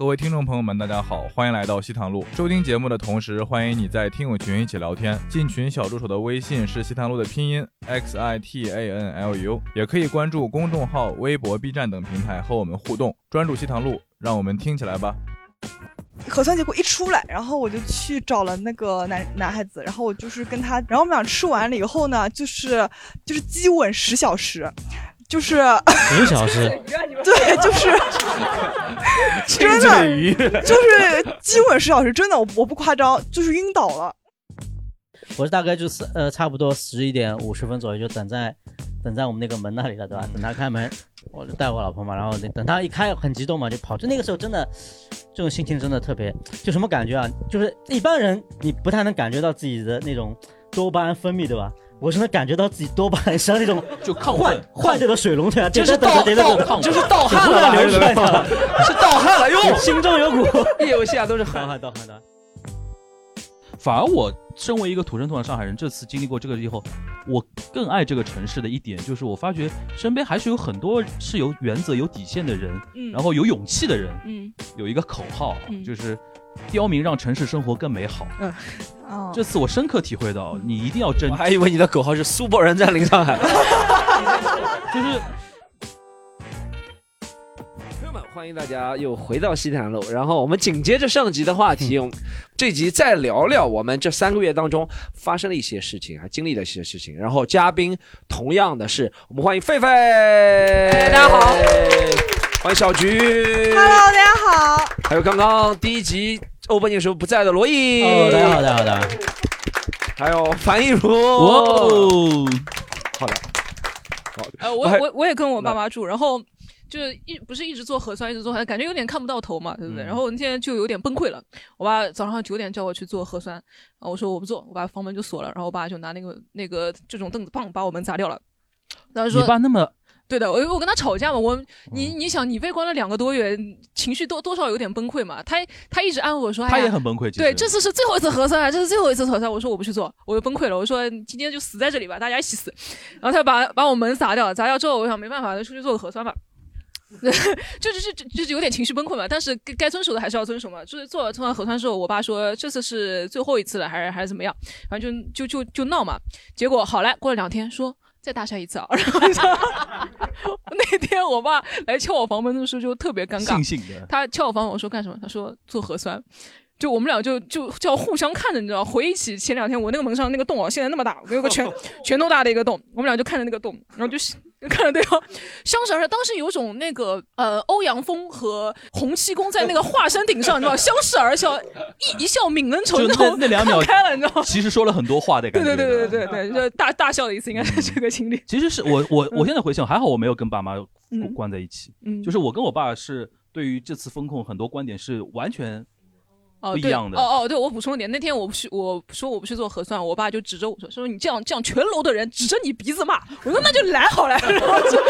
各位听众朋友们，大家好，欢迎来到西塘路。收听节目的同时，欢迎你在听友群一起聊天。进群小助手的微信是西塘路的拼音 x i t a n l u，也可以关注公众号、微博、B 站等平台和我们互动。专注西塘路，让我们听起来吧。核酸结果一出来，然后我就去找了那个男男孩子，然后我就是跟他，然后我们俩吃完了以后呢，就是就是激吻十小时，就是十小时，对，就是 真的，就是基本十小时，真的，我我不夸张，就是晕倒了。我是大概就是呃差不多十一点五十分左右就等在等在我们那个门那里了，对吧？等他开门，我就带我老婆嘛，然后等他一开很激动嘛，就跑。就那个时候真的这种心情真的特别，就什么感觉啊？就是一般人你不太能感觉到自己的那种多巴胺分泌，对吧？我是能感觉到自己多巴胺像那种 就亢坏奋，坏掉的水龙头啊，就是盗就是盗汗了吧，流出来的，是盗汗了哟，心中有股夜游戏啊都是汗。盗汗盗汗的。反而我身为一个土生土长上海人，这次经历过这个以后，我更爱这个城市的一点就是，我发觉身边还是有很多是有原则、有底线的人，嗯然后有勇气的人。嗯有一个口号，嗯就是刁民让城市生活更美好。嗯哦，这次我深刻体会到，你一定要争我，还以为你的口号是苏泊人占领上海。就是朋友们，欢迎大家又回到西坛路。然后我们紧接着上集的话题，我们这集再聊聊我们这三个月当中发生的一些事情，还经历的一些事情。然后嘉宾同样的是，我们欢迎狒狒，大家好，欢迎小菊 Hello，大家好。还有刚刚第一集 opening 时候不在的罗毅，哦，大家好，大家好，大家好。还有樊一茹，哇哦，好的，呃，我我我我也跟我爸妈住，然后就是一不是一直做核酸，一直做核酸，感觉有点看不到头嘛，对不对？嗯然后我那天就有点崩溃了。我爸早上九点叫我去做核酸，然后我说我不做，我把房门就锁了，然后我爸就拿那个那个这种凳子棒把我门砸掉了。然后你说爸那么对的，我我跟他吵架嘛，我你你想你被关了两个多月，情绪多多少有点崩溃嘛。他他一直安慰我说，他也很崩溃，对，这次是最后一次核酸啊，这是最后一次核酸。我说我不去做，我就崩溃了。我说今天就死在这里吧，大家一起死。然后他把把我门砸掉，砸掉之后，我想没办法，就出去做个核酸吧。就是就就就是有点情绪崩溃嘛，但是该该遵守的还是要遵守嘛。就是做了做完核酸之后，我爸说这次是最后一次了，还是还是怎么样？反正就就就就闹嘛。结果好了，过了两天说再大晒一次啊。然后就 那天我爸来敲我房门的时候就特别尴尬，悻悻的。他敲我房门，我说干什么？他说做核酸。就我们俩就就就要互相看着，你知道，回忆起前两天我那个门上那个洞啊，现在那么大，我有个拳拳头大的一个洞，我们俩就看着那个洞，然后就 看着对方相视而笑。当时有种那个呃欧阳锋和洪七公在那个华山顶上，你知道，相视而笑，一一笑泯恩仇就那种那那两秒开了，你知道吗？其实说了很多话的感觉。对对对对对对，就大大笑的一次，应该是这个经历。其实是我我 我现在回想，还好我没有跟爸妈嗯关在一起，嗯，就是我跟我爸是对于这次风控很多观点是完全哦，对不一样的哦哦，对，我补充一点，那天我不去，我说我不去做核酸，我爸就指着我说，说你这样这样，全楼的人指着你鼻子骂。我说那就来好了，然后就，我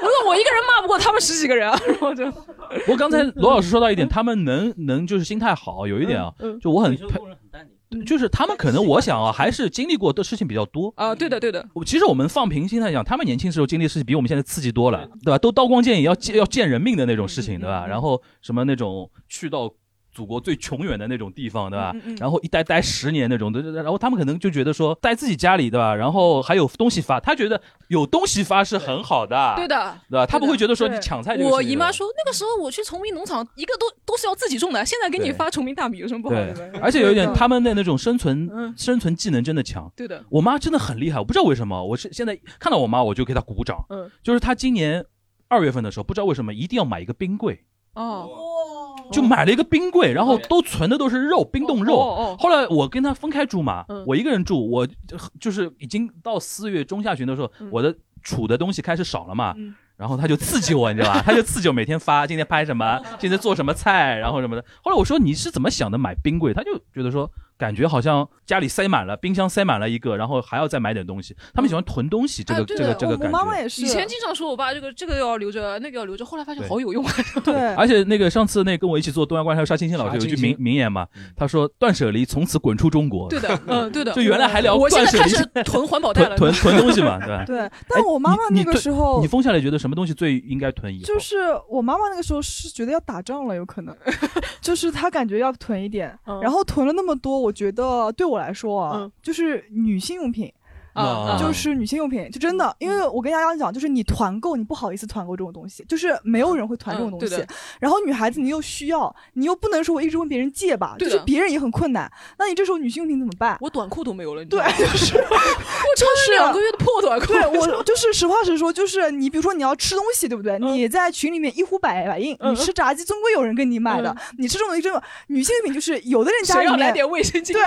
说我一个人骂不过他们十几个人啊，然后就，不过刚才罗老师说到一点，他们能能就是心态好，有一点啊，嗯就我很你说路人很淡定。就是他们可能我想啊，还是经历过的事情比较多。啊，对的对的，我其实我们放平心态讲，他们年轻时候经历的事情比我们现在刺激多了，对吧？都刀光剑影要见要见人命的那种事情，对吧？然后什么那种去到祖国最穷远的那种地方，对吧嗯嗯嗯？然后一待待十年那种，对对对。然后他们可能就觉得说，在自己家里，对吧？然后还有东西发，他觉得有东西发是很好的，对的。对吧？他不会觉得说你抢菜。我姨妈说，那个时候我去崇明农场，一个都都是要自己种的，现在给你发崇明大米有什么不好对的？，而且有一点，他们的那种生存嗯生存技能真的强。对的，我妈真的很厉害，我不知道为什么，我是现在看到我妈我就给她鼓掌。嗯，就是她今年二月份的时候，不知道为什么一定要买一个冰柜，哦，就买了一个冰柜，然后都存的都是肉，冰冻肉。哦哦后来我跟他分开住嘛嗯，我一个人住，我就是已经到四月中下旬的时候嗯，我的储的东西开始少了嘛嗯。然后他就刺激我，你知道吧？他就刺激我每天发今天拍什么，今天做什么菜，然后什么的。后来我说你是怎么想的买冰柜？他就觉得说感觉好像家里塞满了，冰箱塞满了一个，然后还要再买点东西。他们喜欢囤东西，这个哎对这个这个感觉。妈妈也是，以前经常说我爸这个这个要留着，那个要留着，后来发现对好有用啊。对，而且那个上次那跟我一起做东亚观察沙青青老师有一句名名言嘛嗯，他说断舍离从此滚出中国。对的，嗯，对的。就原来还聊我现在断舍离开始囤环保袋了。囤囤囤东西嘛，对吧？对，但我妈妈那个时候你封下来觉得什么东西最应该囤以后？就是我妈妈那个时候是觉得要打仗了，有可能，就是她感觉要囤一点，嗯然后囤了那么多，我觉得对我来说啊，嗯。就是女性用品，啊啊，就是女性用品，就真的，因为我跟丫丫讲，就是你团购，你不好意思团购这种东西，就是没有人会团这种东西。嗯然后女孩子你又需要，你又不能说我一直问别人借吧，就是别人也很困难，那你这时候女性用品怎么办？我短裤都没有了，你对，就是我穿了 两个月的破短裤。对我 就是实话实说，就是你比如说你要吃东西，对不对？你在群里面一呼百百应，嗯你吃炸鸡终归有人跟你买的。你吃这种东西，真的女性用品就是有的人家里面谁要来点卫生巾？对，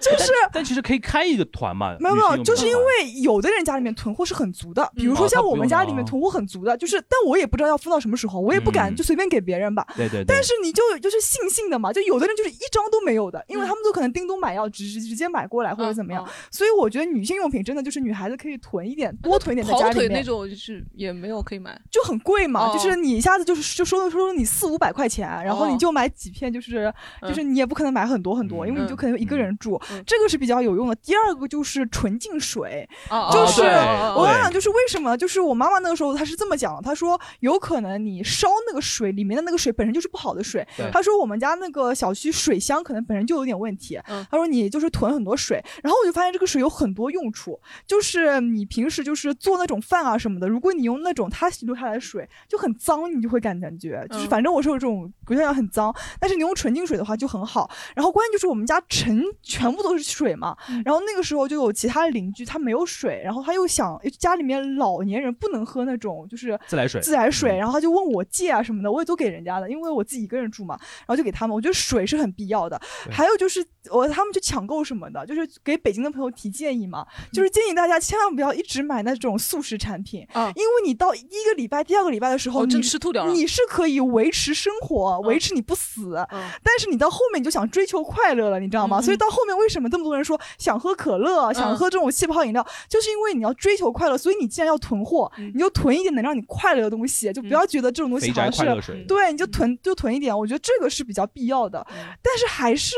就是但其实可以开一个团嘛。没有没有，女性用品就是因为有的人家里面囤货是很足的，比如说像我们家里面囤货很足的，就是但我也不知道要分到什么时候，我也不敢嗯。就随便给别人吧。对对对，但是你就就是悻悻的嘛，就有的人就是一张都没有的，因为嗯。他们都可能叮咚买药直直直接买过来或者怎么样，嗯？所以我觉得女性用品真的就是女孩子可以囤一点，多囤一点在家里面跑腿那。种就是也没有可以买。就很贵嘛，哦就是你一下子就是就收收你四五百块钱，然后你就买几片，就是、嗯就是你也不可能买很多很多，因为你就可能一个人住，嗯。这个是比较有用的。第二个就是纯净水，啊就是对我刚想讲就是为什么，就是我妈妈那个时候她是这么讲的，她说有可能你烧那个水里面的那个水本身就是不好的水，她说我们家那个小区水箱可能本身就有点问题嗯，她说你就是囤很多水，然后我就发现这个水有很多用处，就是你平时就是做那种饭啊什么的，如果你用那种它流下来的水就很脏，你就会感感觉就是嗯。反正我是有这种觉得很脏，但是你用纯净水的话就很好。然后关键就是我们家全全部都是水嘛，嗯。然后那个时候就有其他的邻居他没有水，然后他又想家里面老年人不能喝那种就是自来水，自来水，嗯然后他就问我借啊什么的，我也都给人家的，因为我自己一个人住嘛，然后就给他们。我觉得水是很必要的。还有就是我他们去抢购什么的，就是给北京的朋友提建议嘛，嗯就是建议大家千万不要一直买那种速食产品，啊因为你到第一个礼拜、第二个礼拜的时候，哦，你真吃吐掉了。你是可以维持生活，维持你不死，嗯但是你到后面你就想追求快乐了，你知道吗？所以到后面为什么这么多人说想喝可乐、想喝这种气泡饮料，就是因为你要追求快乐，所以你既然要囤货，嗯你就囤一点能让你快乐的东西，就不要觉得这种东西好像是。快乐水。对，你就囤就囤一点，我觉得这个是比较必要的，嗯但是还是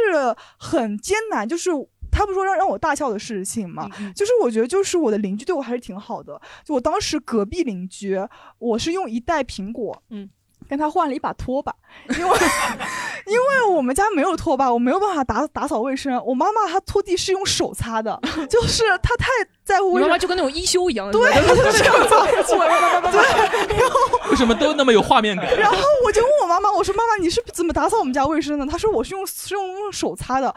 很艰难。就是他不说让让我大笑的事情嘛，嗯就是我觉得就是我的邻居对我还是挺好的。就我当时隔壁邻居，我是用一袋苹果，嗯。跟他换了一把拖把，因为因为我们家没有拖把，我没有办法打打扫卫生。我妈妈她拖地是用手擦的，就是她太在乎卫生你妈妈。就跟那种一休一样，对，她就是这样子。为什么都那么有画面感？然后我就问我妈妈，我说妈妈你是怎么打扫我们家卫生的？她说我是用是用用手擦的。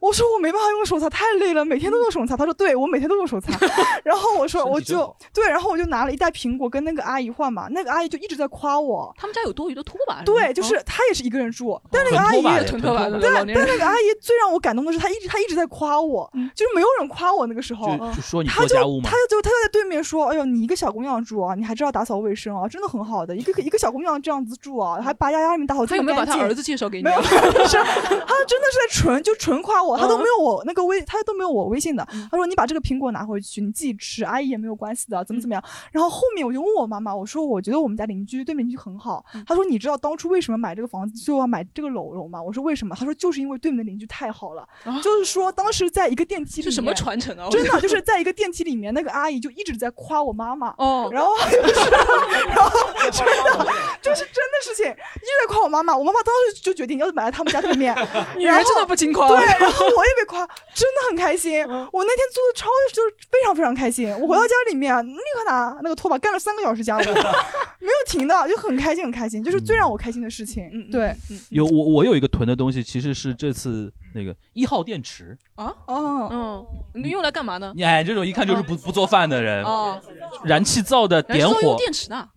我说我没办法用手擦，太累了，每天都用手擦。她说对，我每天都用手擦。然后我说我就对，然后我就拿了一袋苹果跟那个阿姨换嘛，那个阿姨就一直在夸我。他们家有多余的拖把。对，就是哦她也是一个人住，但那个囤阿姨囤拖把的囤老年人。但那个阿姨最让我感动的是，她一直她一直在夸我，嗯就是没有人夸我那个时候。就就说你做家务嘛她，就他就在对面说：“哎呦，你一个小姑娘住啊，你还知道打扫卫生啊，真的很好的。一个一个小姑娘这样子住啊，还把家家里面打扫这他有没有把么干净。”他儿子介绍给你没有，他真的是在纯就纯夸我，他都嗯没有我那个微，他都没有我微信的嗯。他说你把这个苹果拿回去，你自己吃，阿姨也没有关系的，怎么怎么样。然后后面我就问我妈妈，我说我觉得我们家邻居对面邻居很好嗯。他说你知道当初为什么买这个房子就要买这个楼楼吗？我说为什么？他说就是因为对面的邻居太好了，啊就是说当时在一个电梯里面，是什么传承啊？真的就是在一个电梯里面，那个阿姨就一直在夸我妈妈。哦，然后就是，然后 真的就是真的事情，一直在夸我妈妈。我妈妈当时就决定要买在他们家对面，女儿真的不轻夸。对，然后我也被夸，真的很开心。我那天做的超就是非常非常开心。我回到家里面，立刻拿那个拖把干了三个小时家务，没有停的，就很开心很开心，就是最让我开心的事情。对，，嗯有我我有一个囤的东西，其实是这次那个一号电池。啊，哦，嗯，你用来干嘛呢？你哎，这种一看就是不不做饭的人，哦，燃气灶的点火，电池呢？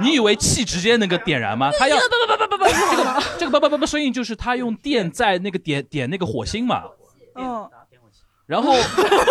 你以为气直接那个点燃吗？他要不不不不不不，这个吗？这个不不不不声音就是他用电在那个点点那个火星嘛，嗯，然后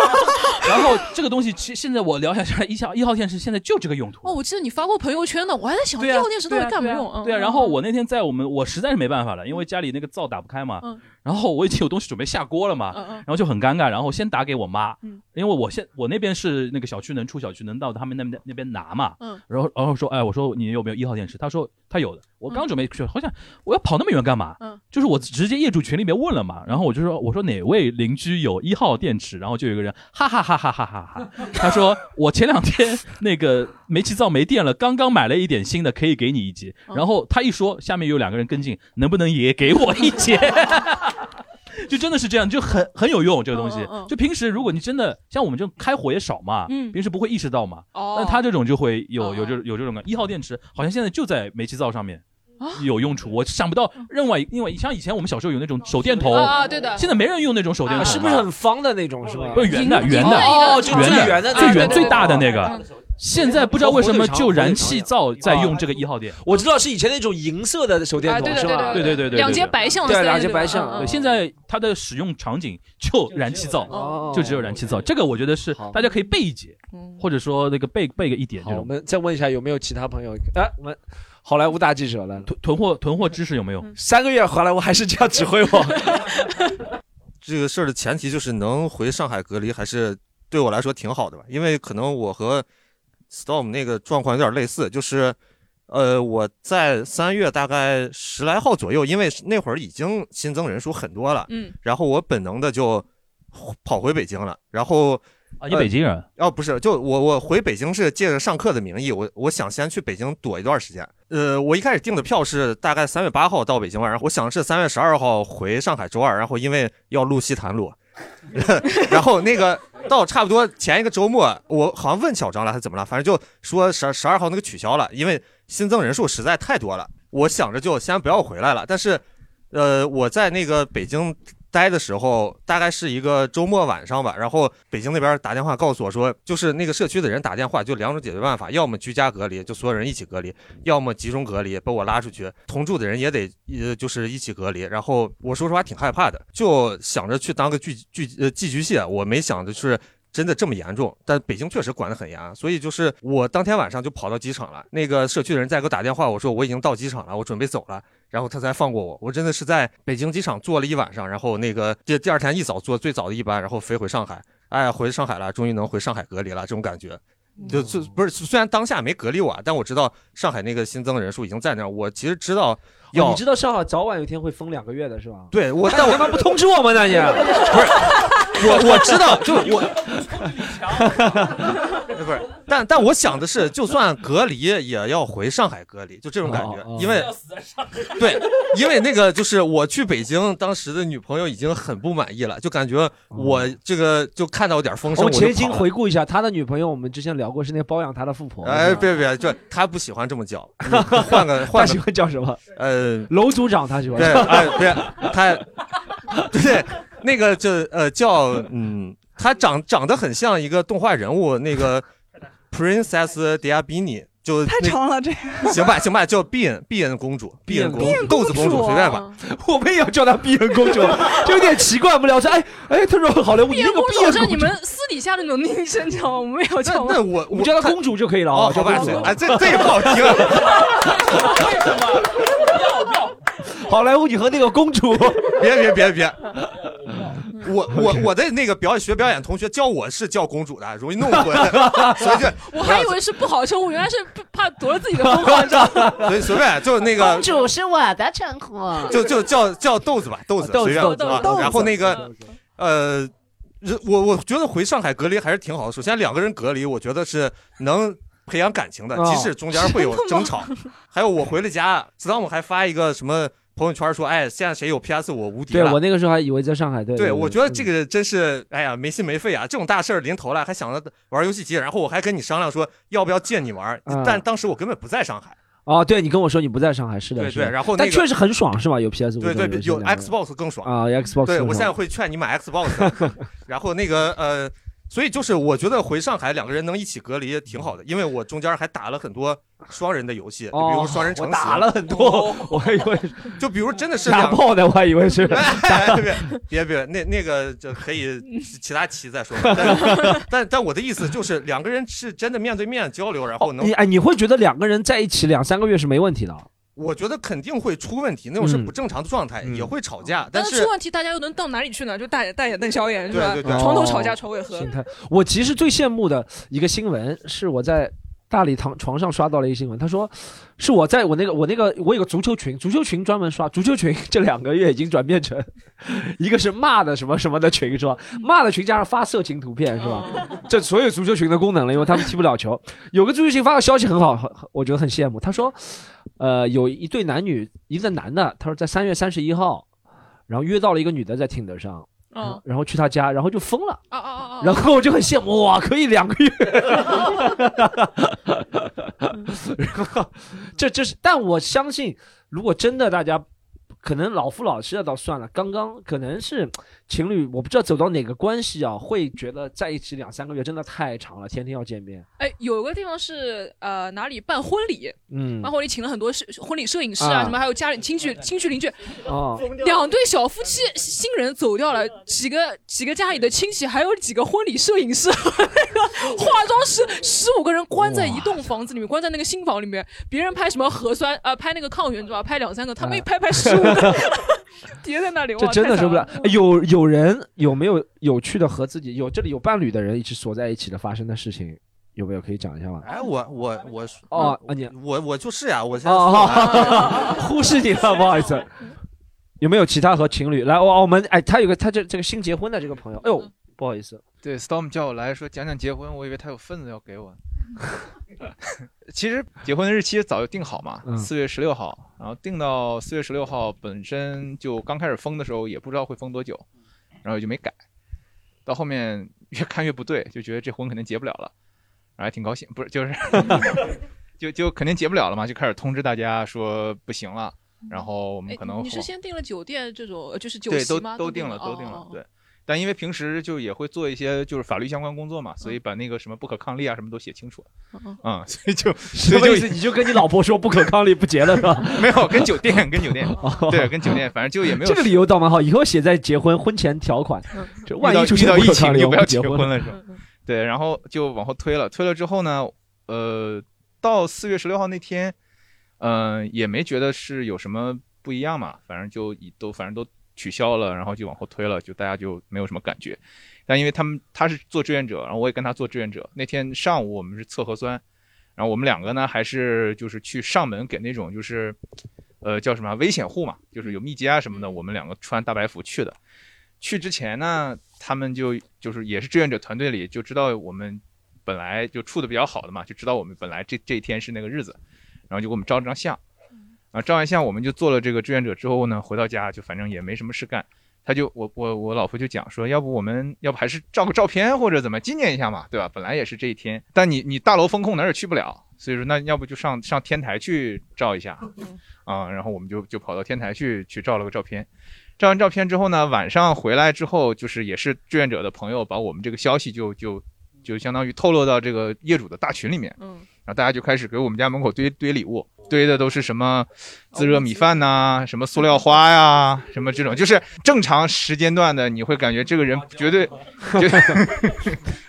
然后这个东西其实现在我聊下来，一下一号电池现在就这个用途。哦，我记得你发过朋友圈的，我还在想一号电池到底干嘛用？嗯对啊，然后我那天在我们，我实在是没办法了，因为家里那个灶打不开嘛。嗯然后我已经有东西准备下锅了嘛，然后就很尴尬，然后先打给我妈，嗯。因为我现我那边是那个小区能出小区能到他们那边那边拿嘛，嗯。然后然后说哎我说你有没有一号电池？他说他有的，我刚准备去，好像我要跑那么远干嘛？嗯。就是我直接业主群里面问了嘛，然后我就说我说哪位邻居有一号电池？然后就有一个人哈哈哈哈哈哈哈，他说我前两天那个煤气灶没电了，刚刚买了一点新的，可以给你一节。嗯然后他一说，下面有两个人跟进，能不能也给我一节？就真的是这样，就很很有用这个东西。就平时如果你真的像我们这种开火也少嘛，嗯平时不会意识到嘛。哦，但他这种就会有哦有这有这种感。一号电池好像现在就在煤气灶上面啊有用处，我想不到另外另外像以前我们小时候有那种手电筒，啊啊对的，现在没人用那种手电筒是不是很方的那种是吧？不是圆的圆的哦，就圆的最圆的那最圆最大的那嗯个？现在不知道为什么就燃气灶在用这个一号电。我知道是以前那种银色的手电啊筒是吧？对对对对对对对，两节对白象的对两节白象嗯嗯对，现在它的使用场景就燃气灶，哦就只有燃气灶。这个我觉得是大家可以备一节，嗯或者说那个备备个一点我种。们再问一下有没有其他朋友？哎，我们好莱坞大记者来了，囤囤货囤货知识有没有？三个月好莱坞还是这样指挥我。这个事儿的前提就是能回上海隔离，还是对我来说挺好的吧。因为可能我和 Storm 那个状况有点类似，就是，呃，我在三月大概十来号左右，因为那会儿已经新增人数很多了，嗯然后我本能的就跑回北京了。然后，啊，你北京人？哦，不是，就我我回北京是借着上课的名义，我我想先去北京躲一段时间。呃，我一开始订的票是大概三月八号到北京玩，然后我想是三月十二号回上海周二，然后因为要录西坛录，然后那个到差不多前一个周末，我好像问小张了他怎么了，反正就说十十二号那个取消了，因为新增人数实在太多了。我想着就先不要回来了，但是，呃，我在那个北京待的时候，大概是一个周末晚上吧，然后北京那边打电话告诉我说，就是那个社区的人打电话，就两种解决办法，要么居家隔离，就所有人一起隔离，要么集中隔离，把我拉出去，同住的人也得呃就是一起隔离。然后我说实话挺害怕的，就想着去当个寄寄呃寄居蟹，我没想着是。真的这么严重，但北京确实管得很严，所以就是我当天晚上就跑到机场了。那个社区的人再给我打电话，我说我已经到机场了，我准备走了，然后他才放过我。我真的是在北京机场坐了一晚上，然后那个第第二天一早坐最早的一班，然后飞回上海。哎，回上海了，终于能回上海隔离了，这种感觉。就就不是，虽然当下没隔离我，但我知道上海那个新增人数已经在那儿。我其实知道要，哦你知道上海早晚有一天会封两个月的是吧？对我，但但我我干嘛不通知我们呢？你 不是我我知道，就 我 不是，但但我想的是，就算隔离也要回上海隔离，就这种感觉哦哦，因为对，因为那个就是我去北京，当时的女朋友已经很不满意了，就感觉我这个就看到点风声，我们前情就跑了回顾一下，他的女朋友我们之前聊过，是那个包养他的富婆。哎，别别，就他不喜欢这么叫，换个他换个，喜欢叫什么？呃，楼组长他喜欢。对，哎，对，他，对，那个就呃叫 嗯，他长长得很像一个动画人物，那个 Princess Diabini，就太长了，这个行吧行吧，叫碧恩碧恩公主，碧恩公主，豆子公主，随便吧。我们也要叫她碧恩公主，就有点奇怪。我们聊说，哎哎，他说好莱坞，你碧那个公主是碧恩公主，你们私底下的那种昵称，知道吗？我们没有那叫那我 我们叫她公主就可以了哦，啊，叫好吧，公主。哎，这这也不好听。好莱坞，你和那个公主，别别别别，我我我的那个表演学表演同学叫我是叫公主的，容易弄混，所以就我还以为是不好称呼，原来是怕夺了自己的风光，知道吗？所以随便就那个公主是我的称呼。就就叫叫豆子吧，豆子豆子随便豆子啊豆子然后那个呃，我我觉得回上海隔离还是挺好的。首先两个人隔离，我觉得是能培养感情的，哦即使中间会有争吵。还有我回了家，Storm 还发一个什么朋友圈说，哎，现在谁有 PS 我无敌了对我。那个时候还以为在上海，对对，我觉得这个个真是，哎呀，没心没肺啊！这种大事儿临头了，还想着玩游戏机，然后我还跟你商量说要不要借你玩，啊但当时我根本不在上海。哦，对你跟我说你不在上海，是的，对对，然后那个但确实很爽，是吧？有 PS 五，对对，有 Xbox 更爽。啊，Xbox，对，我现在会劝你买 Xbox，然后那个呃，所以就是我觉得回上海两个人能一起隔离挺好的，因为我中间还打了很多双人的游戏，就比如双人成行，打了很多，我还以为就比如真的是两。炮的，我还以为是。哎 别别别，那那个就可以 其他棋再说。但但但我的意思就是，两个人是真的面对面交流，然后能你哎，你会觉得两个人在一起两三个月是没问题的？我觉得肯定会出问题，那种是嗯不正常的状态，嗯也会吵架。但是出问题，大家又能到哪里去呢？就大眼大眼瞪小眼是吧？对对对床头吵架床尾和。心态。我其实最羡慕的一个新闻是我在大礼堂床上刷到了一个新闻，他说是我在我那个我那个我有个足球群，足球群专门刷足球群，这两个月已经转变成一个是骂的什么什么的群是吧？骂的群加上发色情图片是吧？这所有足球群的功能了，因为他们踢不了球。有个足球群发个消息很好，很很我觉得很羡慕。他说，呃，有一对男女，一个男的，他说在三月三十一号，然后约到了一个女的在 Tinder 上。嗯然后去他家，然后就疯了。啊啊啊啊！然后我就很羡慕，哇，可以两个月。然后 这这是，但我相信，如果真的大家可能老夫老妻的倒算了，刚刚可能是情侣，我不知道走到哪个关系啊，会觉得在一起两三个月真的太长了，天天要见面。哎，有个地方是呃哪里办婚礼，嗯。办婚礼请了很多摄婚礼摄影师啊啊，什么还有家里亲戚 亲戚邻居，哦，两对小夫妻新人走掉了，几个几个家里的亲戚，还有几个婚礼摄影师和那个化妆师，十五个人关在一栋房子里面，关在那个新房里面，别人拍什么核酸啊、呃拍那个抗原是吧？拍两三个，他们一拍拍十五个，叠在那里，这真的受不了了。哎有有人有没有有趣的和自己有这里有伴侣的人一起锁在一起的发生的事情，有没有可以讲一下吗？哎，我我我哦啊你我我就是呀，我现在哦，说好 忽视你了，不好意思。有没有其他和情侣来？我我们哎，他有个他这这个新结婚的这个朋友，哎呦，不好意思，对，Storm 叫我来说讲讲结婚，我以为他有份子要给我。其实结婚的日期早就定好嘛嗯，四月十六号，然后定到四月十六号，本身就刚开始封的时候也不知道会封多久，然后就没改，到后面越看越不对，就觉得这婚肯定结不了了，然后还挺高兴，不是就是 就就肯定结不了了嘛，就开始通知大家说不行了，然后我们哎可能你是先订了酒店这种，呃就是酒席吗？都定了，定了，都订了哦，。对。但因为平时就也会做一些就是法律相关工作嘛，所以把那个什么不可抗力啊什么都写清楚了，嗯 所以就所以就么意思？你就跟你老婆说不可抗力不结了是吧？没有跟酒店跟酒店，对，跟酒店，反正就也没有这个理由倒蛮好，以后写在结婚婚前条款，这万一出现到疫情就不要结结婚了是吧？对，然后就往后推了，推了之后呢，呃，到四月十六号那天，嗯、也没觉得是有什么不一样嘛，反正就都反正都取消了，然后就往后推了，就大家就没有什么感觉。但因为他们他是做志愿者，然后我也跟他做志愿者，那天上午我们是测核酸，然后我们两个呢还是就是去上门给那种就是，呃叫什么危险户嘛，就是有密接啊什么的，我们两个穿大白服去的。去之前呢，他们就就是也是志愿者团队里就知道我们本来就处的比较好的嘛，就知道我们本来这这一天是那个日子，然后就给我们照了张相，啊，照完相我们就做了这个志愿者之后呢，回到家就反正也没什么事干，他就我我我老婆就讲说，要不我们要不还是照个照片或者怎么纪念一下嘛，对吧？本来也是这一天，但你你大楼封控哪儿也去不了，所以说那要不就上上天台去照一下，啊，然后我们就就跑到天台去去照了个照片。照完照片之后呢，晚上回来之后，就是也是志愿者的朋友把我们这个消息就就就相当于透露到这个业主的大群里面，嗯，然后大家就开始给我们家门口堆堆礼物，堆的都是什么自热米饭呐、什么塑料花呀、什么这种，就是正常时间段的，你会感觉这个人绝对 绝对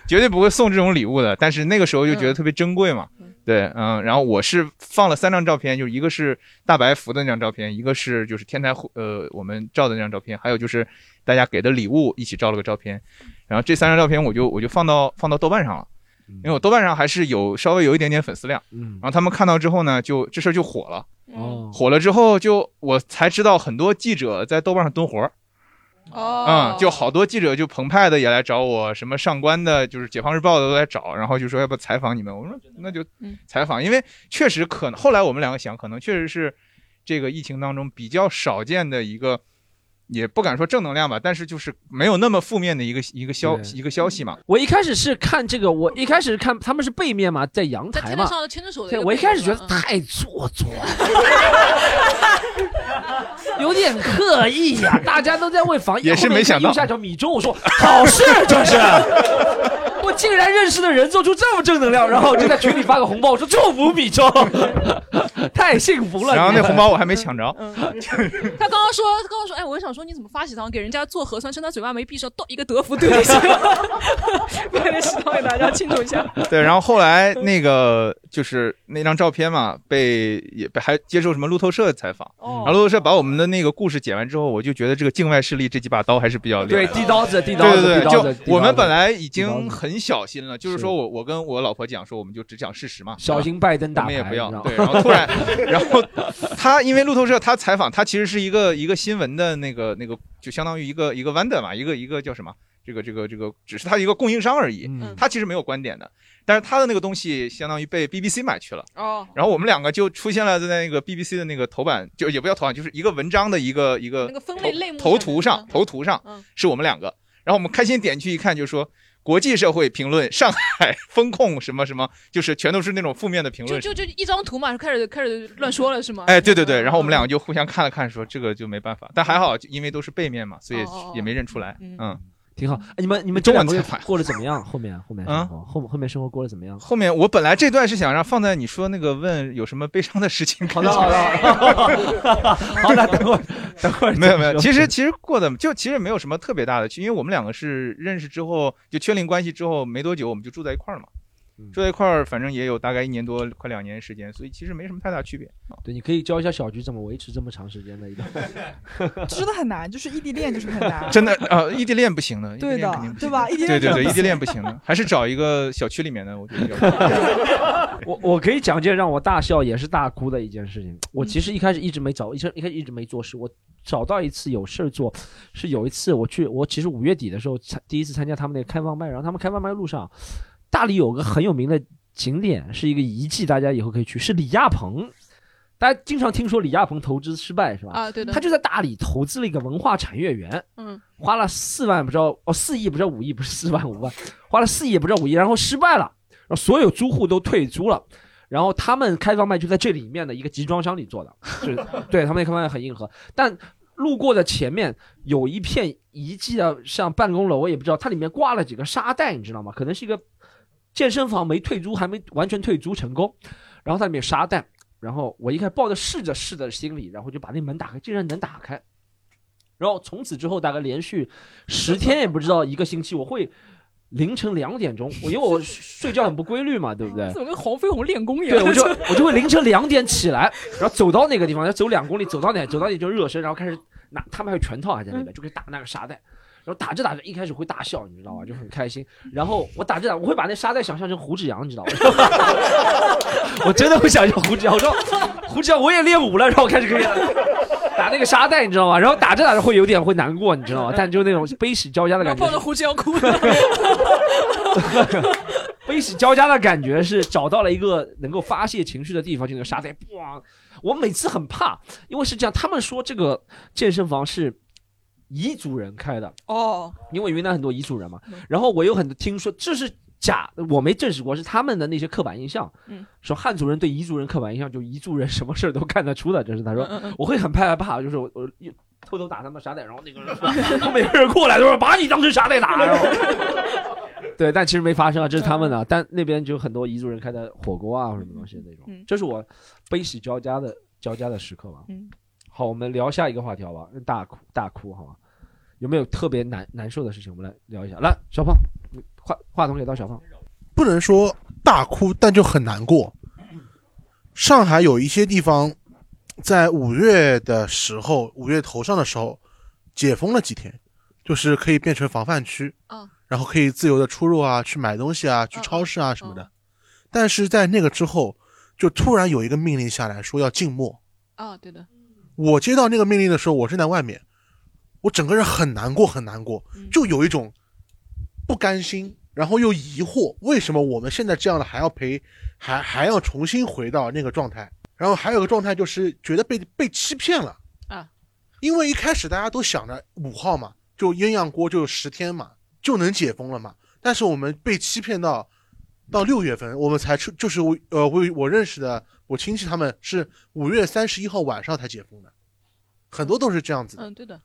绝对不会送这种礼物的，但是那个时候就觉得特别珍贵嘛。对，嗯，然后我是放了三张照片，就是一个是大白服的那张照片，一个是就是天台户呃我们照的那张照片，还有就是大家给的礼物一起照了个照片，然后这三张照片我就我就放到放到豆瓣上了，因为我豆瓣上还是有稍微有一点点粉丝量，嗯。然后他们看到之后呢，就这事儿就火了，哦，火了之后就我才知道很多记者在豆瓣上蹲活儿，哦，嗯，就好多记者就澎湃的也来找我，什么上官的，就是解放日报的都来找，然后就说要不采访你们，我说那就嗯。采访，因为确实可能后来我们两个想，可能确实是这个疫情当中比较少见的一个。也不敢说正能量吧，但是就是没有那么负面的一个一个消一个消息嘛。我一开始是看这个，我一开始看他们是背面嘛，在阳台嘛，在上牵着手的我一开始觉得嗯。太做作了，有点刻意呀、大家都在为防疫，也是没想到下角米粥，我说好事这是。我竟然认识的人做出这么正能量，然后就在群里发个红包，我说祝福米粥。太幸福了。然后那红包我还没抢着，嗯，他刚刚说，他刚刚说，哎，我想说，你怎么发喜糖给人家做核酸，趁他嘴巴没闭上，倒一个德芙对进去了？把那喜糖给大家庆祝一下。对，然后后来那个就是那张照片嘛，被也被还接受什么路透社采访，哦然后路透社把我们的那个故事剪完之后，我就觉得这个境外势力这几把刀还是比较厉害对。递刀子，递刀子，对对对，就我们本来来已经很小心了，就是是说我我跟我老婆讲说，我们就只讲事实嘛，小心拜登打我，们也不要对，然后突然，然后他因为路透社他采访他其实是一个一个新闻的那个那个，就相当于一个一个 wonder 嘛，一个一个叫什么？这个这个这个只是他一个供应商而已，嗯他其实没有观点的，但是他的那个东西相当于被 BBC 买去了。哦，然后我们两个就出现了在那个 BBC 的那个头版，就也不叫头版，就是一个文章的一个一个那个分类类目头头图上嗯头图上嗯是我们两个，然后我们开心点去一看，就说国际社会评论上海 风控什么什么，就是全都是那种负面的评论。就就就一张图嘛，就开始开始乱说了是吗？哎，对对对，然后我们两个个就互相看了看，说这个就没办法，但还好，因为都是背面嘛，所以也没认出来。嗯嗯，挺好。哎你们你们中文采访过得怎么样？后面后面啊生活后后面生活过得怎么样？后面我本来这段是想让放在你说那个问有什么悲伤的事情。好的好的，好的，等会儿 等会儿没有没有，其实其实过得就其实没有什么特别大的区，因为我们两个是认识之后就确定关系之后没多久，我们就住在一块儿了嘛。嗯住在一块儿，反正也有大概一年多，快两年时间，所以其实没什么太大区别。对，你可以教一下小菊怎么维持这么长时间的一个。真的很难，就是异地恋就是很难。真的，呃，异地恋不行的，对的对吧？异地恋对对对，异地恋行不行的，还是找一个小区里面的，我觉得比较。我我可以讲件让我大笑也是大哭的一件事情。我其实一开始一直没找，一直一开始一直没做事。我找到一次有事儿做，是有一次我去，我其实五月底的时候参第一次参加他们那个开放麦，然后他们开放麦路上，大理有个很有名的景点，是一个遗迹，大家以后可以去，是李亚鹏。大家经常听说李亚鹏投资失败是吧？啊，对的，他就在大理投资了一个文化产业园，嗯花了四万不知道哦四亿不知道五亿不是四万五万，花了四亿也不知道五亿，然后失败了，然后所有租户都退租了，然后他们开放麦就在这里面的一个集装箱里做的，就是 对他们那开放麦很硬核，但路过的前面有一片遗迹的像办公楼，我也不知道它里面挂了几个沙袋，你知道吗？可能是一个健身房没退租，还没完全退租成功，然后它里面有沙袋。然后我一开始抱着试着试的心理，然后就把那门打开，竟然能打开。然后从此之后，大概连续十天也不知道一个星期，我会凌晨两点钟，我因为我睡觉很不规律嘛，对不对？怎么跟黄飞鸿练功一样？对，我就我就会凌晨两点起来，然后走到那个地方，要走两公里，走到哪走到哪就热身，然后开始拿，他们还有拳套还在那边，就可以打那个沙袋。然后打着打着，一开始会大笑，你知道吗？就很开心。然后我打着打，我会把那沙袋想象成胡志阳，你知道吗？我真的会想象胡志阳。我说胡志阳，我也练武了，然后我开始可以打那个沙袋，你知道吗？然后打着打着会有点会难过，你知道吗？但就那种悲喜交加的感觉抱着胡志阳哭。悲喜交加的感觉是找到了一个能够发泄情绪的地方，就那个沙袋，哇！我每次很怕，因为是这样，他们说这个健身房是彝族人开的，哦，因为云南很多彝族人嘛。然后我有很多听说这是假，我没证实过，是他们的那些刻板印象。嗯，说汉族人对彝族人刻板印象，就彝族人什么事儿都干得出的，这是他说我会很害怕，就是我我偷偷打他们沙袋，然后那个人说每个人过来都说把你当成沙袋打，然后。对，但其实没发生啊，这是他们的。但那边就有很多彝族人开的火锅啊，或者什么东西的那种。嗯这是我悲喜交加的交加的时刻吧。嗯，好，我们聊下一个话题好吧？大哭大哭好吗？有没有特别难难受的事情？我们来聊一下。来，小胖，话话筒给到小胖。不能说大哭，但就很难过。上海有一些地方，在五月的时候，五月头上的时候，解封了几天，就是可以变成防范区，嗯然后可以自由的出入啊，去买东西啊，去超市啊什么的。但是在那个之后，就突然有一个命令下来说要静默。啊，对的，我接到那个命令的时候，我正在外面，我整个人很难过，很难过，就有一种不甘心，然后又疑惑，为什么我们现在这样的还要赔，还还要重新回到那个状态？然后还有个状态就是觉得被被欺骗了。啊，因为一开始大家都想着五号嘛，就鸳鸯锅就十天嘛，就能解封了嘛，但是我们被欺骗到到六月份，我们才出，就是我呃我我认识的我亲戚他们是五月三十一号晚上才解封的，很多都是这样子的。嗯，对的，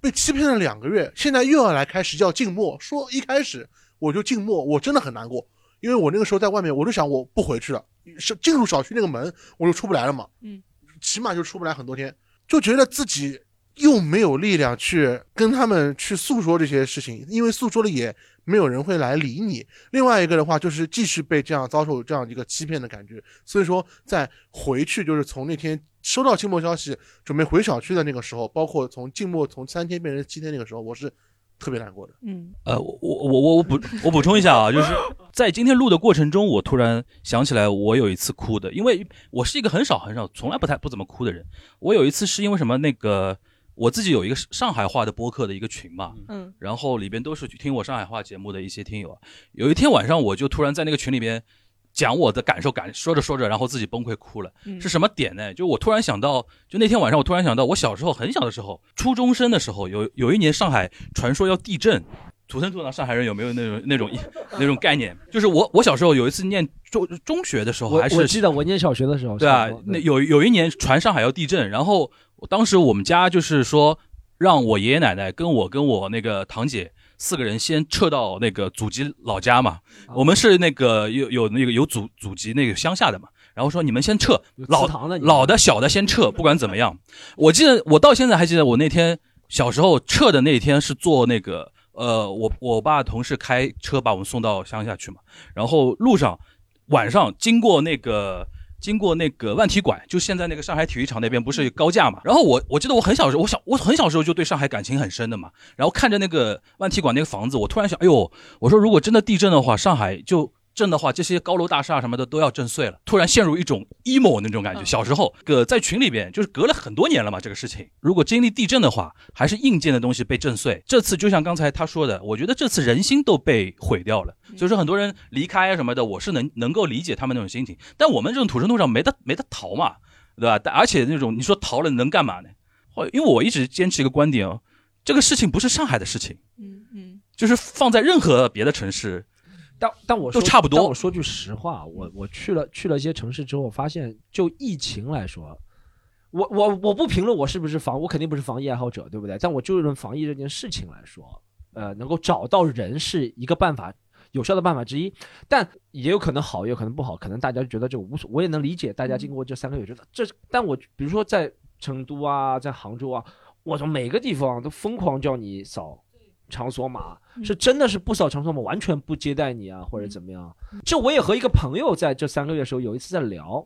被欺骗了两个月，现在又要来开始叫静默，说一开始我就静默，我真的很难过，因为我那个时候在外面，我就想我不回去了，是进入小区那个门我就出不来了嘛，嗯，起码就出不来很多天，就觉得自己又没有力量去跟他们去诉说这些事情，因为诉说了也没有人会来理你。另外一个的话就是继续被这样遭受这样一个欺骗的感觉，所以说在回去就是从那天收到静默消息准备回小区的那个时候，包括从静默从三天变成七天那个时候，我是特别难过的。嗯，呃，我我我我补我补充一下啊，就是在今天录的过程中，我突然想起来，我有一次哭的，因为我是一个很少很少，从来不太不怎么哭的人。我有一次是因为什么？那个我自己有一个上海话的播客的一个群嘛，嗯然后里边都是听我上海话节目的一些听友啊。有一天晚上，我就突然在那个群里边讲我的感受，感说着说着，然后自己崩溃哭了。嗯是什么点呢？就我突然想到，就那天晚上，我突然想到，我小时候很小的时候，初中生的时候，有有一年上海传说要地震。土生土长上海人有没有那种那种 那种概念？就是我我小时候有一次念中中学的时候，还是我记得我念小学的时候，对啊那有有一年传上海要地震，然后我当时我们家就是说让我爷爷奶奶跟我跟我那个堂姐四个人先撤到那个祖籍老家嘛，啊我们是那个有有那个有祖祖籍那个乡下的嘛，然后说你们先撤，老的老的小的先撤，不管怎么样，我记得我到现在还记得我那天小时候撤的那天是坐那个呃我我爸同事开车把我们送到乡下去嘛，然后路上晚上经过那个经过那个万体馆，就现在那个上海体育场那边不是有高架嘛？然后我我记得我很小时候，我小我很小时候就对上海感情很深的嘛。然后看着那个万体馆那个房子，我突然想，哎呦，我说如果真的地震的话，上海就。震的话，这些高楼大厦什么的都要震碎了。突然陷入一种 emo 那种感觉。小时候，个在群里边就是隔了很多年了嘛，这个事情。如果经历地震的话，还是硬件的东西被震碎。这次就像刚才他说的，我觉得这次人心都被毁掉了。所以说很多人离开啊什么的，我是能能够理解他们那种心情。但我们这种土生土长没得没得逃嘛，对吧？但而且那种你说逃了能干嘛呢？或因为我一直坚持一个观点哦，这个事情不是上海的事情，嗯嗯，就是放在任何别的城市，但但我说都差不多但我说句实话，我我去了去了一些城市之后，发现就疫情来说，我我我不评论我是不是防，我肯定不是防疫爱好者，对不对？但我就论防疫这件事情来说，呃，能够找到人是一个办法。有效的办法之一，但也有可能好，也有可能不好。可能大家觉得这无所，我也能理解。大家经过这三个月，觉得这，但我比如说在成都啊，在杭州啊，我从每个地方都疯狂叫你扫场所码，是真的是不少场所码，完全不接待你啊，或者怎么样。这我也和一个朋友在这三个月的时候有一次在聊，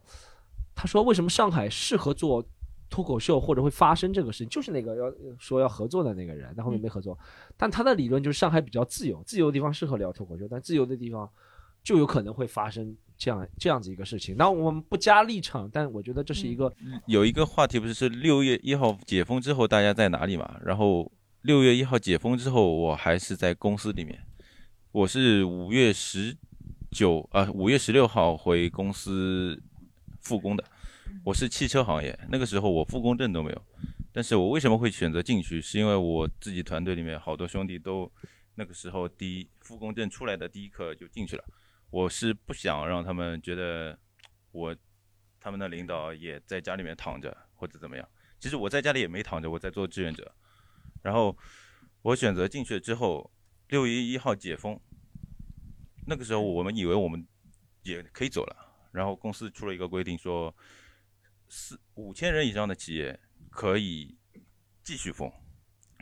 他说为什么上海适合做脱口秀或者会发生这个事情，就是那个要说要合作的那个人，但后面没合作。但他的理论就是上海比较自由，自由的地方适合聊脱口秀，但自由的地方就有可能会发生这样这样子一个事情。那我们不加立场，但我觉得这是一个有一个话题不是是六月一号解封之后大家在哪里嘛？然后六月一号解封之后，我还是在公司里面。我是五月十九啊，五月十六号回公司复工的。我是汽车行业，那个时候我复工证都没有。但是我为什么会选择进去？是因为我自己团队里面好多兄弟都那个时候第一复工证出来的第一刻就进去了。我是不想让他们觉得我他们的领导也在家里面躺着或者怎么样。其实我在家里也没躺着，我在做志愿者。然后我选择进去之后，六月一号解封，那个时候我们以为我们也可以走了，然后公司出了一个规定说，四五千人以上的企业可以继续封，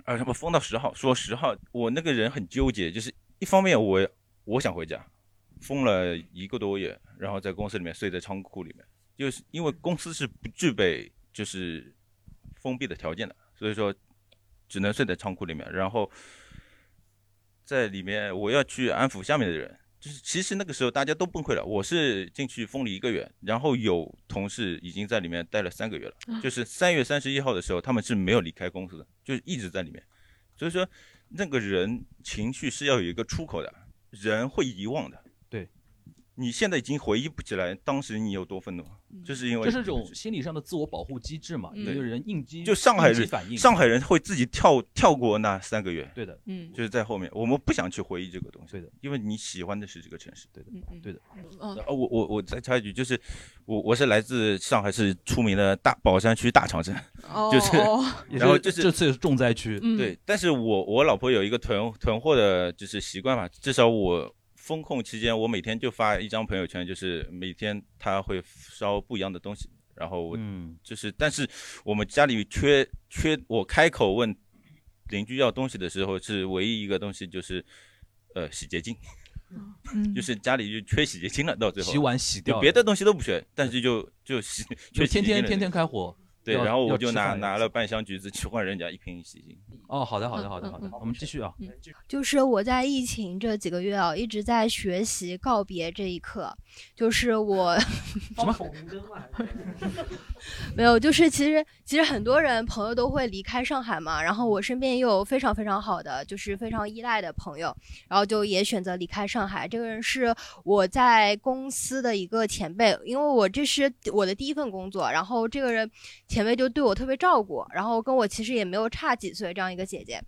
啊什么封到十号，说十号，我那个人很纠结，就是一方面我我想回家，封了一个多月，然后在公司里面睡在仓库里面，就是因为公司是不具备就是封闭的条件的，所以说只能睡在仓库里面，然后在里面我要去安抚下面的人，就是其实那个时候大家都崩溃了，我是进去封了一个月，然后有同事已经在里面待了三个月了，就是三月三十一号的时候他们是没有离开公司的，就是一直在里面，所以说那个人情绪是要有一个出口的，人会遗忘的。对，你现在已经回忆不起来当时你有多愤怒，就是因为这是一种心理上的自我保护机制嘛，嗯一个人应激，就上海人反应，上海人会自己跳跳过那三个月。对的，嗯就是在后面，我们不想去回忆这个东西。对的，因为你喜欢的是这个城市。对的，对的。嗯呃，我我我再插一句，就是我我是来自上海市出名的大宝山区大长城，哦就是哦，然后就是这次是重灾区，嗯对，但是我我老婆有一个囤囤货的，就是习惯嘛，至少我风控期间，我每天就发一张朋友圈，就是每天他会烧不一样的东西，然后我嗯。就是，但是我们家里缺缺，我开口问邻居要东西的时候，是唯一一个东西就是呃洗洁精。嗯。就是家里就缺洗洁精了，到最后。洗碗洗掉别的东西都不缺，但是就就洗就天天天天开火。对，然后我就拿拿了半箱橘子去换人家一瓶洗洁精。哦，好的好的好的好的，我们继续啊。就是我在疫情这几个月啊，一直在学习告别这一刻。就是我 什么？没有，就是其实其实很多人朋友都会离开上海嘛，然后我身边也有非常非常好的，就是非常依赖的朋友，然后就也选择离开上海。这个人是我在公司的一个前辈，因为我这是我的第一份工作，然后这个人前辈就对我特别照顾，然后跟我其实也没有差几岁这样一个姐姐，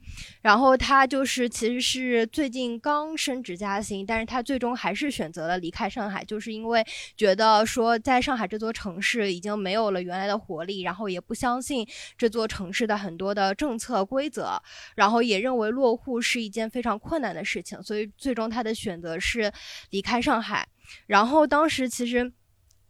然后她就是其实是最近刚升职加薪，但是她最终还是选择了离开上海，就是因为觉得说在上海这座城市已经没有了原来的活力，然后也不相信这座城市的很多的政策规则，然后也认为落户是一件非常困难的事情，所以最终她的选择是离开上海。然后当时其实。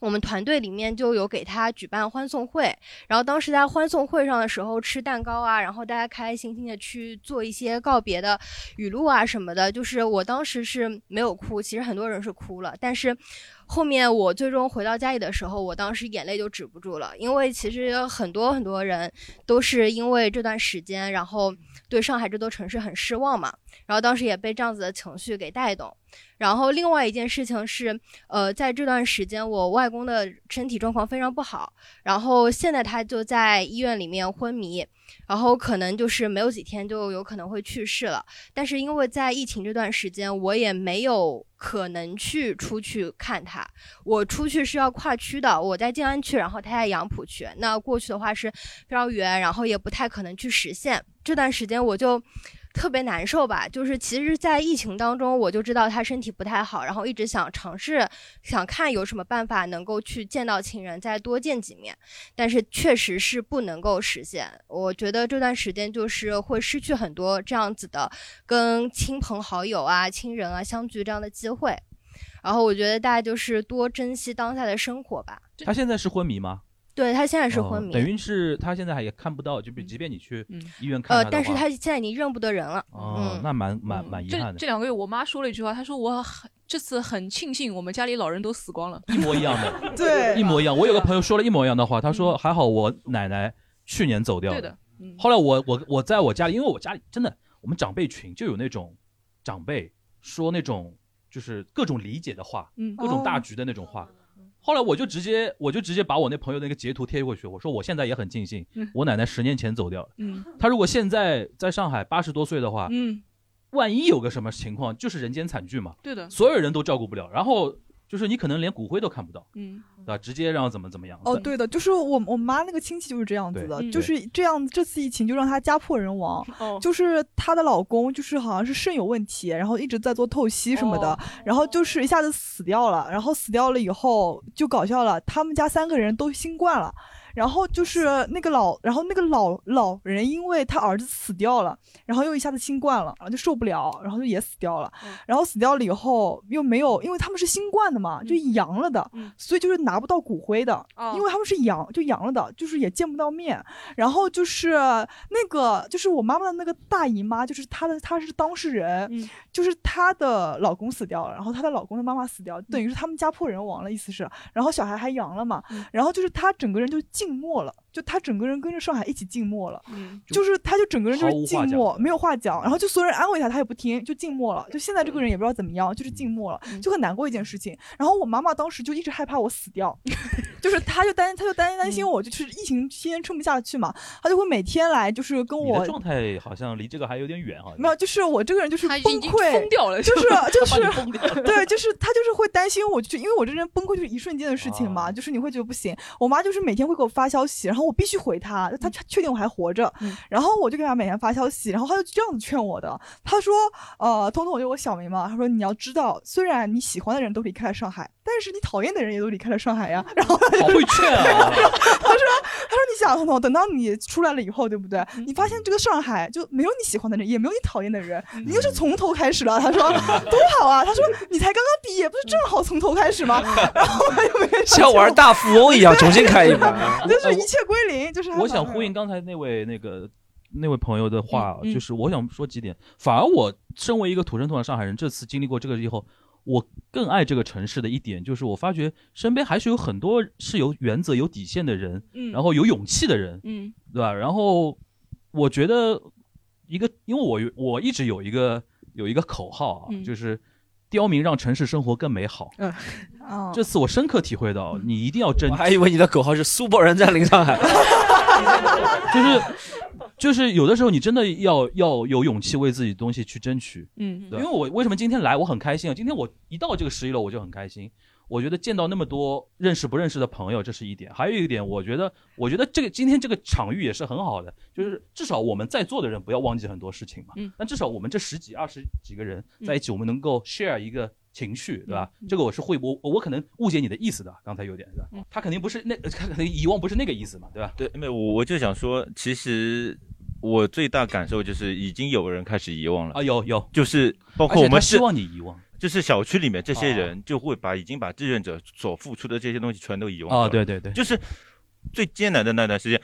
我们团队里面就有给他举办欢送会，然后当时在欢送会上的时候吃蛋糕啊，然后大家开开心心的去做一些告别的语录啊什么的。就是我当时是没有哭，其实很多人是哭了，但是后面我最终回到家里的时候，我当时眼泪就止不住了，因为其实很多很多人都是因为这段时间，然后对上海这座城市很失望嘛，然后当时也被这样子的情绪给带动。然后另外一件事情是，呃，在这段时间我外公的身体状况非常不好，然后现在他就在医院里面昏迷，然后可能就是没有几天就有可能会去世了。但是因为在疫情这段时间，我也没有可能去出去看他，我出去是要跨区的，我在静安区，然后他在杨浦区，那过去的话是非常远，然后也不太可能去实现。这段时间我就。特别难受吧，就是其实，在疫情当中，我就知道他身体不太好，然后一直想尝试，想看有什么办法能够去见到亲人，再多见几面，但是确实是不能够实现。我觉得这段时间就是会失去很多这样子的跟亲朋好友啊、亲人啊相聚这样的机会，然后我觉得大家就是多珍惜当下的生活吧。他现在是昏迷吗？对他现在是昏迷，哦等于是他现在还也看不到，就比即便你去医院看呃，他的但是话他现在已经认不得人了。哦，那蛮蛮蛮遗憾的这，两个月，我妈说了一句话，她说我很这次很庆幸我们家里老人都死光了，一模一样的，对一模一样。我有个朋友说了一模一样的话，他说还好我奶奶去年走掉了。对的嗯后来我我我在我家里，因为我家里真的我们长辈群就有那种长辈说那种就是各种理解的话，嗯各种大局的那种话。后来我就直接我就直接把我那朋友那个截图贴过去，我说我现在也很庆幸嗯。我奶奶十年前走掉了。嗯。他如果现在在上海八十多岁的话，嗯，万一有个什么情况，就是人间惨剧嘛。对的。所有人都照顾不了，然后就是你可能连骨灰都看不到，嗯，对吧？直接让怎么怎么样。哦，对的，就是我我妈那个亲戚就是这样子的，就是这样。这次疫情就让她家破人亡，哦就是她的老公就是好像是肾有问题，然后一直在做透析什么的，哦然后就是一下子死掉了，然后死掉了以后就搞笑了，他们家三个人都新冠了。然后就是那个老，然后那个老老人，因为他儿子死掉了，然后又一下子新冠了，然后就受不了，然后就也死掉了。然后死掉了以后又没有，因为他们是新冠的嘛，就阳了的，所以就是拿不到骨灰的，因为他们是阳就阳了的，就是也见不到面。然后就是那个就是我妈妈的那个大姨妈，就是她的她是当事人，就是她的老公死掉了，然后她的老公的妈妈死掉，等于是他们家破人亡了，意思是，然后小孩还阳了嘛，然后就是她整个人就静默了，就他整个人跟着上海一起静默了，嗯就是他就整个人就是静默，没有话讲，然后就所有人安慰他，他也不听，就静默了。就现在这个人也不知道怎么样，就是静默了，就很难过一件事情。然后我妈妈当时就一直害怕我死掉，就是她就担她就担担心我，就是疫情期间撑不下去嘛，她就会每天来就是跟我状态好像离这个还有点远哈。没有，就是我这个人就是崩溃，疯掉了就是就是 对，就是他就是会担心我，就是因为我这人崩溃就是一瞬间的事情嘛，就是你会觉得不行。我妈就是每天会给我发消息，然后我必须回她，她她确定我还活着，然后我就给他每天发消息，然后他就这样子劝我的，他说，呃，彤彤就我小名嘛，他说你要知道，虽然你喜欢的人都离开了上海，但是你讨厌的人也都离开了上海呀。然后好会劝啊！他说：“他说你想啊，彤彤，等到你出来了以后，对不对？你发现这个上海就没有你喜欢的人，也没有你讨厌的人，你又是从头开始了。他说 多好啊！他说你才刚刚毕业，不是正好从头开始吗？然后我就没有像玩大富翁一样重新开一把。就是一切归零，就是我想呼应刚才那位那个那位朋友的话，嗯嗯就是我想说几点。反而我身为一个土生土长上海人，这次经历过这个以后，我更爱这个城市的一点就是，我发觉身边还是有很多是有原则、有底线的人，嗯然后有勇气的人，嗯对吧？然后我觉得一个，因为我我一直有一个有一个口号啊，嗯就是刁民让城市生活更美好。嗯，哦这次我深刻体会到，你一定要争我还以为你的口号是苏泊人占领上海。就是就是有的时候你真的要要有勇气为自己的东西去争取。嗯，因为我为什么今天来我很开心啊？今天我一到这个十一楼我就很开心。我觉得见到那么多认识不认识的朋友，这是一点。还有一点，我觉得，我觉得这个今天这个场域也是很好的，就是至少我们在座的人不要忘记很多事情嘛。嗯。但至少我们这十几、二十几个人在一起，我们能够 share 一个情绪，对吧？嗯这个我是会，我我可能误解你的意思的，刚才有点的。嗯他肯定不是那，他可能遗忘不是那个意思嘛，对吧？对，没有，我我就想说，其实我最大感受就是已经有人开始遗忘了啊，有有，就是包括我们是希望你遗忘，就是小区里面这些哦人就会把已经把志愿者所付出的这些东西全都遗忘掉了哦对对对就是最艰难的那段时间，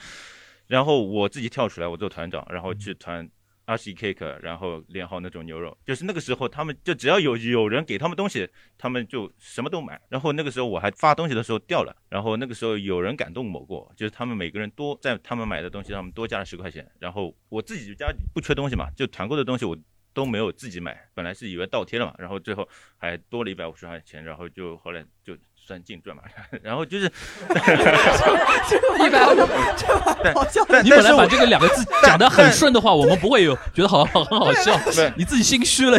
然后我自己跳出来，我做团长，然后去团。阿西 cake，然后连好那种牛肉，就是那个时候，他们就只要有有人给他们东西，他们就什么都买。然后那个时候我还发东西的时候掉了，然后那个时候有人感动我过，就是他们每个人多在他们买的东西上面多加了十块钱。然后我自己家里不缺东西嘛，就团购的东西我都没有自己买，本来是以为倒贴了嘛，然后最后还多了一百五十块钱，然后就后来就算净赚嘛，然后就是 一百五，这好笑。你本来把这个两个字讲得很顺的话，我们不会有觉得好很好笑，你自己心虚了。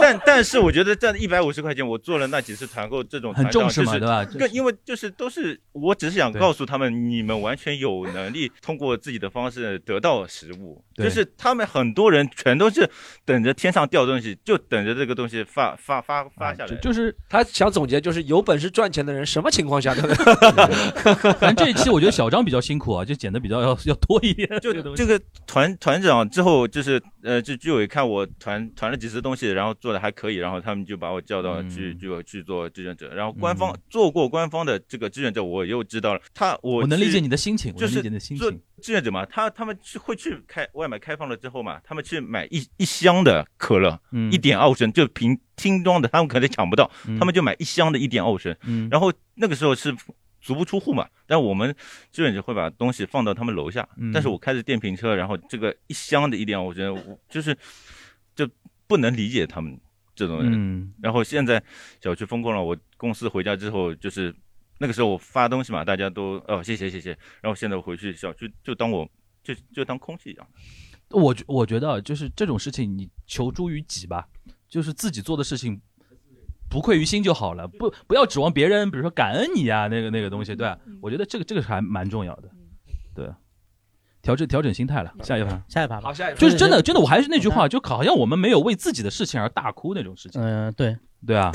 但但是我觉得这一百五十块钱，我做了那几次团购，这种很重视嘛就是对吧更因为就是都是，我只是想告诉他们，你们完全有能力通过自己的方式得到食物，对就是他们很多人全都是等着天上掉东西，就等着这个东西发发发发下来。就是他想总结，就是有本事赚钱的人，什么情况下都能。反正这一期我觉得小张比较辛苦啊，就剪的比较要要多一点。就这个东西这个团团长之后，就是呃，就居委看我团团了几次东西，然后做的还可以，然后他们就把我叫到去居委去做志愿者，然后官方、做过官方的这个志愿者，我又知道了，他我我能理解你的心情我就是能理解你的心做情志愿者嘛，他他们去会去开外卖开放了之后嘛，他们去买一一箱的可乐，嗯。一点二升就瓶听装的，他们可能抢不到，嗯。他们就买一箱的一点二升，嗯。然后那个时候是足不出户嘛，但我们志愿者会把东西放到他们楼下，嗯。但是我开着电瓶车，然后这个一箱的一点二五升，我就是就不能理解他们这种人。嗯。然后现在小区封控了，我公司回家之后就是那个时候我发东西嘛，大家都哦谢谢谢谢，然后现在我回去小区就当我就就当空气一样。我觉我觉得啊就是这种事情，你求诸于己吧，就是自己做的事情不愧于心就好了，不不要指望别人，比如说感恩你啊，那个那个东西，对吧、我觉得这个这个还蛮重要的，对，调整调整心态了。下一盘，下一盘。好，下一盘。就是真的真的，我还是那句话，就好像我们没有为自己的事情而大哭那种事情。嗯，对，对啊，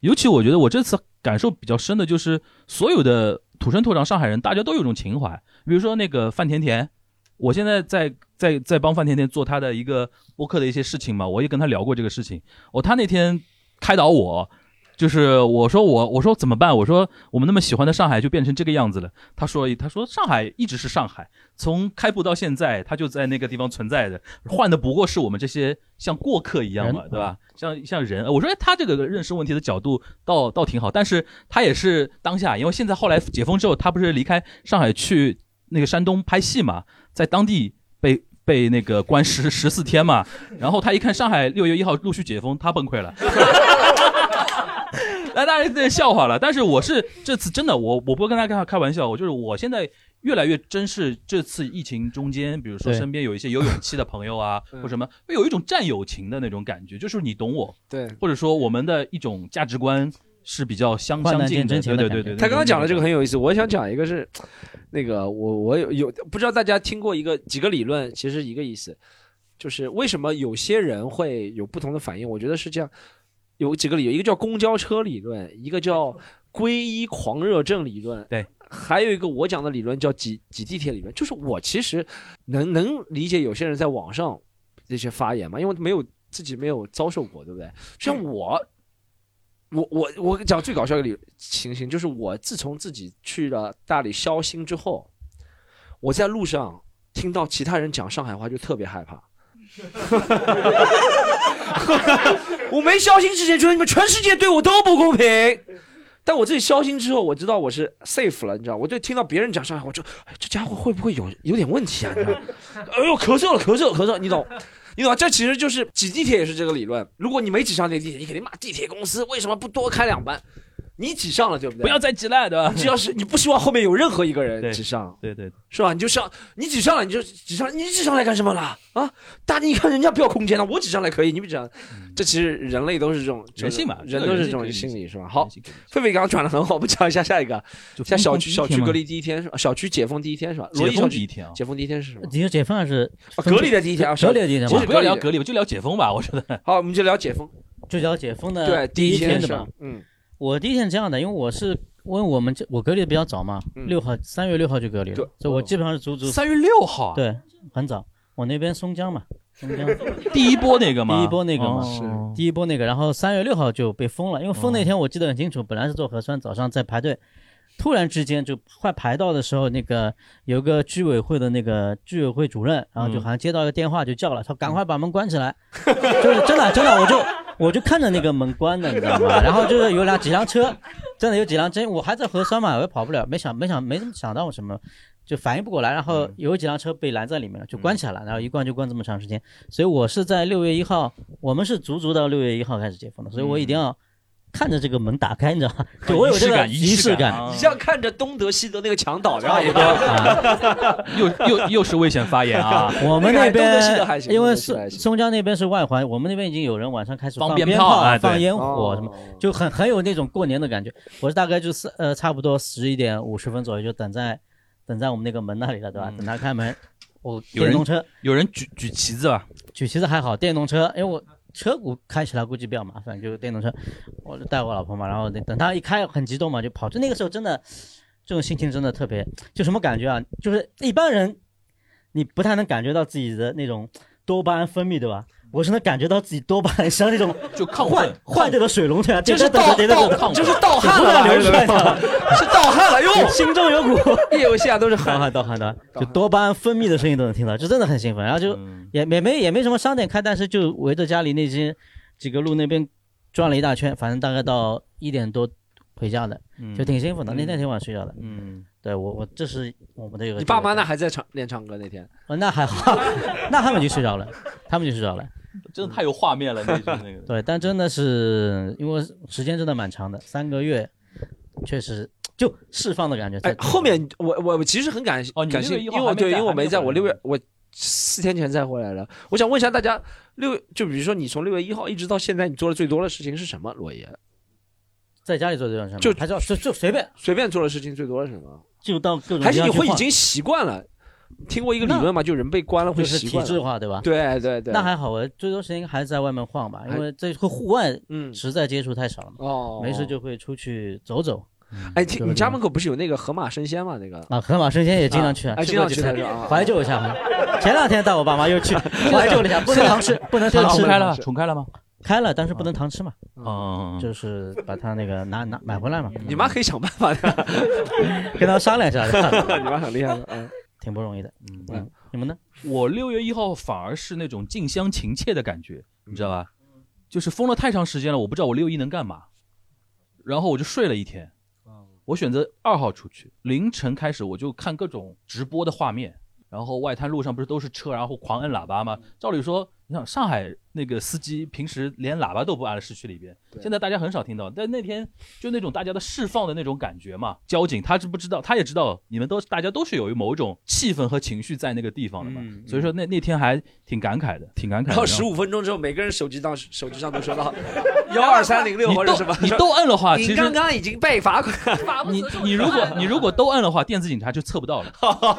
尤其我觉得我这次感受比较深的就是，所有的土生土长上海人，大家都有种情怀。比如说那个范甜甜，我现在在在在帮范甜甜做他的一个播客的一些事情嘛，我也跟他聊过这个事情。哦，他那天开导我，就是我说我我说怎么办？我说我们那么喜欢的上海就变成这个样子了。他说他说上海一直是上海，从开埠到现在，它就在那个地方存在的，换的不过是我们这些像过客一样嘛，对吧？像像人，我说哎他这个认识问题的角度倒倒挺好，但是他也是当下，因为现在后来解封之后，他不是离开上海去那个山东拍戏嘛，在当地被。被那个关十十四天嘛，然后他一看上海六月一号陆续解封，他崩溃了。那当然这笑话了，但是我是这次真的，我我不会跟大家开玩笑，我就是我现在越来越珍视这次疫情中间，比如说身边有一些有勇气的朋友啊，嗯或什么，会有一种战友情的那种感觉，就是你懂我，对，或者说我们的一种价值观是比较相相近的，难见真情对对对对。他刚刚讲的这个很很有意思，我想讲一个是，那个我我有有不知道大家听过一个几个理论，其实一个意思，就是为什么有些人会有不同的反应？我觉得是这样，有几个理由，一个叫公交车理论，一个叫皈依狂热症理论，对，还有一个我讲的理论叫挤挤地铁理论，就是我其实能能理解有些人在网上这些发言嘛，因为没有自己没有遭受过，对不对？像我。我我我讲最搞笑的理情形，就是我自从自己去了大理消心之后，我在路上听到其他人讲上海话就特别害怕。我没消心之前觉得你们全世界对我都不公平，但我自己消心之后，我知道我是 safe 了，你知道？我就听到别人讲上海话，就哎这家伙会不会有有点问题啊？你知道？哎呦咳嗽了，咳嗽了，咳嗽，你懂？你懂？这其实就是挤地铁也是这个理论。如果你没挤上那地铁，你肯定骂地铁公司为什么不多开两班。你挤上了，对不对？不要再挤了，对吧？只要是你不希望后面有任何一个人挤上，对对，是吧？你就上，你挤上了，你就挤上，你挤上来干什么了啊？大家你看人家不要空间了，我挤上来可以，你不挤上，这其实人类都是这种人性嘛，人都是这种心理，是吧？好，狒狒刚刚转的很好，我们讲一下下一个，像小区小区隔离第一天是吧？小区解封第一天是吧？解封第一天啊，解封第一天是什么？你说解封还是隔离的第一天啊？隔离的第一天，不要聊隔离，我就聊解封吧，我觉得。好，我们就聊解封，就聊解封的对第一天是吧。嗯。我第一天这样的，因为我是因为我们这我隔离的比较早嘛，六号三月六号就隔离了，所以我基本上是足足三月六号，对，很早。我那边松江嘛，松江 第一波那个嘛，第一波那个嘛，是。第一波那个，然后三月六号就被封了，因为封那天我记得很清楚，本来是做核酸，早上在排队，突然之间就快排到的时候，那个有个居委会的那个居委会主任，然后就好像接到一个电话就叫了，他赶快把门关起来，就是真的真的我就。我就看着那个门关的，你知道吗？然后就是有辆几辆车，真的有几辆真，我还在核酸嘛，我也跑不了，没想没想没怎么想到我什么，就反应不过来。然后有几辆车被拦在里面了，就关起来了。然后一关就关这么长时间，所以我是在六月一号，我们是足足到六月一号开始解封的，所以我一定要。看着这个门打开，你知道吗？对我有这个仪式感。你像看着东德西德那个墙倒，然后不多，又又又是危险发言啊！我们那边因为是松江那边是外环，我们那边已经有人晚上开始放鞭炮、放烟火什么，就很很有那种过年的感觉。我是大概就是呃差不多十一点五十分左右就等在等在我们那个门那里了，对吧？等他开门。我电动车有人举举旗子吧？举旗子还好，电动车因为我。车股开起来估计比较麻烦，就电动车，我就带我老婆嘛，然后等她一开很激动嘛，就跑。就那个时候真的，这种心情真的特别，就什么感觉啊？就是一般人你不太能感觉到自己的那种多巴胺分泌，对吧？我是能感觉到自己多巴胺像那种 就亢坏坏掉的水龙头啊，就是盗盗，就是盗汗了，流出来了，是盗汗了哟，心中有股。夜游戏啊，都是盗汗。盗汗的，就多巴胺分泌的声音都能听到，就真的很兴奋。然后就也也没也没什么商店开，但是就围着家里那些几个路那边转了一大圈，反正大概到一点多回家的，就挺兴奋的。那天挺晚睡觉的，嗯，对我我这是我们的一个。你爸妈那还在唱练唱歌那天？哦，那还好，那他们就睡着了，他们就睡着了。真的太有画面了，那个那个。对，但真的是因为时间真的蛮长的，三个月，确实就释放的感觉。哎，后面我我我其实很感哦，感谢，因为对，因为我没在，我六月我四天前才回来了。我想问一下大家，六就比如说你从六月一号一直到现在，你做的最多的事情是什么？罗爷，在家里做这种什么？就还是就就随便随便做的事情最多是什么？就到各种还是你会已经习惯了。听过一个理论嘛，就人被关了会习惯，体制化对吧？对对对。那还好，我最多时间还是在外面晃吧，因为这个户外嗯实在接触太少了嘛。哦。没事就会出去走走。哎，你家门口不是有那个河马生鲜吗？那个啊，河马生鲜也经常去啊，经常去怀旧一下。前两天带我爸妈又去 怀旧了一下，不能堂吃，不能堂吃。重开了，重开了吗？开了，但是不能堂吃嘛。哦。就是把它那个拿拿买回来嘛。你妈可以想办法的，跟他商量一下。你妈很厉害的，嗯，挺不容易的。嗯。你们呢？我六月一号反而是那种近乡情怯的感觉，你知道吧？就是封了太长时间了，我不知道我六一能干嘛，然后我就睡了一天。我选择二号出去，凌晨开始我就看各种直播的画面，然后外滩路上不是都是车，然后狂摁喇叭吗？照理说，你想上海那个司机平时连喇叭都不按，市区里边，现在大家很少听到，但那天就那种大家的释放的那种感觉嘛。交警他知不知道，他也知道你们都大家都是有某种气氛和情绪在那个地方的嘛，所以说那那天还挺感慨的，挺感慨。然后十五分钟之后，每个人手机当手机上都收到。幺二三零六或者什么，你都摁的话，其实刚刚已经被罚款。你你如果你如果都摁的话，电子警察就测不到了。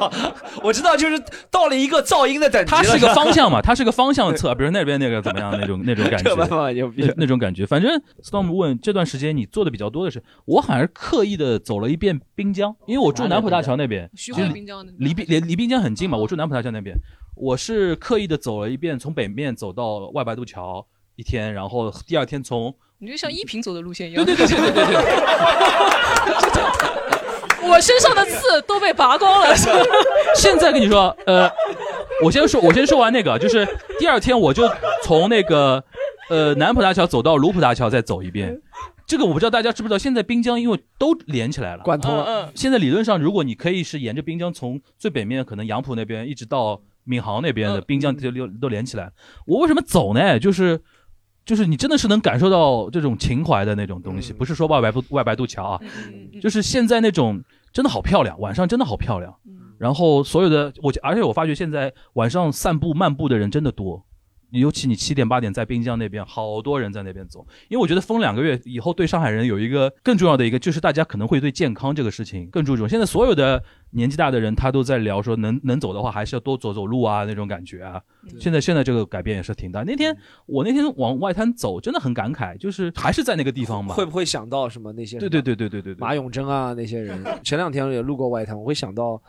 我知道，就是到了一个噪音的等级。它是个方向嘛，它是个方向测比如那边那个怎么样那种 那种感觉，这办法牛逼那那种感觉。反正 Storm 问这段时间你做的比较多的是，我好像是刻意的走了一遍滨江，因为我住南浦大桥那边，徐汇滨江的离滨离离滨江很近嘛，我住南浦大桥那边，我是刻意的走了一遍，从北面走到外白渡桥一天，然后第二天从你就像依萍走的路线一样。对对对对对对对。我身上的刺都被拔光了。现在跟你说，呃，我先说，我先说完那个，就是第二天我就从那个呃南浦大桥走到卢浦大桥，再走一遍。这个我不知道大家知不知道，现在滨江因为都连起来了，贯通了现在理论上，如果你可以是沿着滨江从最北面可能杨浦那边一直到闵行那边的滨江就都都连起来了。我为什么走呢？就是就是你真的是能感受到这种情怀的那种东西，不是说外白渡外白渡桥啊，就是现在那种真的好漂亮，晚上真的好漂亮。然后所有的我，而且我发觉现在晚上散步漫步的人真的多，尤其你七点八点在滨江那边，好多人在那边走。因为我觉得封两个月以后，对上海人有一个更重要的一个，就是大家可能会对健康这个事情更注重。现在所有的年纪大的人，他都在聊说能能走的话，还是要多走走路啊，那种感觉啊。现在现在这个改变也是挺大。那天我那天往外滩走，真的很感慨，就是还是在那个地方嘛。会不会想到什么那些？对对对对对对对。马永贞啊那些人，前两天也路过外滩，我会想到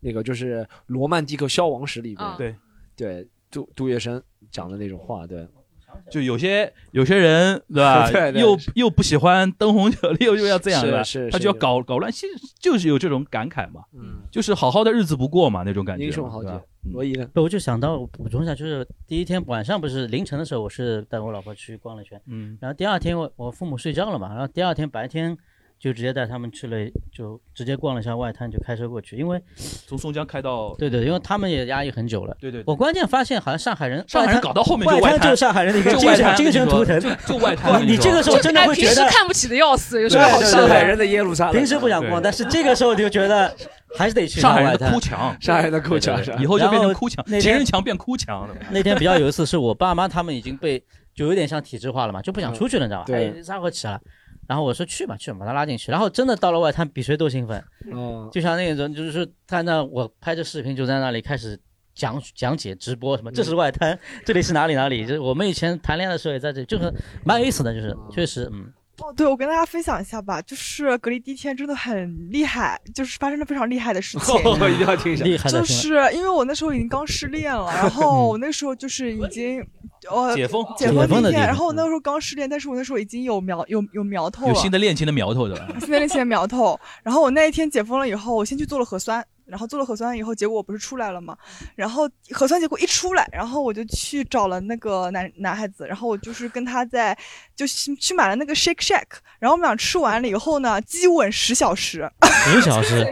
那个就是《罗曼蒂克消亡史》里边，啊对对杜杜月笙讲的那种话，对，就有些有些人对吧？对对又又不喜欢灯红酒绿，又又要这样是对吧？是是他就要搞搞乱，其实就是有这种感慨嘛，嗯，就是好好的日子不过嘛，那种感觉。英雄豪杰对吧。罗伊呢？不，我就想到补充一下，就是第一天晚上不是凌晨的时候，我是带我老婆去逛了一圈，嗯，然后第二天我我父母睡觉了嘛，然后第二天白天就直接带他们去了，就直接逛了一下外滩，就开车过去，因为从松江开到对对，因为他们也压抑很久了。对对对我关键发现好像上海人，上海人搞到后面就外外滩滩就是上海人的一个精神精神图腾，就就外滩你你这个时候真的会哎，平时觉得看不起的要死，有什么好对对？上海人的耶路撒冷，平时不想逛，但是这个时候就觉得还是得去上海人外滩的哭墙，上海人的哭墙以后就变成哭墙，情人墙变哭墙了。那天比较有一次，是我爸妈他们已经被就有点像体制化了嘛，就不想出去了，你知道吧？对哎，撒火起了。然后我说去吧，去吧，把他拉进去。然后真的到了外滩，比谁都兴奋，嗯，就像那种就是他那我拍着视频就在那里开始讲讲解直播什么，这是外滩，这里是哪里哪里，就是我们以前谈恋爱的时候也在这里，就是蛮有意思的，就是确实嗯。哦，对，我跟大家分享一下吧，就是隔离第一天真的很厉害，就是发生了非常厉害的事情。一定要听一下。厉害的就是因为我那时候已经刚失恋了，然后我那时候就是已经呃解封解解封封那天，然后我那时候刚失恋，但是我那时候已经有苗有有苗头有了，新的恋情的苗头的吧？新的那些苗头。然后我那一天解封了以后，我先去做了核酸，然后做了核酸以后，结果我不是出来了嘛，然后核酸结果一出来，然后我就去找了那个男男孩子，然后我就是跟他在就去去买了那个 Shake Shack，然后我们俩吃完了以后呢，激吻十小时，十小时，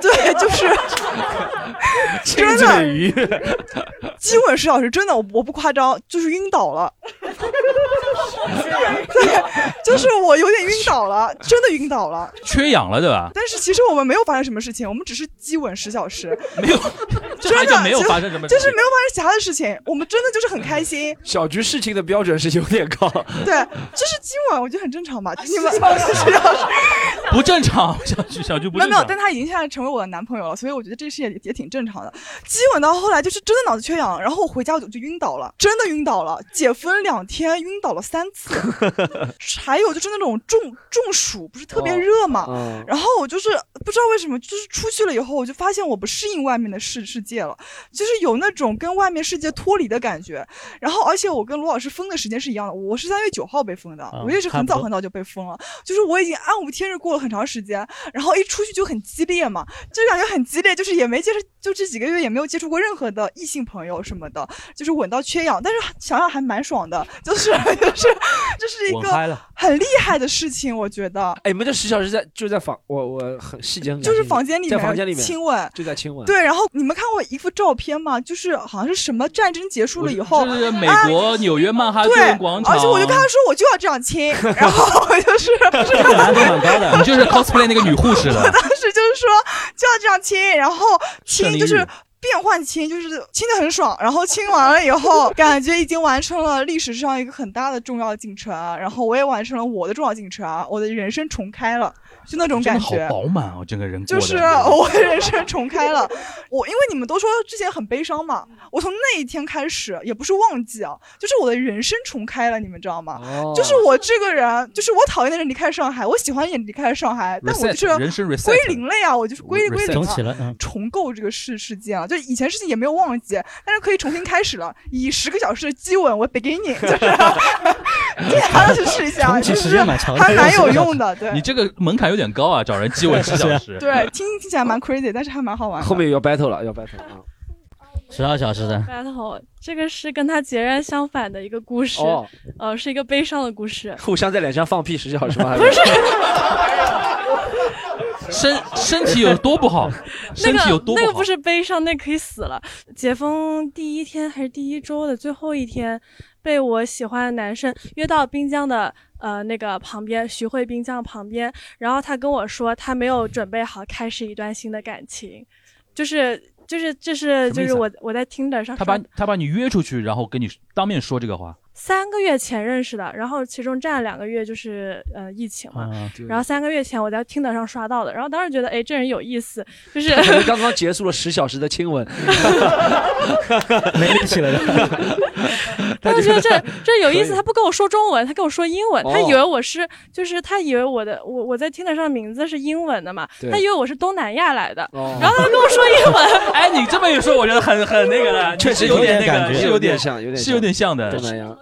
对，就是 真的，激吻十小时，真的我我不夸张，就是晕倒了。对，就是我有点晕倒了，真的晕倒了。缺氧了对吧？但是其实我们没有发生什么事情，我们只是激吻十小时，没有，这还真的就没有发生什么，就是没有发生其他的事情，我们真的就是很开心。小菊事情的标准是有点高。对，就是激吻，我觉得很正常吧。你们十小时不正常，小菊小菊不没有没有，但他已经现在成为我的男朋友了，所以我觉得这事也也挺正常的。基吻到后来就是真的脑子缺氧，然后我回家我就就晕倒了，真的晕倒了，解封两天晕倒了三次，还有就是那种中中暑，不是特别热嘛。嗯，然后我就是不知道为什么，就是出去了以后，我就发现我不适应外面的世世界了，就是有那种跟外面世界脱离的感觉。然后，而且我跟罗老师封的时间是一样的，我是三月九号被封的，啊我也是很早很早就被封了，就是我已经暗无天日过了很长时间，然后一出去就很激烈嘛，就感觉很激烈，就是也没接触，就这几个月也没有接触过任何的异性朋友什么的，就是吻到缺氧，但是想想还蛮爽的，就是 就是这是一个很厉害的事情，我觉得。哎，你们这十小时在就在房，我我很细节很就是房间里面，在房间里面亲吻。就在亲吻。对，然后你们看过一幅照片吗？就是好像是什么战争结束了以后，就是美国纽约曼哈顿广，场，而且我就跟他说我就要这样亲，然后我就是这个难度蛮高的 你。就是 cosplay 那个女护士了。我，当时就是说就要这样亲，然后亲就是变换亲，就是亲的很爽，然后亲完了以后，感觉已经完成了历史上一个很大的重要进程，然后我也完成了我的重要进程，我的人生重开了。就那种感觉好。饱满哦，整个人就是我的人生重开了。我因为你们都说之前很悲伤嘛，我从那一天开始，也不是忘记啊，就是我的人生重开了，你们知道吗？哦就是我这个人，就是我讨厌的人离开上海，我喜欢的人离开了上海，但我就是人生归零了呀，我就是归归零了，嗯，重构这个事事件啊，就以前事情也没有忘记，但是可以重新开始了，以十个小时的激吻为 beginning，就是 大家去试一下，重启就是时间蛮长的还蛮有用的，对你这个门槛有点高啊，找人激吻十小时。对，听听起来蛮 crazy，但是还蛮好玩的。后面要 battle 了，要 battle 了啊！十二小时的，battle，这个是跟他截然相反的一个故事，哦呃，是一个悲伤的故事。互相在脸上放屁十小时吗？不是，身身体有多不好，身体有多不好那个不。是悲伤，那可以死了。解封第一天还是第一周的最后一天，被我喜欢的男生约到滨江的呃那个旁边，徐汇滨江旁边，然后他跟我说他没有准备好开始一段新的感情，就是就是这是就是我我在 Tinder 上他把他把你约出去，然后跟你当面说这个话，三个月前认识的，然后其中占了两个月就是呃疫情嘛，啊然后三个月前我在 Tinder 上刷到的，然后当时觉得哎这人有意思，就是 刚刚结束了十小时的亲吻，没力气了。他就觉得这这有意思，他不跟我说中文，他跟我说英文，哦他以为我是就是他以为我的我我在 Tinder 上名字是英文的嘛，对他以为我是东南亚来的，哦然后他跟我说英文，哎，你这么一说，我觉得很很那个了，确实有点那个，是有点有点像有点是有点像的。东南亚。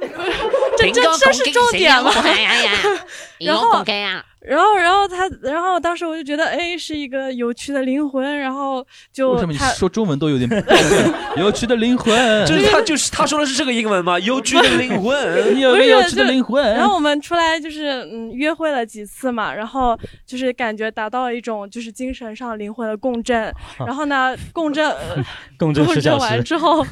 这这这是重点吗？然后啊，然后然后他然后当时我就觉得哎是一个有趣的灵魂，然后就为什么你他说中文都有点 有趣的灵魂？就是他就是他说的是这个英文吗？有趣的灵魂，你有趣的灵魂。然后我们出来就是嗯约会了几次嘛，然后就是感觉达到了一种就是精神上灵魂的共振。然后呢，共振、呃共振完之后。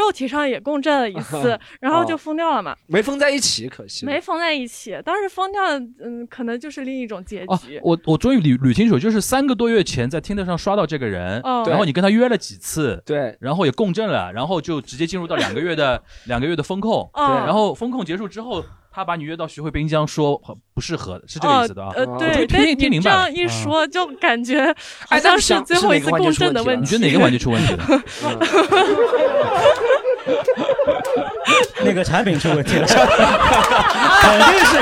肉体上也共振了一 次，然后就疯掉了嘛，没封在一起，可惜。没疯在一起。当时疯掉，嗯，可能就是另一种结哦局。，我我终于捋捋清楚，就是三个多月前在听的上刷到这个人，哦然后你跟他约了几次，对，然后也共振了，然后就直接进入到两个月的两个月的风控，对然后风控结束之后，他把你约到徐汇滨江说不适合，是这个意思的啊？呃，对，听听明白这样一说，就感觉好像是最后一次是哪个环节共振的问题。你觉得哪个环节出问题了？那个产品出问题了，肯定是，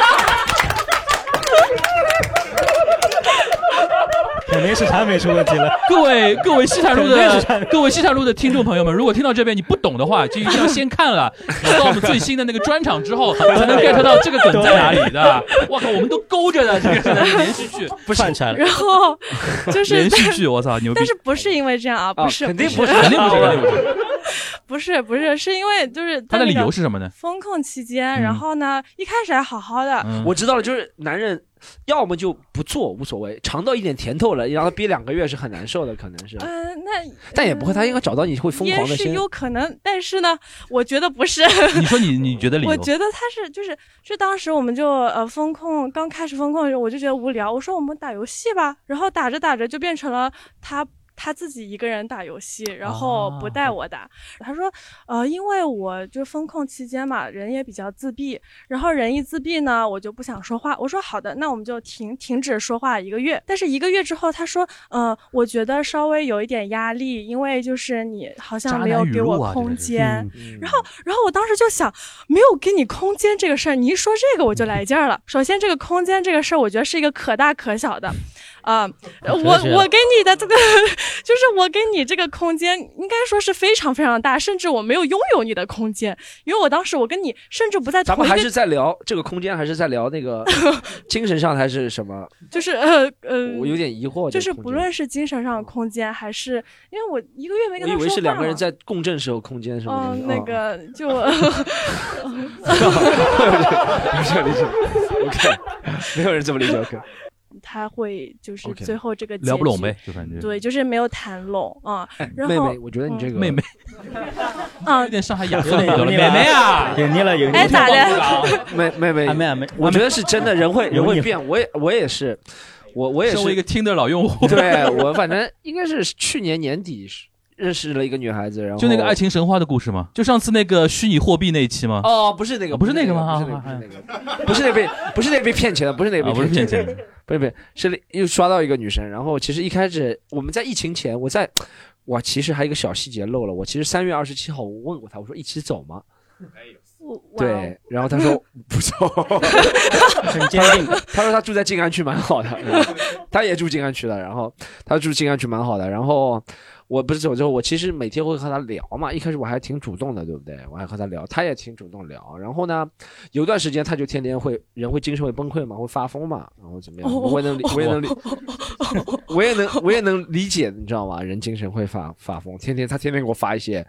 定是产品出问题了。各位各位西坦路的各位西坦路的听众朋友们，如果听到这边你不懂的话，就一定要先看了到我们最新的那个专场之后，才能 get 到这个梗在哪里的。我靠，我们都勾着的这个是连续剧，不串起来了。然后就是连续剧，我操，牛逼但！是不是因为这样啊？不是，肯定不不是肯定不是，肯定不是。不是不是，是因为就是他的理由是什么呢？风控期间，嗯然后呢，一开始还好好的，嗯我知道了，就是男人要么就不做无所谓，尝到一点甜头了，让他憋两个月是很难受的，可能是。嗯、那但也不会，他应该找到你会疯狂的先。也是有可能，但是呢，我觉得不是。你说你你觉得理 由？我觉得他是就是就当时我们就呃风控刚开始风控的时候，我就觉得无聊，我说我们打游戏吧，然后打着打着就变成了他。他自己一个人打游戏，然后不带我打。他说，呃，因为我就风控期间嘛，人也比较自闭，然后人一自闭呢，我就不想说话。我说好的，那我们就停停止说话一个月。但是一个月之后，他说，呃，我觉得稍微有一点压力，因为就是你好像没有给我空间。然后，然后我当时就想，没有给你空间这个事儿，你一说这个我就来劲儿了。首先，这个空间这个事儿，我觉得是一个可大可小的，啊、我我给你的这个，就是我给你这个空间，应该说是非常非常大，甚至我没有拥有你的空间，因为我当时我跟你甚至不在同一个，咱们还是在聊这个空间，还是在聊那个 精神上，还是什么？就是呃呃，我有点疑惑。就是不论是精神上的空间，还是因为我一个月没跟他说话我以为是两个人在共振时候空间什么嗯，的。那个就，没事没事，OK，没有人这么理解 OK。他会就是最后这个结局聊不拢呗，就感觉对，就是没有谈拢啊。然后妹妹，我觉得你这个 妹妹啊有，点上海雅有风了，妹妹啊，有腻了，有你了。哎咋的？妹妹妹妹妹，我觉得是真的，人会人会变。我也我也是，我我也是一个听的老用户，对 我反正应该是去年年底认识了一个女孩子，然后就那个爱情神话的故事吗？就上次那个虚拟货币那一期吗？哦，不是那个，啊不是那个个吗？不是那个，不是那个，不是那被，不是那被 骗钱的，不是那被啊不是骗钱的，不是不是，是又刷到一个女生，然后其实一开始我们在疫情前，我在，哇，其实还有一个小细节漏了，我其实三月二十七号我问过她，我说一起走吗？对，然后她说不走，很坚定。她说她住在静安区蛮好的，她也住静安区的，然后他住静安区蛮好的，然后我不是走之后，我其实每天会和他聊嘛，一开始我还挺主动的，对不对？我还和他聊，他也挺主动聊，然后呢，有段时间他就天天会人会精神会崩溃嘛，会发疯嘛，然后怎么样？我也能理，我也能理，我也能我也能理解，你知道吗？人精神会发发疯，天天他天天给我发一些。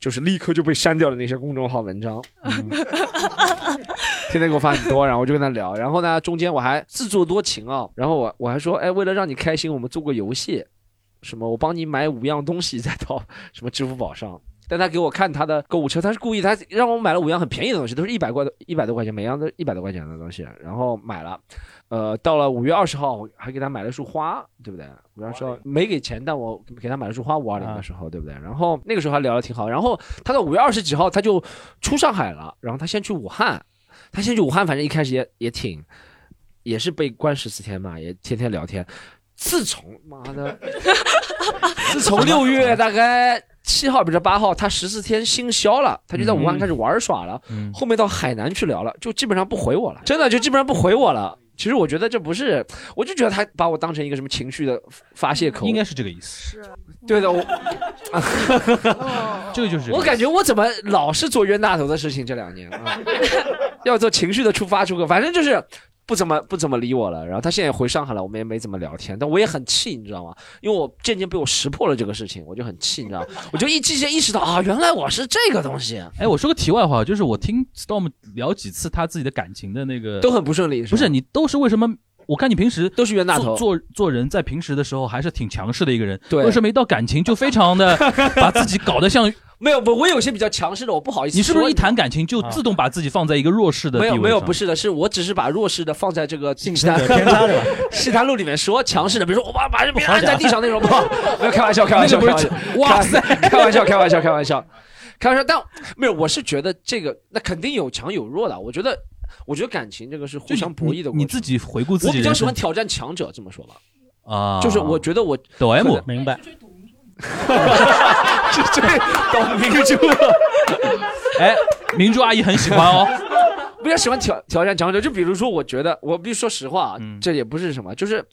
就是立刻就被删掉的那些公众号文章，嗯 天天给我发很多，然后我就跟他聊，然后呢，中间我还自作多情啊，然后我我还说，哎，为了让你开心，我们做个游戏，什么我帮你买五样东西再到什么支付宝上。但他给我看他的购物车，他是故意，他让我买了五样很便宜的东西，都是一百块一百多块钱，每样都一百多块钱的东西，然后买了。呃，到了五月二十号，我还给他买了束花，对不对？五月二十号没给钱，但我给他买了束花，五二零的时候，对不对？然后那个时候还聊得挺好。然后他到五月二十几号他就出上海了，然后他先去武汉，他先去武汉，反正一开始也也挺，也是被关十四天嘛，也天天聊天。自从妈的，自从六月大概七号不是八号，他十四天心消了，他就在武汉开始玩耍了。嗯后面到海南去聊了，就基本上不回我了，真的就基本上不回我了。其实我觉得这不是，我就觉得他把我当成一个什么情绪的发泄口，应该是这个意思。对的，我这个就是个我感觉我怎么老是做冤大头的事情这两年啊，要做情绪的出发出口，反正就是不怎么不怎么理我了。然后他现在也回上海了，我们也没怎么聊天，但我也很气，你知道吗？因为我渐渐被我识破了这个事情，我就很气，你知道吗？我就一渐渐意识到啊，原来我是这个东西，哎，我说个题外话，就是我听 Storm 聊几次他自己的感情的那个都很不顺利，不是你都是为什么？我看你平时都是冤大头做做做人，在平时的时候还是挺强势的一个人，对为什么一到感情就非常的 把自己搞得像？没有不，我有些比较强势的，我不好意思。你是不是一谈感情就自动把自己放在一个弱势的地位上？没有没有，不是的，是我只是把弱势的放在这个西者偏差的吧西坛路里面说强势的，比如说我把把人别人按在地上那种，不好，没有开玩笑，开玩笑，不是开玩笑，哇塞开玩笑，开玩笑，开玩笑，开玩笑。但没有，我是觉得这个那肯定有强有弱的。我觉得，我觉得感情这个是互相博弈的过程。你自己回顾自己我比较喜欢挑战强者，这么说吧。啊，就是我觉得我抖 M 明白。是这懂明珠，哎，明珠阿姨很喜欢哦。比较喜欢挑挑战强者，就比如说，我觉得我必须说实话啊，嗯这也不是什么，就是。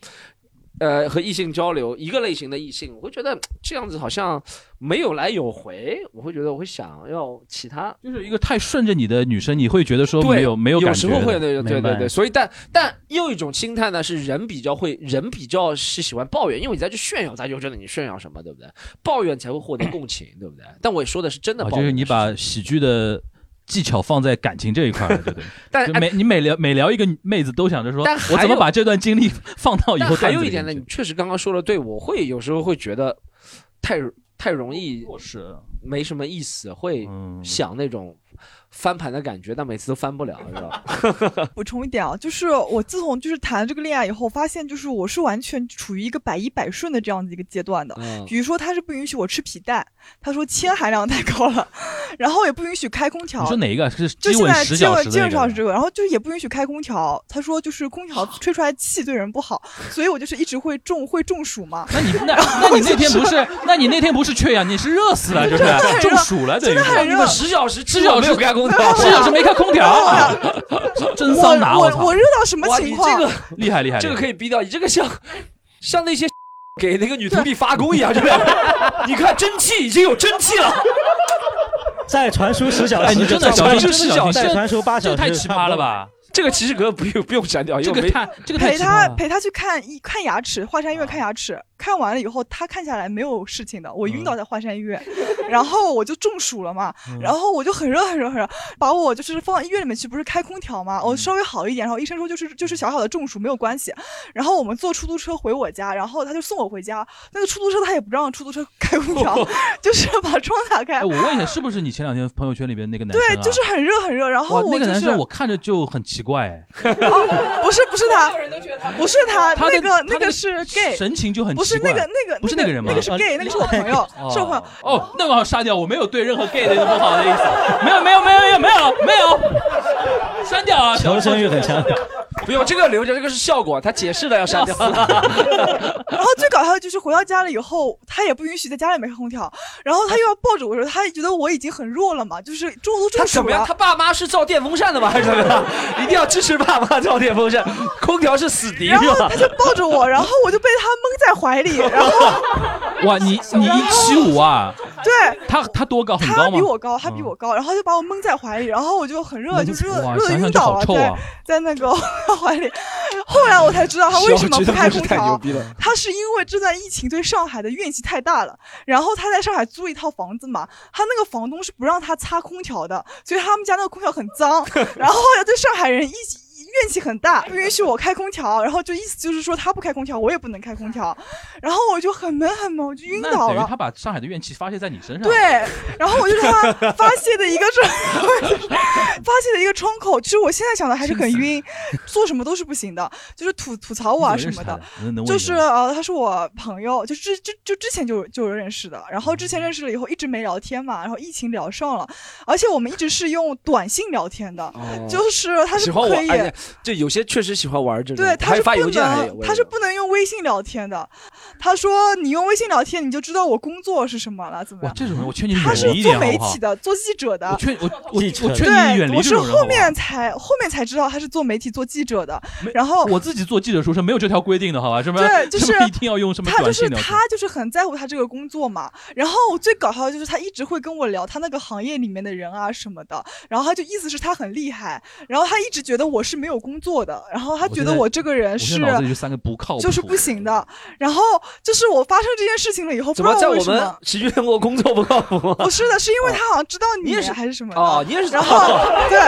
呃，和异性交流一个类型的异性，我会觉得这样子好像没有来有回，我会觉得我会想要其他，就是一个太顺着你的女生，你会觉得说没有没有感觉，有时候会对对对对对，所以但但又一种心态呢，是人比较会，人比较是喜欢抱怨，因为你在这炫耀，他就觉得你炫耀什么，对不对？抱怨才会获得共情，对不对？但我说的是真的哦就是，你把喜剧的技巧放在感情这一块儿，对不对？但每你每聊每聊一个妹子，都想着说，但我怎么把这段经历 放到以后还有一点呢，你确实刚刚说的对，我会有时候会觉得太太容易是。没什么意思，会嗯。想那种翻盘的感觉，但每次都翻不了，是吧？补充一点啊，就是我自从就是谈了这个恋爱以后，发现就是我是完全处于一个百依百顺的这样子一个阶段的。嗯比如说，他是不允许我吃皮蛋，他说铅含量太高了，然后也不允许开空调。你说哪一个是就基吻十现在基本基小时的那个？本上是这个，然后就是也不允许开空调。他说就是空调吹出来气对人不好，所以我就是一直会中会中暑嘛。那你那那你那天不是？那你那天不是缺氧，你是热死了，就是中暑了，等于是你们十小时十小时没有开空调，十小时没开空调，真桑拿！我操我热到什么情况？你这个厉害厉害，这个可以逼掉，你这个像像那些 给那个女徒弟发功一样，对不对？你看蒸汽已经有蒸汽了，再传输十小时，哎你真的传输小心真的小时再传输八小时，这太奇葩了吧？这个其实可不用不用删掉，这个太这个太陪。他陪他去看一看牙齿，华山医院看牙齿，看完了以后他看下来没有事情的，我晕倒在华山医院，然后我就中暑了嘛，然后我就很热很热很热，把我就是放到医院里面去，不是开空调嘛，我稍微好一点，然后医生说就是就是小小的中暑没有关系，然后我们坐出租车回我家，然后他就送我回家，那个出租车他也不让出租车开空调，就是把窗打开哎，，我问一下，是不是你前两天朋友圈里边那个男生啊？对，就是很热很热，然后，我就是那个男生我看着就很奇怪，哎，哦，不是不是他，不是他，他那个那那个是 gay，神情就很不奇是那个那个不是那个人吗？那个是 gay，那个是我朋友，是我朋友。哦，那么好杀掉，我没有对任何 gay 的不好的意思，没有没有没有没有没有没有，删掉啊！求生欲很强。不用这个留着，这个是效果，他解释的要删掉。然后最搞笑的就是回到家了以后，他也不允许在家里面开空调，然后他又要抱着我说，他觉得我已经很弱了嘛，就是中都中暑他怎么样？了他。爸妈是造电风扇的吗？还是怎么样？一定要支持爸妈造电风扇，空调是死敌然后他？就抱着我，然后我就被他蒙在怀里，然后 哇，你你一七五啊？对他他多高？很他高吗？比我高，他比我高，然后就把我蒙在怀里，然后我就很热，就热热晕倒了，在在那个怀里。后来我才知道他为什么不开空调，他是因为这段疫情对上海的怨气太大了，然后他在上海租一套房子嘛，他那个房东是不让他擦空调的，所以他们家那个空调很脏，然后后来对上海人一起。怨气很大，不允许我开空调，然后就意思就是说他不开空调，我也不能开空调，然后我就很闷很闷，我就晕倒了。等于他把上海的怨气发泄在你身上。对，然后我就是他发泄的一个窗，发泄的一个窗口。其实我现在想的还是很晕，做什么都是不行的，就是吐吐槽我啊什么的。就是呃，他是我朋友，就之就就之前就就认识的，然后之前认识了以后一直没聊天嘛，然后疫情聊上了，而且我们一直是用短信聊天的，就是他是不可以。就有些确实喜欢玩这种，对，他是不发邮件，还能，有他是不能用微信聊天的。他说你用微信聊天，你就知道我工作是什么了，怎么哇，样？这种人我劝你他是远离一做点好不好媒体？的，做记者的。我劝我我我劝对，你远离我是这种人好不好。后面才后面才知道他是做媒体、做记者的。然后我自己做记者书是没有这条规定的，好吧？什么对，就是一定要用什么他就是他就是很在乎他这个工作嘛。然后最搞笑的就是他一直会跟我聊他那个行业里面的人啊什么的。然后他就意思是他很厉害，然后他一直觉得我是没有工作的，然后他觉得我这个人是脑子里就三个不靠，就是不行的。然后就是我发生这件事情了以后，不怎知么在我们道为什么。喜剧联播工作不靠谱吗？不是的，是因为他好像知道你也是还是什么的哦你也是然后 对，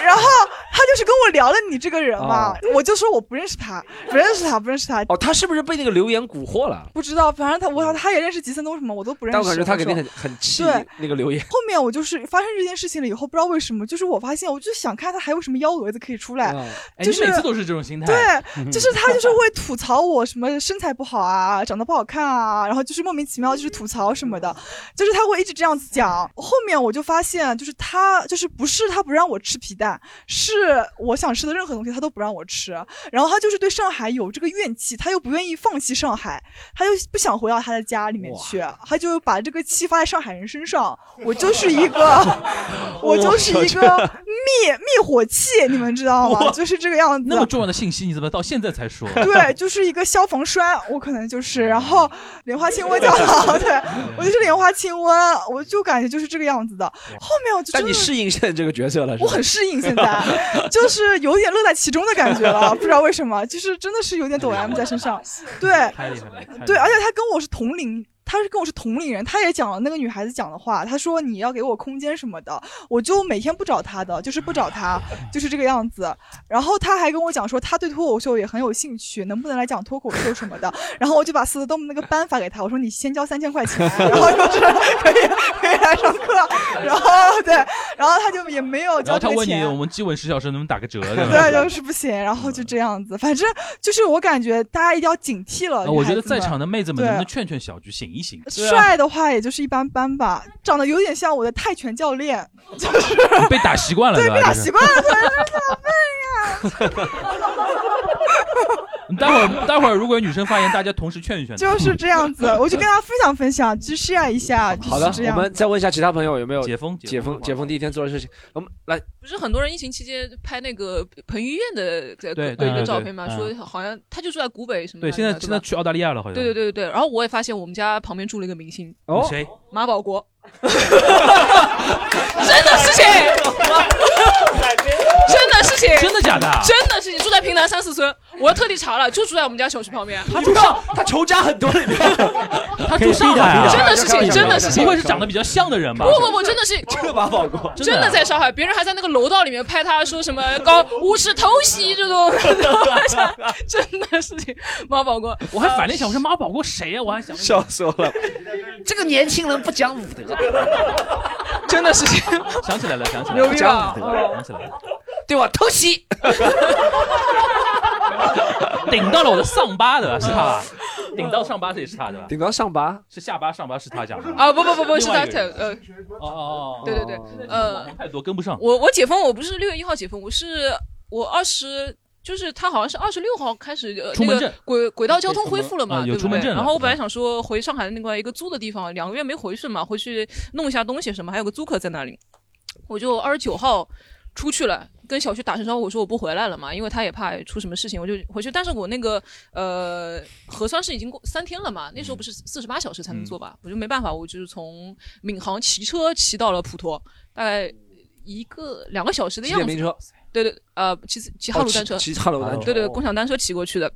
然后他就是跟我聊了你这个人嘛哦，我就说我不认识他，不认识他，不认识他。哦，他是不是被那个留言蛊惑了？不知道，反正他我他也认识吉森东什么，我都不认识。但我感觉他肯定很很气对那个留言。后面我就是发生这件事情了以后，不知道为什么，就是我发现，我就想看他还有什么幺蛾子可以出来，哎，就是你每次都是这种心态。对，就是他就是会吐槽我什么身材不好啊，长得不好看啊，然后就是莫名其妙就是吐槽什么的，就是他会一直这样子讲。后面我就发现，就是他就是不是他不让我吃皮蛋，是我想吃的任何东西他都不让我吃。然后他就是对上海有这个怨气，他又不愿意放弃上海，他又不想回到他的家里面去，他就把这个气发在上海人身上。我就是一个，我就是一个灭灭火器，你们知道吗？就是这个样子。那么重要的信息，你怎么到现在才说？对，就是一个消防栓，我可能就是，然后莲花清瘟叫好，对我就是莲花清瘟，我就感觉就是这个样子的。后面我就但你适应现在这个角色了，我很适应现在，就是有点乐在其中的感觉了，不知道为什么，就是真的是有点抖 M 在身上。对，对，而且他跟我是同龄。他是跟我是同龄人，他也讲了那个女孩子讲的话。他说你要给我空间什么的，我就每天不找他的，就是不找他，就是这个样子。然后他还跟我讲说，他对脱口秀也很有兴趣，能不能来讲脱口秀什么的。然后我就把四德东那个班发给他，我说你先交三千块钱，然后就是可以可以来上课。然后对，然后他就也没有然后他问你，交钱。我们基本十小时能不能打个折？对？对，就是不行，然后就这样子，反正就是我感觉大家一定要警惕了。啊我觉得在场的妹子们能不能劝劝小菊醒一醒？帅的话也就是一般般吧，长得有点像我的泰拳教练，就是你被打习惯了对，吧？被打就是习惯了，所以说你 待会儿待会儿如果有女生发言，大家同时劝一劝。就是这样子，我就跟大家分享分享，就 share 一下，好的这，样。我们再问一下其他朋友有没有解封解封解封第一天做的事情。我们来，不是很多人疫情期间拍那个彭于晏的这对个一个对对对照片嘛，嗯说好像他就住在古北什么对，现在现在去澳大利亚了，好像。对对对对对，然后我也发现我们家旁边住了一个明星，哦谁？马保国，真的事情，真的事情，真的假的？啊真的事情，住在平南三四村，我还特地查了，就住在我们家小区旁边。他住上，他仇家很多里面，他住上海啊，真的事情，真的事情，不会是长得比较像的人吧？不不不，真的是。这个马保国，真的在上海，别人还在那个楼道里面拍他，说什么高无耻偷袭这种，真的事情。马保国，我还反正想，我说马保国谁呀？我还想笑死我了，这个年轻人不讲武德，真的事情，想起来了，想起来了，牛逼吧不讲武德想起来了，对吧？偷袭，顶到了我的上巴的是他吧？顶到上巴这也是他的吧？顶到上巴是下巴上巴是他讲的啊不不不不是他另外一个人呃哦哦哦，对对对呃太多跟不上。我我解封我不是六月一号解封，我是我二十。就是他好像是二十六号开始，呃，那个轨轨道交通恢复了嘛，对不对？然后我本来想说回上海的另外一个租的地方，两个月没回去嘛，回去弄一下东西什么，还有个租客在那里，我就二十九号出去了，跟小区打声招呼，我说我不回来了嘛，因为他也怕出什么事情，我就回去。但是我那个呃核酸是已经过三天了嘛，那时候不是四十八小时才能做吧，我就没办法，我就是从闵行骑车骑到了普陀，大概一个两个小时的样子。对对，呃，骑骑哈罗单车，哦骑骑哈罗单车对对，哦共享单车骑过去的。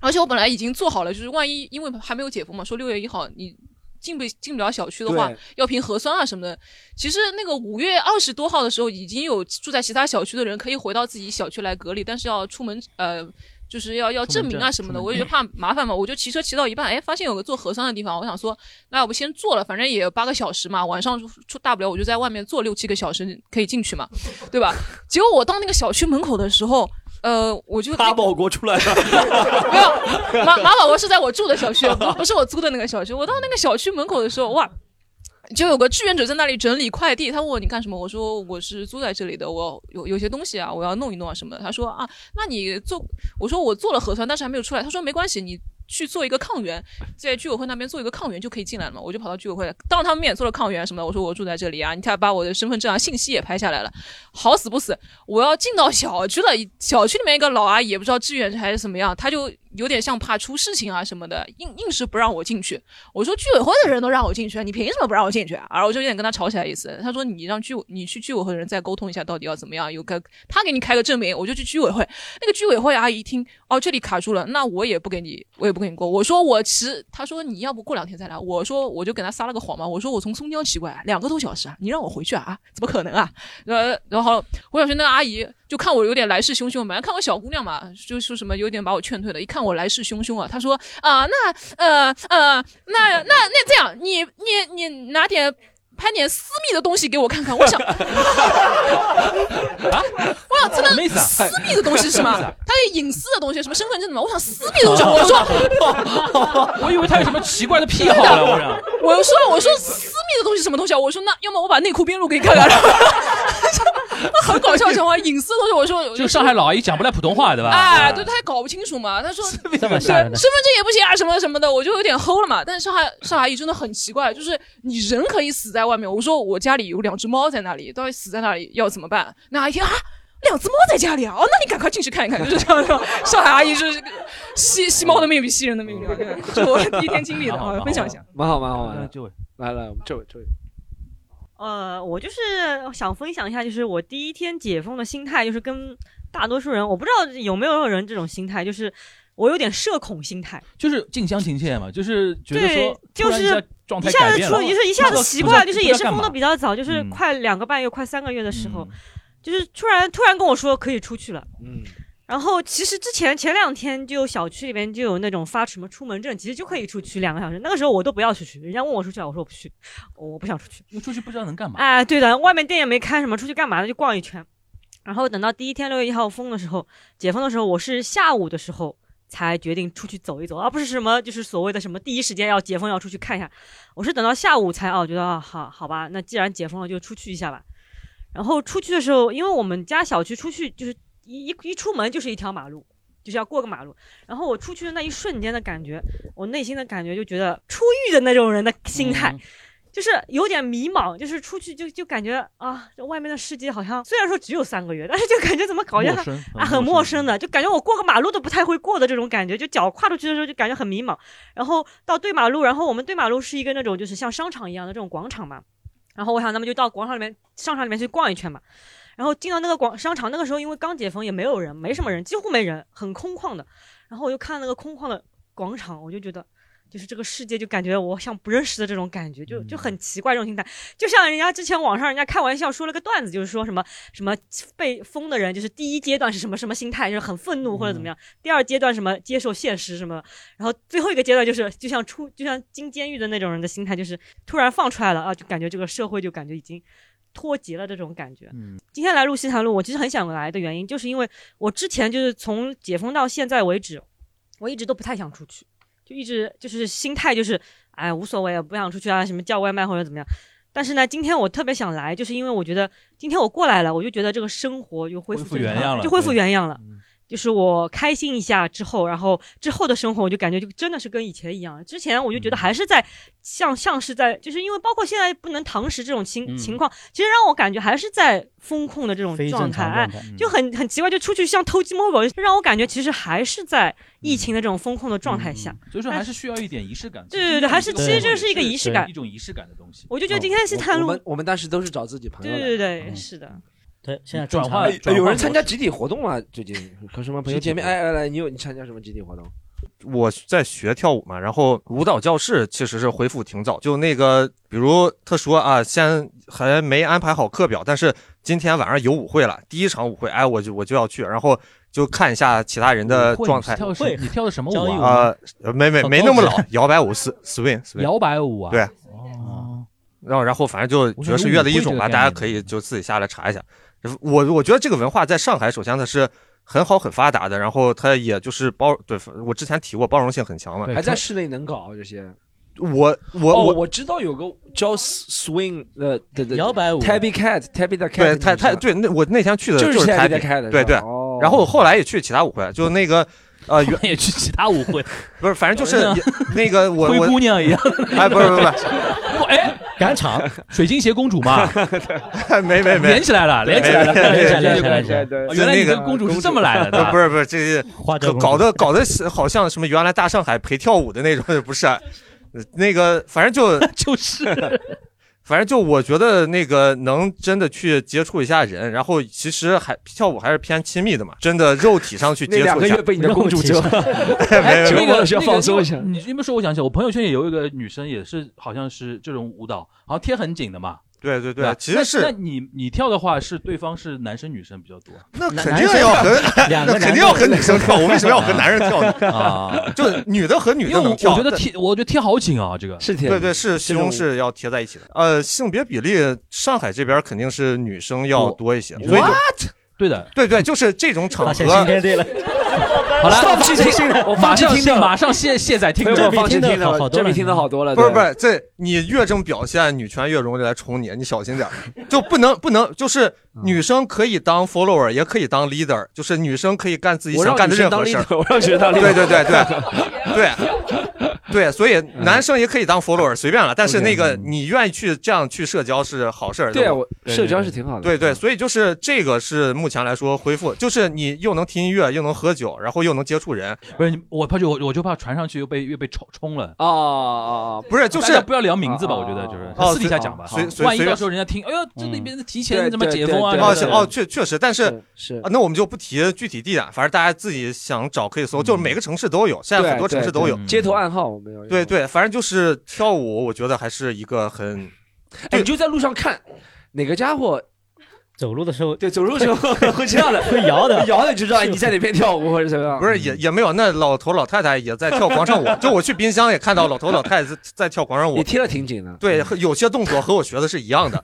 而且我本来已经做好了，就是万一因为还没有解封嘛，说六月一号你进不进不了小区的话，要凭核酸啊什么的。其实那个五月二十多号的时候，已经有住在其他小区的人可以回到自己小区来隔离，但是要出门呃。就是要要证明啊什么的，我也觉得怕麻烦嘛，我就骑车骑到一半，哎，发现有个做核酸的地方，我想说，那要不先做了，反正也八个小时嘛，晚上出大不了我就在外面坐六七个小时可以进去嘛，对吧？结果我到那个小区门口的时候，呃，我就马保国出来了，没有，马马保国是在我住的小区，不不是我租的那个小区。我到那个小区门口的时候，哇，就有个志愿者在那里整理快递。他问我你干什么？我说我是租在这里的，我有有些东西啊，我要弄一弄啊什么的。他说啊，那你做，我说我做了核酸，但是还没有出来。他说没关系，你。去做一个抗原，在居委会那边做一个抗原就可以进来了嘛，我就跑到居委会，当着他们面做了抗原什么的。我说我住在这里啊，你看把我的身份证啊、信息也拍下来了。好死不死，我要进到小区了，小区里面一个老阿姨也不知道志愿者还是怎么样，他就有点像怕出事情啊什么的，硬硬是不让我进去。我说居委会的人都让我进去，你凭什么不让我进去啊？然后我就有点跟他吵起来意思。他说你让居你去居委会的人再沟通一下，到底要怎么样，有个他给你开个证明，我就去居委会。那个居委会阿姨一听，哦这里卡住了，那我也不给你，我也不给你过。我说我其实，他说你要不过两天再来。我说我就给他撒了个谎嘛，我说我从松江骑过来两个多小时啊，你让我回去啊？怎么可能啊？呃，然后我想去那个阿姨就看我有点来势汹汹，本来看我小姑娘嘛，就说什么有点把我劝退了。一看我来势汹汹啊，他说啊，那呃呃，那那那这样，你你你拿点。拍点私密的东西给我看看，我想，啊，我想真的什么意思啊私密的东西是吗？什么他有隐私的东西，什么身份证什么？我想私密的东西，我说，我以为他有什么奇怪的癖好了，我想。我又说我说私密的东西什么东西啊？我说那要么我把内裤边路给你看看，很搞笑讲话，隐私的东西，我说 就上海老阿姨讲不来普通话，对吧？哎，对，她也搞不清楚嘛。他说 这么身吓人的份证也不行啊，什么什么的，我就有点齁了嘛。但是上海上海阿姨真的很奇怪，就是你人可以死在外面。我说我家里有两只猫在那里，到底死在那里要怎么办？那阿姨啊。两只猫在家里啊！哦，那你赶快进去看一看，就是这样的。上海阿姨就是吸吸猫的命比吸人的命，这我第一天经历的啊，分享一下。蛮好蛮好蛮好。这位来来，我们这位这位，呃，我就是想分享一下，就是我第一天解封的心态，就是跟大多数人，我不知道有没有人这种心态，就是我有点社恐心态，就是近乡情怯嘛，就是觉得对说，，就是突然一下状态一下子出，改变了，就是一下子习惯了，就是也是封的比较较早，就是嗯。快两个半月、快三个月的时候，就是突然突然跟我说可以出去了，嗯，然后其实之前前两天就小区里边就有那种发什么出门证，其实就可以出去两个小时。那个时候我都不要出去，人家问我出去啊，我说我不去，我不想出去。因为出去不知道能干嘛。哎，对的，外面店也没开，什么出去干嘛呢？就逛一圈。然后等到第一天六月一号封的时候，解封的时候，我是下午的时候才决定出去走一走，而不是什么就是所谓的什么第一时间要解封要出去看一下。我是等到下午才哦，觉得啊好好吧，那既然解封了就出去一下吧。然后出去的时候，因为我们家小区出去就是一一一出门就是一条马路，就是要过个马路。然后我出去的那一瞬间的感觉，我内心的感觉就觉得出狱的那种人的心态，就是有点迷茫，就是出去就就感觉啊，这外面的世界好像虽然说只有三个月，但是就感觉怎么搞得陌生啊很陌生的，就感觉我过个马路都不太会过的这种感觉，就脚跨出去的时候就感觉很迷茫。然后到对马路，然后我们对马路是一个那种就是像商场一样的这种广场嘛。然后我想，那么就到广场里面、商场里面去逛一圈嘛。然后进到那个广商场，那个时候因为刚解封，也没有人，没什么人，几乎没人，很空旷的。然后我就看那个空旷的广场，我就觉得，就是这个世界就感觉我像不认识的这种感觉，就就很奇怪这种心态。就像人家之前网上人家开玩笑说了个段子，就是说什么什么被封的人，就是第一阶段是什么什么心态，就是很愤怒或者怎么样；第二阶段什么接受现实什么，然后最后一个阶段就是就像出就像进监狱的那种人的心态，就是突然放出来了啊，就感觉这个社会就感觉已经。脱节了这种感觉。嗯，今天来录西谈录，我其实很想来的原因，就是因为我之前就是从解封到现在为止，我一直都不太想出去，就就一直就是心态就是哎无所谓，不想出去啊，什么叫外卖或者怎么样。但是呢，今天我特别想来，就是因为我觉得今天我过来了，我就觉得这个生活又恢复恢复原样了就恢复原样了。就是我开心一下之后，然后之后的生活，我就感觉就真的是跟以前一样。之前我就觉得还是在像像是在，就是因为包括现在不能堂食这种情、嗯情况，其实让我感觉还是在风控的这种状态，就很很奇怪，就出去像偷鸡摸狗，让我感觉其实还是在疫情的这种风控的状态下。所以说还是需要一点仪式感。对对对还是其实这是一个仪式感一种仪式感的东西。我就觉得今天西坛路我们，我们当时都是找自己朋友对。对对，是的。对，现在转换哎有人参加集体活动吗？最近和什么朋友见面？哎哎来，你有你参加什么集体活动？我在学跳舞嘛，然后舞蹈教室其实是恢复挺早，就那个，比如他说啊，先还没安排好课表，但是今天晚上有舞会了，第一场舞会，哎，我就我就要去，然后就看一下其他人的状态。你跳的是你跳的什么舞啊？啊，没没没那么老，摇摆舞 s swing swing，摇摆舞啊？对，哦，然后然后反正就爵士乐的一种吧，大家可以就自己下来查一下。我我觉得这个文化在上海，首先它是很好很发达的，然后它也就是包对我之前提过包容性很强嘛。还在室内能搞这些？我我哦，我我知道有个叫 swing 的的的摇摆舞 Tabby Cat，Tabby 的 cat，对太太对，那我那天去的就是是 Tabby cat，对对哦。然后我后来也去其他舞会，就那个 呃，原也去其他舞会，不是，反正就是那个我灰我姑娘一样。哎，不是不是不不，哎，赶场，水晶鞋公主嘛，是，没没没。连起来了，连起来了，连起来了连起来对啊原来你这个公主是这么来的，不是不是，这是搞得搞得好像什么原来大上海陪跳舞的那种，不是啊？那个反正就就是，反正就我觉得那个能真的去接触一下人，然后其实还跳舞还是偏亲密的嘛，真的肉体上去接触一下 两个月。被你的公主折，哎，没那个需要放松一下你这么说，我想起来，我朋友圈也有一个女生，也是好像是这种舞蹈，好像贴很紧的嘛。对对吧对，其实是那是你你跳的话，是对方是男生女生比较多那肯定要和两个那肯定要和女生跳，我为什么要和男人跳呢？啊？就女的和女的能跳，我觉得贴，我觉得贴好紧啊，这个是贴对对，是这种胸是要贴在一起的。呃，性别比例，上海这边肯定是女生要多一些，所以就对的。对对，就是这种场合，天地了，好了，放弃听了，我马上放弃听的，马上卸卸载听这比听的好多这比听的好多了。不是不是，这你越这么表现，女权越容易来宠你，你小心点儿，就不能不能，就是女生可以当 follower，也可以当 leader，就是女生可以干自己想干的任何事儿。我让学当 leader。对对对对对 对，所以男生也可以当 follower，随便了。但是那个你愿意去这样去社交是好事儿。对啊，我社交是挺好的。对对，所以就是这个是目前来说恢复，就是你又能听音乐，又能喝酒，然后又能接触人，不是你我怕就我我就怕传上去又被又被冲冲了。哦哦哦，不是就是不要聊名字吧，哦我觉得就是哦私底下讲吧，万一到时候人家听，哎呦，这那边提前怎么解封啊？对对哦哦确确实，但是是啊，那我们就不提具体地点，反正大家自己想找可以搜，就是每个城市都有，现在很多城市都有。嗯街头暗号我们有。对对，反正就是跳舞，我觉得还是一个很哎，你就在路上看哪个家伙走路的时候对走路的时候 会这样的，会摇的摇的就知道哎你在哪边跳舞或者怎么样。不是也也没有，那老头老太太也在跳广场舞，就我去冰箱也看到老头老太太在 在跳广场舞你，贴的挺紧的。对，有些动作和我学的是一样的，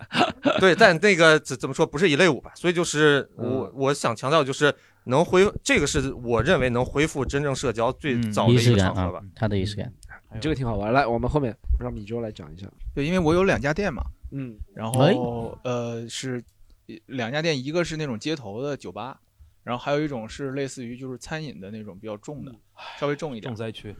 对，但那个怎怎么说不是一类舞吧，所以就是我我想强调就是能恢，这个是我认为能恢复真正社交最嗯早的一个场合吧。，他的仪式感。你这个挺好玩。来，我们后面让米粥来讲一下。对，因为我有两家店嘛，嗯，然哎后呃是两家店，一个是那种街头的酒吧，然后还有一种是类似于就是餐饮的那种比较重的，稍微重一点重。灾区，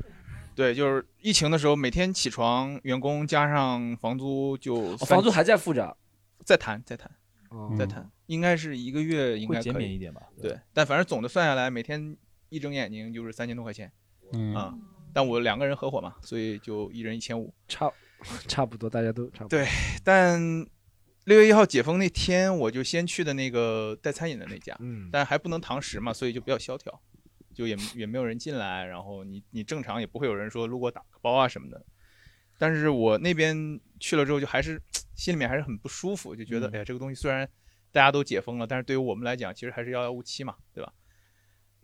对，就是疫情的时候，每天起床，员工加上房租就哦房租还在付着。再谈再谈哦再谈，应该是一个月应该可以。减免一点吧？对，但反正总的算下来，每天一睁眼睛就是三千多块钱嗯，啊。但我两个人合伙嘛，所以就一人一千五。差 差不多，大家都差不多。对但六月一号解封那天，我就先去的那个带餐饮的那家，嗯，但还不能堂食嘛，所以就比较萧条，就也也没有人进来，然后你你正常也不会有人说路过打个包啊什么的。但是我那边去了之后，就还是心里面还是很不舒服，就觉得、嗯哎呀，这个东西虽然大家都解封了，但是对于我们来讲，其实还是遥遥无期嘛，对吧？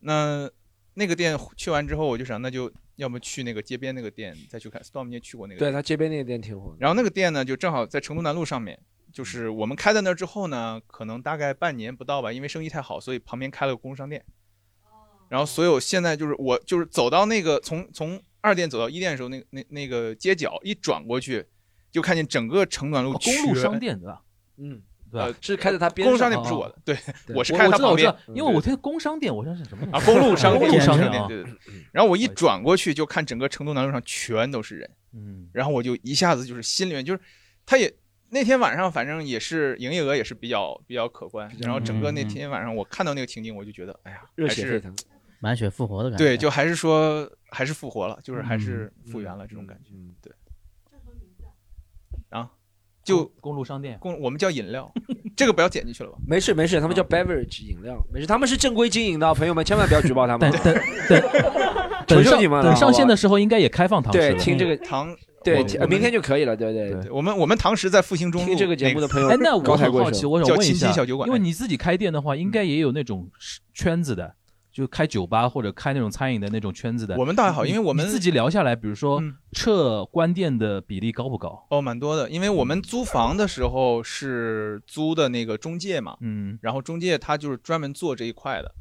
那那个店去完之后，我就想，那就要么去那个街边那个店再去看。Storm 你也去过那个店？对他街边那个店挺火的。然后那个店呢，就正好在成都南路上面，就是我们开在那儿之后呢，可能大概半年不到吧，因为生意太好，所以旁边开了个工商店。然后所有现在就是我就是走到那个从从二店走到一店的时候，那个那那个街角一转过去，就看见整个城暖路哦公路商店对吧？嗯，对吧呃，是开在他边公路上商店不是我的，对对我是开在他旁边，，因为我听工商店，我想是什么啊，公路商公店，路商店啊，对对对。然后我一转过去，就看整个成都南路上全都是人，嗯，然后我就一下子就是心里面就是，他也那天晚上反正也是营业额也是比较比较可观，然后整个那天晚上我看到那个情景，我就觉得，哎呀，还是热血沸腾。满血复活的感觉。对，就还是说还是复活了，就是还是复原了这种感觉，嗯，对。啊，就公路商店，公我们叫饮料，这个不要剪进去了吧？没事没事，他们叫 beverage 饮料，没事，他们是正规经营的，朋友们千万不要举报他们。求求等上你们了，等上线的时候应该也开放堂食对，听这个堂对明天就可以了，对对。对。我们我们堂食在复兴中路听这个节目的朋友哎，那我很好奇，我想问一下小酒馆，因为你自己开店的话，应该也有那种圈子的，就开酒吧或者开那种餐饮的那种圈子的。我们倒还好因为我们自己聊下来，比如说嗯。撤关店的比例高不高？哦，蛮多的，因为我们租房的时候是租的那个中介嘛，嗯，然后中介他就是专门做这一块的，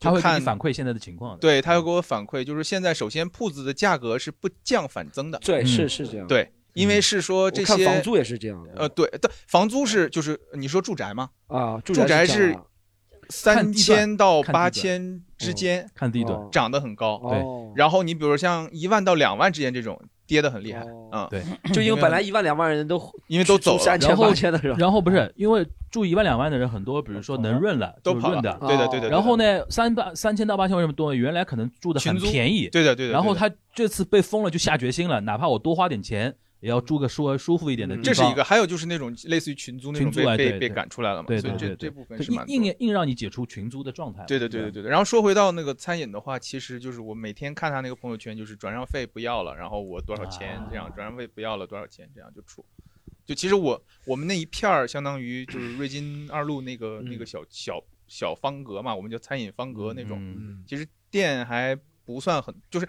他会看你反馈现在的情况的。对他会给我反馈，就是现在首先铺子的价格是不降反增的，对，嗯是是这样。对，因为是说这些房租也是这样的呃，对，但房租是就是你说住宅吗？啊，住宅宅是三千到八千之间，看地段，哦涨得很高。哦然后你比如像一万到两万之间这种跌得很厉害，哦嗯，对，就因为本来一万两万人都因为都走了三千然后八千的是吧？然后不是因为住一万两万的人很多，比如说能润了都润的，对的对的。然后？呢，三八三千到八千为什么多呢？原来可能住的很便宜，对的。对的然后他这次被封了，就下决心了，哪怕我多花点钱，也要住个舒舒服一点的地方。嗯这是一个，还有就是那种类似于群租那种被被被对对赶出来了嘛，对对对对所以这这部分是蛮硬硬硬让你解除群租的状态对。对对，对的，对。然后说回到那个餐饮的话，其实就是我每天看他那个朋友圈，就是转让费不要了，然后我多少钱啊这样，转让费不要了多少钱这样就出。就其实我我们那一片儿相当于就是瑞金二路那个 那个小小小方格嘛，我们叫餐饮方格那种。嗯其实店还不算很，就是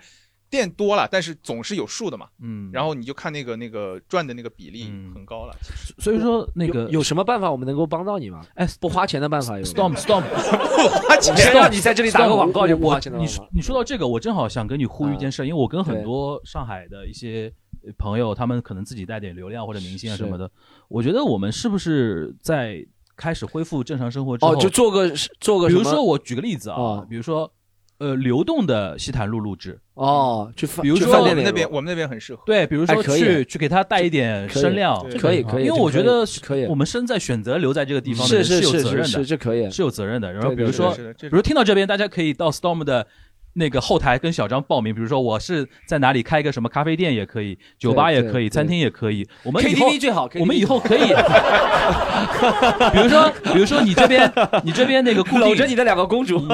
店多了，但是总是有数的嘛。嗯，然后你就看那个那个赚的那个比例嗯很高了。其实所以说那个有有什么办法我们能够帮到你吗？哎不花钱的办法有吗 Storm Storm 花钱谁让你在这里打个广告就不花钱的。你说你说到这个，我正好想跟你呼吁一件事，因为我跟很多上海的一些朋友，他们可能自己带点流量或者明星啊什么的，我觉得我们是不是在开始恢复正常生活之后，哦，就做个做个比什么如说我举个例子啊哦，比如说呃流动的西坦路录制，哦，去饭比如说我们那边我们那边很适合。对，比如说哎可以去去给他带一点声量，可以可以，因为我觉得可以我们身在选择留在这个地方的是是是是是，责任的，这可以。是有责任的。然后比如说，比如听到这边，大家可以到 Storm 的那个后台跟小张报名。比如说我是在哪里开一个什么咖啡店也可以，酒吧也可以，餐厅也可以。我们以后 KTV 最好，我们以后可以，比如说比如说你这边你这边那个固定搂着你的两个公主，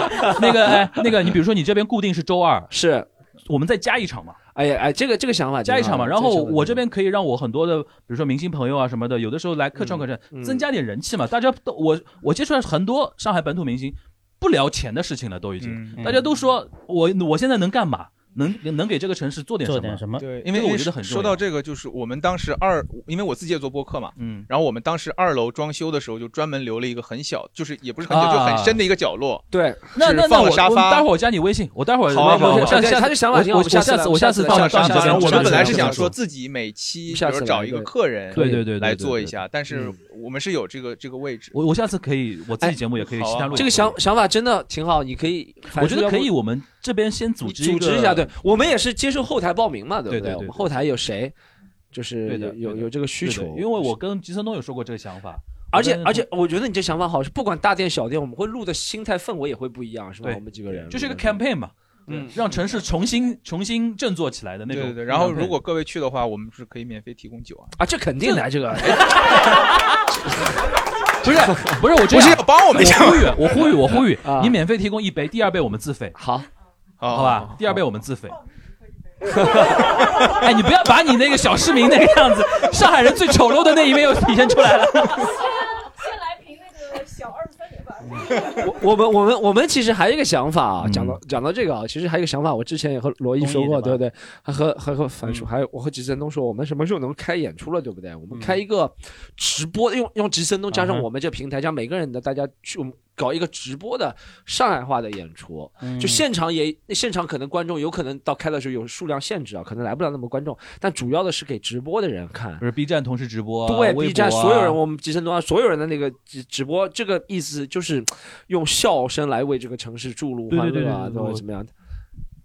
那个哎那个你比如说你这边固定是周二，是，我们再加一场嘛。哎呀哎，这个这个想法加一场嘛，然后我这边边可以让我很多的，比如说明星朋友啊什么的，有的时候来客串客串，嗯增加点人气嘛。大家都我我接触了很多上海本土明星，不聊钱的事情了，都已经，嗯大家都说我我现在能干嘛？能能给这个城市做点什么？做点什么？对，因为我觉得很重要说到这个，就是我们当时二，因为我自己也做播客嘛，嗯，然后我们当时二楼装修的时候，就专门留了一个很小，就是也不是很小，啊就很深的一个角落，对，那那那我放了沙发待会儿我加你微信，我待会儿好啊好啊那个我下对下他就想法挺好我我下次下次我下次下次到下次下次到你这边我们本来是想说自己每期，比如找一个客人，对对对对来做一下，但是嗯我们是有这个这个位置，我我下次可以我自己节目也可以好啊其他录。这个想想法真的挺好，你可以，我觉得可以，我们这边先组织组织一下，对我们也是接受后台报名嘛，对不对对？对对我们后台有谁，就是对的对的。有有有这个需求。因为我跟吉森东有说过这个想法，而且而且，我觉得你这想法好，是不管大店小店，我们会录的心态氛围也会不一样，是吧？我们几个人就是一个嗯 campaign 嘛，嗯。让城市重新重新振作起来的那种。对对对。然后如果各位去的话，我们是可以免费提供酒啊，啊，这肯定的，这个。不是不是我这不是要帮我们我呼吁我呼吁我呼吁啊，你免费提供一杯，第二杯我们自费，好，好好吧？第二杯我们自费。哎，你不要把你那个小市民那个样子，上海人最丑陋的那一面又体现出来了。先来瓶那个小二十三点半。我我们我们我们其实还有一个想法啊，嗯讲到讲到这个啊，其实还有一个想法，我之前也和罗毅说过，对不对？还和和和樊叔，嗯还有我和吉森东说，我们什么时候能开演出了，对不对？我们开一个直播，用用吉森东加上我们这平台，让每个人的大家去我们搞一个直播的上海话的演出，嗯。就现场也现场可能观众有可能到开的时候有数量限制啊，可能来不了那么观众，但主要的是给直播的人看。不是 B 站同时直播啊，对微 B 站所有人，我们集成东啊，所有人的那个直直播，这个意思就是用笑声来为这个城市注入欢乐啊，对对或者怎么样的。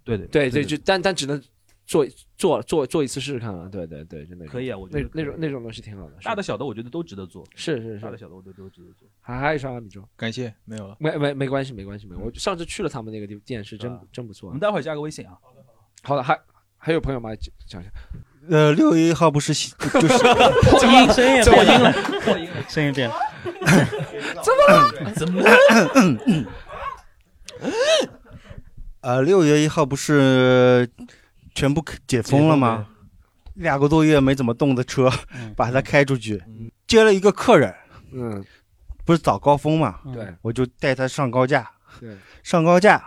对对对对，就但但只能做做做做一次试试看啊。对对对，真的可以啊我觉得那那种那种东西挺好的。大的小的我觉得都值得做，是是是大的小的我觉得都值得做。还还有啥米粥？感谢，没有了。没没没关系没关系没有，我上次去了他们那个地店是真真不错。我们待会儿加个微信啊。好的，还还有朋友吗？讲讲一下。呃，六月一号不是就是 破音 声音也破音了破音了，声音变了。怎么了？怎么了？呃，六月一号不是全部解封了吗？两个多月没怎么动的车，把它开出去，接了一个客人，嗯，不是早高峰嘛？对，我就带他上高架，对，上高架，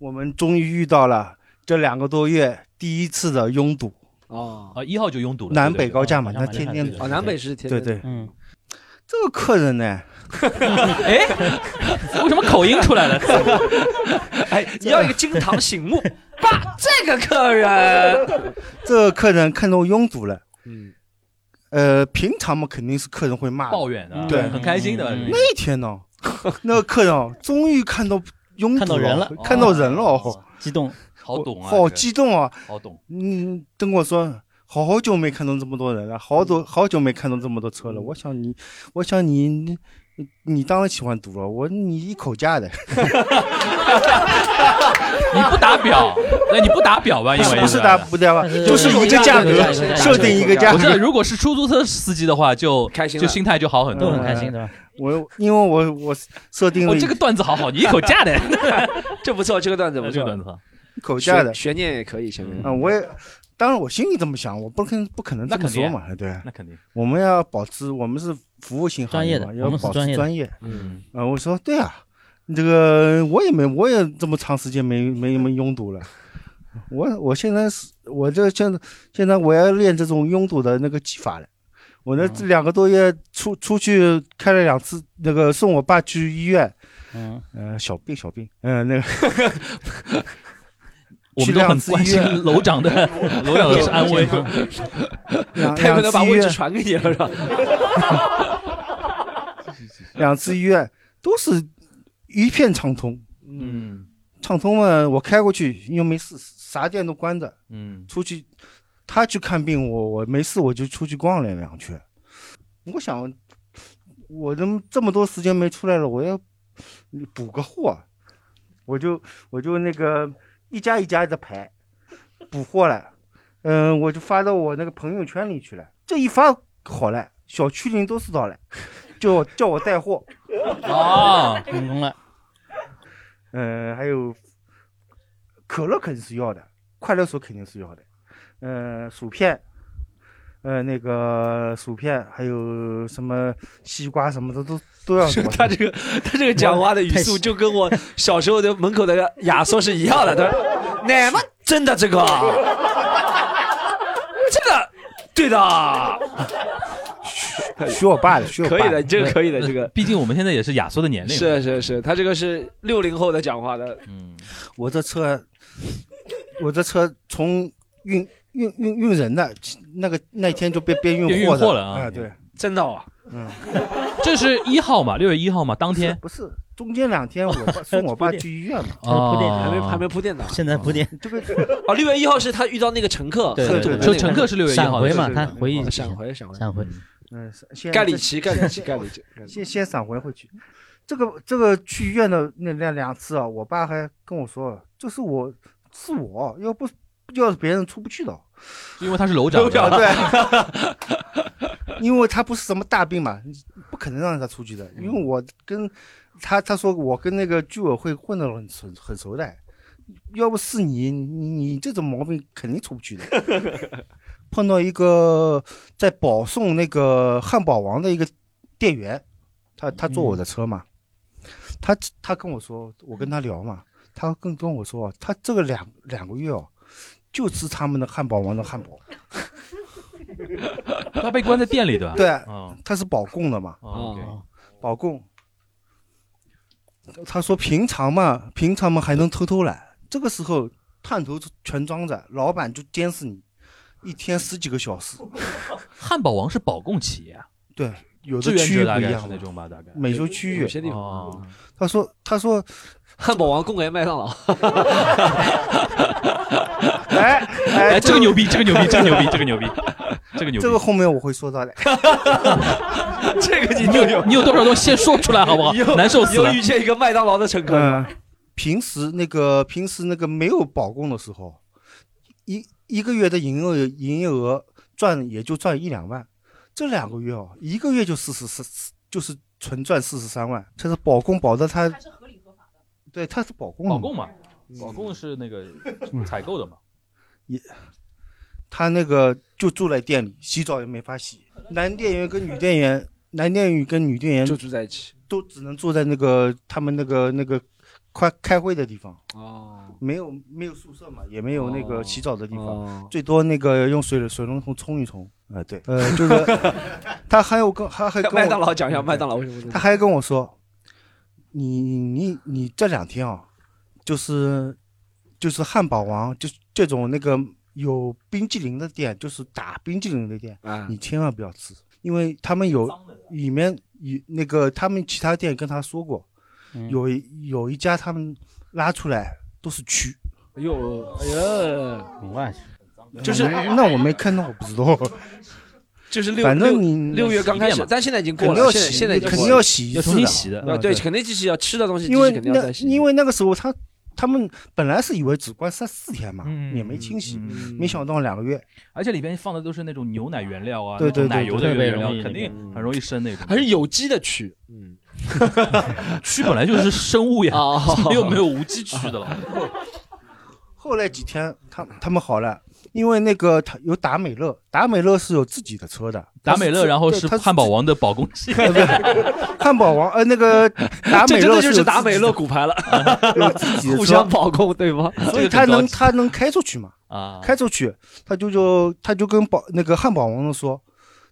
我们终于遇到了这两个多月第一次的拥堵。哦。啊，一号就拥堵了。南北高架嘛，对对对那天天哦南北是天对对，天嗯，这个客人呢，哎，为什么口音出来了？哎，你要一个惊堂醒目，爸，这个客人，这个客人看到拥堵了，嗯，呃，平常嘛肯定是客人会骂抱怨的对，很开心的嗯。那天呢，那个客人哦，终于看到拥堵看到人了。看到人了哦，激动，好懂啊，好激动啊！好懂。嗯，跟我说，好久没看到这么多人了，好久好久没看到这么多车了。我想你，我想你，你你当然喜欢读了，我你一口价的。你不打表，那你不打表吧？因为不是打不打吧，就是一个价格，设定一个价格。我知道，如果是出租车司机的话，就开心就心态就好很多，都很开心对吧？我因为我我设定了我这个段子好好，你一口价的，这不错，这个段子不错，这个段子好。一口价的悬悬念也可以，前面啊，我也，当然我心里这么想，我不可能不可能这么说嘛，对，那肯定，我们要保持，我们是服务型行业嘛，要保持专业。嗯，啊，我说对啊，这个我也没，我也这么长时间没没没拥堵了。我我现在是，我这现在现在我要练这种拥堵的那个技法了。我那这两个多月出出去开了两次，那个送我爸去医院，嗯，呃，小病小病，嗯、那个 我们都很关心楼长的 楼长的安危。两他可能把位置两次医院传给你了，是吧？两次医院都是一片畅通，嗯畅通嘛，我开过去又没事，啥店都关着，嗯，出去他去看病，我我没事我就出去逛了两圈。我想，我这么这么多时间没出来了，我要补个货，我就我就那个一家一家的排补货了，嗯、我就发到我那个朋友圈里去了。这一发好了，小区里都知道了，叫我叫我带货。哦，成功了。嗯，还有可乐肯定是要的，快乐水肯定是要的，嗯，薯片，呃，那个薯片，还有什么西瓜什么的都都要。他这个他这个讲话的语速就跟我小时候的门口的亚索是一样的，对吧？那么真的这个，这个对的，学我爸的，学我爸可以的，这个可以的，这个 毕竟我们现在也是亚索的年龄。是是是，他这个是六零后的讲话的，嗯，我这车，我这车从运运运运人的那个那天就被变运变运货的货了啊哎，对，真的啊，嗯，这是一号嘛，六月一号嘛，当天不是中间两天我爸送我爸去医院嘛，哦还没还没铺垫呢，现在铺垫。这个 哦，六月一号是他遇到那个乘客，就乘客是六月一号闪回嘛，他回忆哦闪回闪回闪回。嗯，先盖里奇盖里奇盖里奇，先先闪回回去。这个这个去医院的那那两次啊，我爸还跟我说，这是我是我，要不要是别人出不去的。因为他是楼长，楼长对，因为他不是什么大病嘛，不可能让他出去的。因为我跟他他说我跟那个居委会混得很很很熟的，要不是你你你这种毛病肯定出不去的。碰到一个在保送那个汉堡王的一个店员，他他坐我的车嘛，他他跟我说，我跟他聊嘛，他跟跟我说，他这个两两个月哦，就吃他们的汉堡王的汉堡。他被关在店里对吧？对哦，他是保供的嘛，哦，OK 保供。他说平常嘛，平常嘛还能偷偷来，这个时候探头全装着，老板就监视你，一天十几个小时。汉堡王是保供企业啊，对，有志的区域者大不一样那种吧，大概每个区域有些地方哦他说他说汉堡王供给麦当劳。哎哎，这个牛逼，这个牛逼，这个牛逼，这个牛逼，这个牛逼。这个后面我会说到的。这个你你有你有多少东西先说出来好不好？难受死了以后遇。见一个麦当劳的乘客，嗯，平时那个平时那个没有保供的时候，一一个月的营业额营业额赚也就赚一两万，这两个月哦，一个月就四十四，就是纯赚四十三万，这是保供保的他，对，他是保供保供嘛，保供是那个采购的嘛。也，他那个就住在店里，洗澡也没法洗，男店员跟女店员，男店员跟女店员就住在一起，都只能住在那个他们那个那个快开会的地方。哦，没有没有宿舍嘛，也没有那个哦洗澡的地方，哦最多那个用水水龙头冲一冲。啊、对，呃，就是 他还有跟还还跟麦当劳讲一下麦当劳为什么他还跟我说，你你你这两天啊，就是就是汉堡王，就是这种那个有冰激凌的店，就是打冰激凌的店，啊。你千万不要吃，因为他们有里面有那个他们其他店跟他说过，嗯。有有一家他们拉出来都是蛆。哎呦，哎呀，我就是那我没看到，我不知道。就是六反正你六月刚开始，但现在已经过了，现在肯定要洗要洗一次要重新洗的，嗯对，肯定就是要吃的东西，因为那。因为那个时候他他们本来是以为只关三四天嘛，嗯也没清洗，嗯没想到两个月。而且里边放的都是那种牛奶原料啊，对对那种奶油的原料，肯定很容易生那种。还是有机的蛆，嗯，蛆本来就是生物呀 哦，又没有无机蛆的了。后来几天他他们好了，因为那个他有达美乐，达美乐是有自己的车的，达美乐，然后是汉堡王的保供器。汉堡王呃那个 达美这真的就是达美乐骨牌了，有自己的车 互相保供对吗，所以他能他能开出去嘛？啊，开出去，他就就他就跟保那个汉堡王说，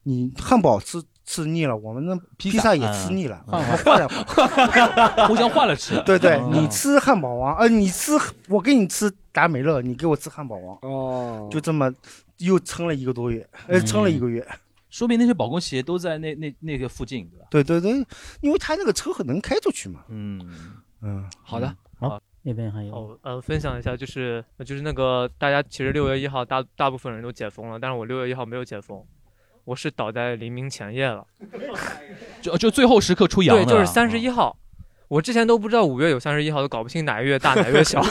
你汉堡吃吃腻了，我们那披萨也吃腻了，嗯我们换了换，互相换了吃对 对，哦你吃汉堡王，呃，你吃我给你吃达美乐，你给我吃汉堡王，哦，就这么又撑了一个多月，呃，撑了一个月。说明那些保供企业都在那那那个附近，对吧？对对对，因为他那个车很能开出去嘛。嗯嗯，好的，好，那边还有哦，呃，分享一下，就是就是那个大家其实六月一号大大部分人都解封了，但是我六月一号没有解封，我是倒在黎明前夜了，就就最后时刻出洋对，的，就是三十一号，我之前都不知道五月有三十一号，都搞不清哪个月大哪个月小，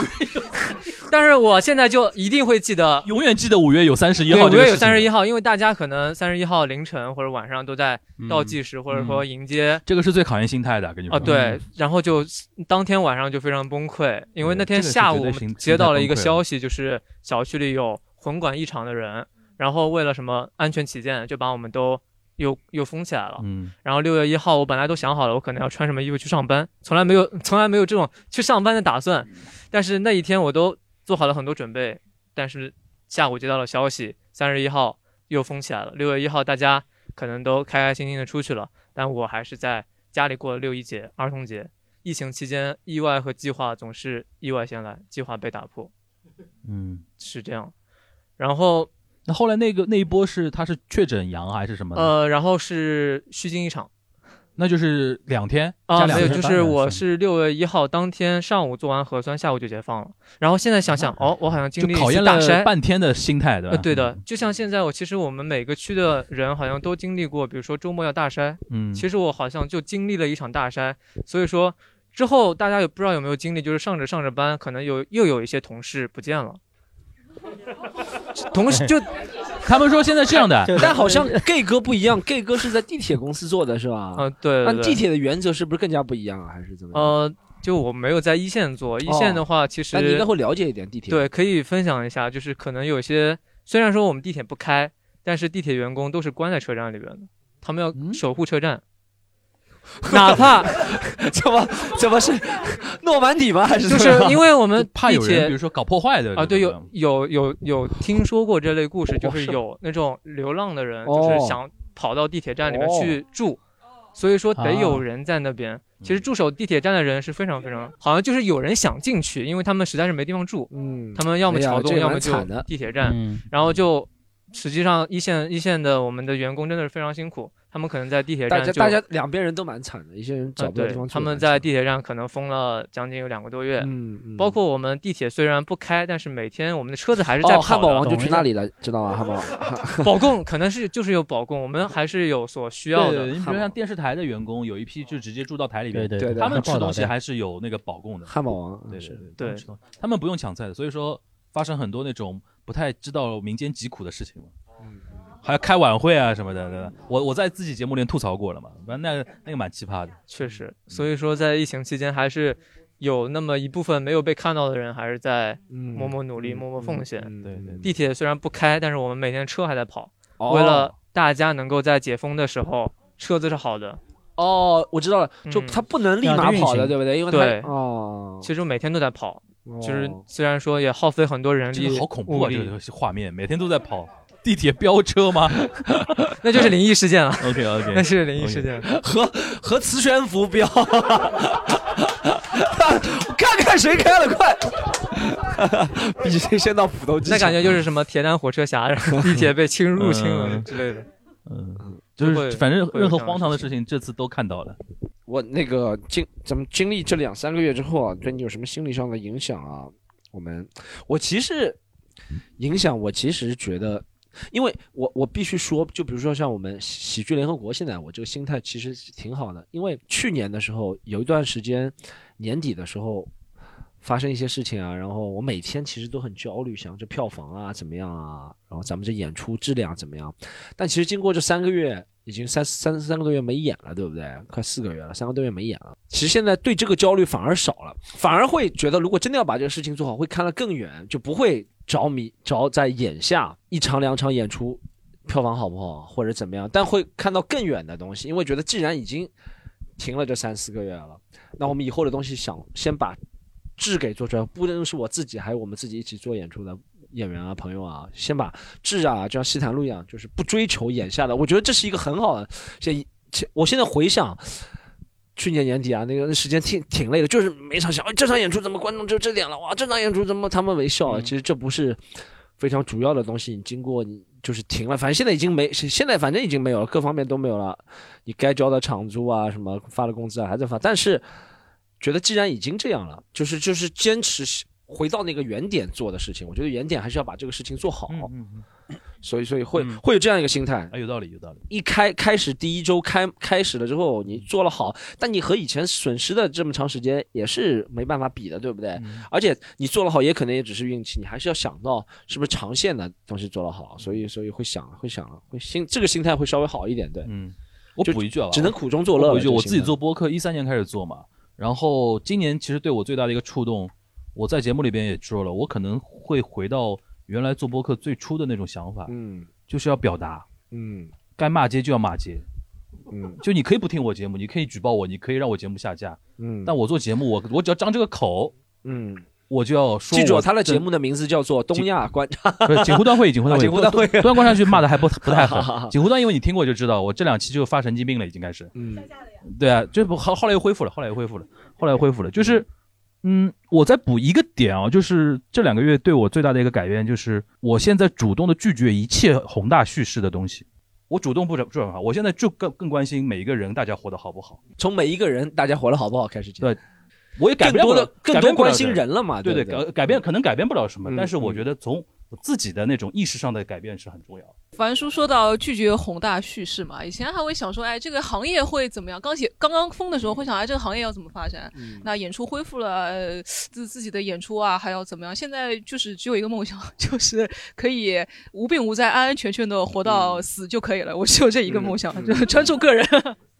但是我现在就一定会记得，永远记得五月有三十一对，号五月有三十一号，因为大家可能三十一号凌晨或者晚上都在倒计时，或者说迎接。这个是最考验心态的，跟你说。啊，对，然后就当天晚上就非常崩溃，因为那天下午我们绝对心接到了一个消息，就是小区里有混管异常的人，然后为了什么安全起见，就把我们都又又封起来了。嗯，然后六月一号，我本来都想好了，我可能要穿什么衣服去上班，从来没有从来没有这种去上班的打算。但是那一天我都做好了很多准备，但是下午接到了消息，三十一号又封起来了。六月一号大家可能都开开心心的出去了，但我还是在家里过了六一节、儿童节。疫情期间，意外和计划总是意外先来，计划被打破，嗯，是这样。然后那后来那个那一波是他是确诊阳还是什么呢？呃，然后是虚惊一场。那就是两天啊，没有，就是我是六月一号当天上午做完核酸，下午就解放了。然后现在想想，哦，我好像经历考验了半天的心态，对吧？呃，对的，就像现在我其实我们每个区的人好像都经历过，比如说周末要大筛，嗯其实我好像就经历了一场大筛，所以说之后大家也不知道有没有经历，就是上着上着班，可能有又有一些同事不见了。同时就 他们说现在这样的 但好像 gay 哥不一样，gay 哥是在地铁公司做的是吧？嗯，对对对那地铁的原则是不是更加不一样啊？还是怎么样？呃，就我没有在一线做，一线的话，其实那你应该会了解一点地铁。对，可以分享一下，就是可能有些虽然说我们地铁不开，但是地铁员工都是关在车站里边的，他们要守护车站，哪怕怎么怎么是诺曼底吧？还是就是因为我们怕有人比如说搞破坏的啊，对，有有有有听说过这类故事，就哦是是有那种流浪的人，哦就是想跑到地铁站里面去住，所以说得有啊人在那边。其实驻守地铁站的人是非常非常，好像就是有人想进去，因为他们实在是没地方住，嗯他们要么桥洞，要么就地铁站，嗯然后就实际上一线一线的我们的员工真的是非常辛苦，他们可能在地铁站就大家大家两边人都蛮惨的，一些人找不到地方，住。他们在地铁站可能封了将近有两个多月。嗯嗯包括我们地铁虽然不开，但是每天我们的车子还是在哦，跑哦汉堡王就去那里了，知道吗？汉堡王 保供可能是就是有保供，我们还是有所需要的。你比如像电视台的员工，有一批就直接住到台里面，对对对他们吃东西还是有那个保供的。汉堡王对是对对，他们不用抢菜的，所以说发生很多那种不太知道民间疾苦的事情嘛。还要开晚会啊什么的，对吧？我我在自己节目里吐槽过了嘛，反正那个那个蛮奇葩的。确实，所以说在疫情期间，还是有那么一部分没有被看到的人，还是在默默努力、默默奉献。对对，地铁虽然不开，但是我们每天车还在跑，哦为了大家能够在解封的时候车子是好的。哦，我知道了，就嗯他不能立马跑的，对不对？因为对哦，其实每天都在跑，就是哦虽然说也耗费很多人力，这个好恐怖啊！这个画面，每天都在跑地铁飙车吗？那就是灵异事件了。OK OK，那是灵异事件。和和磁悬浮标，我 看看谁开了快，比谁先到浦东机场。那感觉就是什么铁胆火车侠，然后地铁被侵入侵了嗯之类的。嗯，就是反正任何荒唐的事情，这次都看到了。我那个经咱们经历这两三个月之后啊，对你有什么心理上的影响啊？我们我其实影响，我其实觉得，因为我我必须说，就比如说像我们喜剧联合国，现在我这个心态其实挺好的，因为去年的时候有一段时间年底的时候。发生一些事情啊，然后我每天其实都很焦虑，想这票房啊怎么样啊，然后咱们这演出质量怎么样？但其实经过这三个月，已经三三三个多月没演了，对不对？快四个月了，三个多月没演了。其实现在对这个焦虑反而少了，反而会觉得如果真的要把这个事情做好，会看得更远，就不会着迷着在眼下一场两场演出票房好不好或者怎么样，但会看到更远的东西，因为觉得既然已经停了这三四个月了，那我们以后的东西想先把质给做出来，不论是我自己还有我们自己一起做演出的演员啊、朋友啊，先把质啊，就像西坛路一样，就是不追求眼下的，我觉得这是一个很好的。现现我现在回想。去年年底啊，那个时间挺挺累的，就是没场想，哎，这场演出怎么观众就这点了？哇，这场演出怎么他们没笑啊？其实这不是非常主要的东西，你经过你就是停了，反正现在已经没，现在反正已经没有了，各方面都没有了，你该交的场租啊，什么发的工资啊还在发，但是觉得既然已经这样了，就是就是坚持回到那个原点做的事情，我觉得原点还是要把这个事情做好，所以所以会、会有这样一个心态，啊，有道理，有道理。一开开始第一周开开始了之后，你做了好，但你和以前损失的这么长时间也是没办法比的，对不对？而且你做了好，也可能也只是运气，你还是要想到是不是长线的东西做得好，所以所以会想会想会心这个心态会稍微好一点，对，嗯，我就补一句啊，只能苦中作乐。我补一句，我自己做播客一三年开始做嘛，然后今年其实对我最大的一个触动，我在节目里边也说了，我可能会回到原来做播客最初的那种想法，嗯，就是要表达，嗯，该骂街就要骂街，嗯，就你可以不听我节目，你可以举报我，你可以让我节目下架，嗯但我做节目，我我只要张这个口，嗯，我就要说，记住，他的节目的名字叫做《东亚观察 》，不是锦湖端会，锦湖端会，啊锦湖端会，端观上去骂的还不 不太好。锦湖端，因为你听过就知道，我这两期就发神经病了，已经开始。嗯，对啊，就不后后来又恢复了，后来又恢复了，后来又恢复了。就是，嗯，我再补一个点啊，就是这两个月对我最大的一个改变，就是我现在主动的拒绝一切宏大叙事的东西。我主动不转不转发，我现在就更更关心每一个人大家活得好不好。从每一个人大家活得好不好开始讲。对，我也改变不了更多关心人了嘛对对改改变可能改变不了什么，嗯但是我觉得从我自己的那种意识上的改变是很重要的。樊叔说到拒绝宏大叙事嘛，以前还会想说，哎，这个行业会怎么样？刚写刚刚封的时候会想，哎，这个行业要怎么发展？那演出恢复了，呃自自己的演出啊，还要怎么样？现在就是只有一个梦想，就是可以无病无灾、安安全全的活到死就可以了。我只有这一个梦想，就专注个人。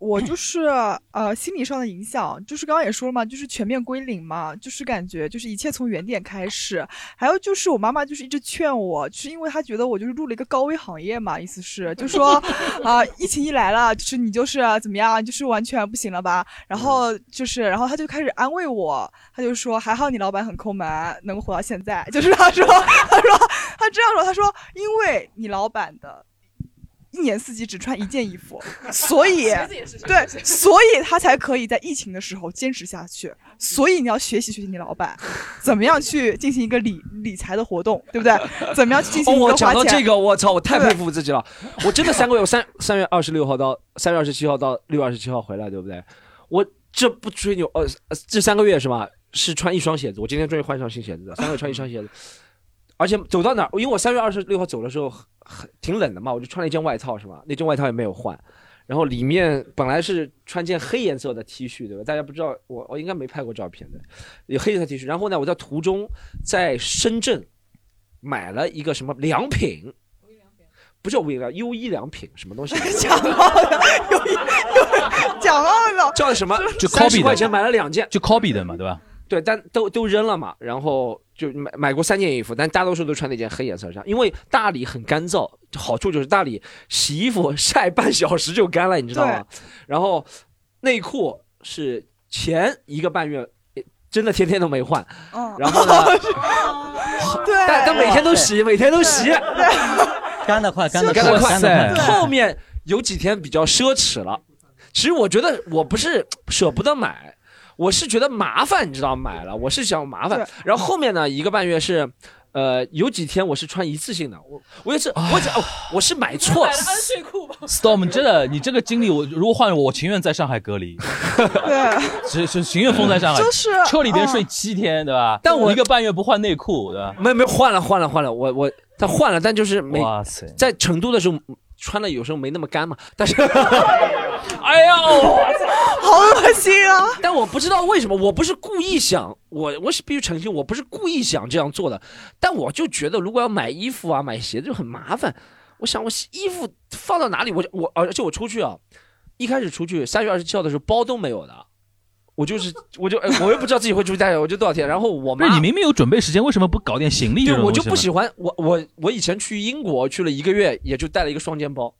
我 就是呃心理上的影响，就是刚刚也说了嘛，就是全面归零嘛，就是感觉就是一切从原点开始。还有就是我妈妈就是一直劝我，就是因为她觉得我就是入了一个高危行业嘛，意思是就说 啊、疫情一来了，就是你就是怎么样，就是完全不行了吧？然后就是然后她就开始安慰我，她就说还好你老板很抠门，能活到现在。就是她说她说她这样说，她说因为你老板的。一年四季只穿一件衣服，所以鞋子也是对，所以他才可以在疫情的时候坚持下去。所以你要学习学习你老板，怎么样去进行一个理理财的活动，对不对？怎么样去进行哦，一个我讲？到这个，我操，我太佩服自己了。我真的三个月，我三三月二十六号到三月二十七号到六月二十七号回来，对不对？我这不吹牛，呃，呃这三个月是吧？是穿一双鞋子，我今天终于换上新鞋子了，三个月穿一双鞋子，而且走到哪儿，因为我三月二十六号走的时候很很挺冷的嘛，我就穿了一件外套，是吧？那件外套也没有换。然后里面本来是穿件黑颜色的 T 恤，对吧？大家不知道，我我应该没拍过照片的，有黑色 T 恤。然后呢，我在途中在深圳买了一个什么良品，不是无印良优衣良品，什么东西？讲到了，有一有讲到了，叫什么？就三 copy 的十块钱买了两件，就 copy 的嘛，对吧？对，但都都扔了嘛，然后就买买过三件衣服，但大多数都穿那件黑颜色上，因为大理很干燥，好处就是大理洗衣服 晒半小时就干了，你知道吗？然后内裤是前一个半月真的天天都没换，嗯然后呢，对，但但每天都洗，每天都洗，干得快，干得干得快，干得快。后面有几天比较奢侈了。其实我觉得我不是舍不得买，我是觉得麻烦，你知道买了，我是想麻烦。然后后面呢，一个半月是。呃，有几天我是穿一次性的，我我也是，我只哦，我是买错 买了安睡裤吧。Storm，真的，你这个经历，我如果换我，我情愿在上海隔离，对，是是情愿封在上海，就是车里边睡七天，对吧？但我一个半月不换内裤，对吧？没有没有换了换了换了，我我他换了，但就是没哇塞，在成都的时候穿的有时候没那么干嘛，但是哎呀，好恶心啊！但我不知道为什么，我不是故意想，我我是必须澄清，我不是故意想这样做的，但我就觉得如果要买衣服啊、买鞋子就很麻烦。我想我衣服放到哪里，我我而且我出去啊，一开始出去三月二十七号的时候包都没有的，我就是我就哎我又不知道自己会出去带，我就多少天，然后我妈不是你明明有准备时间，为什么不搞点行李这对我？就不喜欢我我我以前去英国去了一个月，也就带了一个双肩包，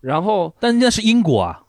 然后但那是英国啊，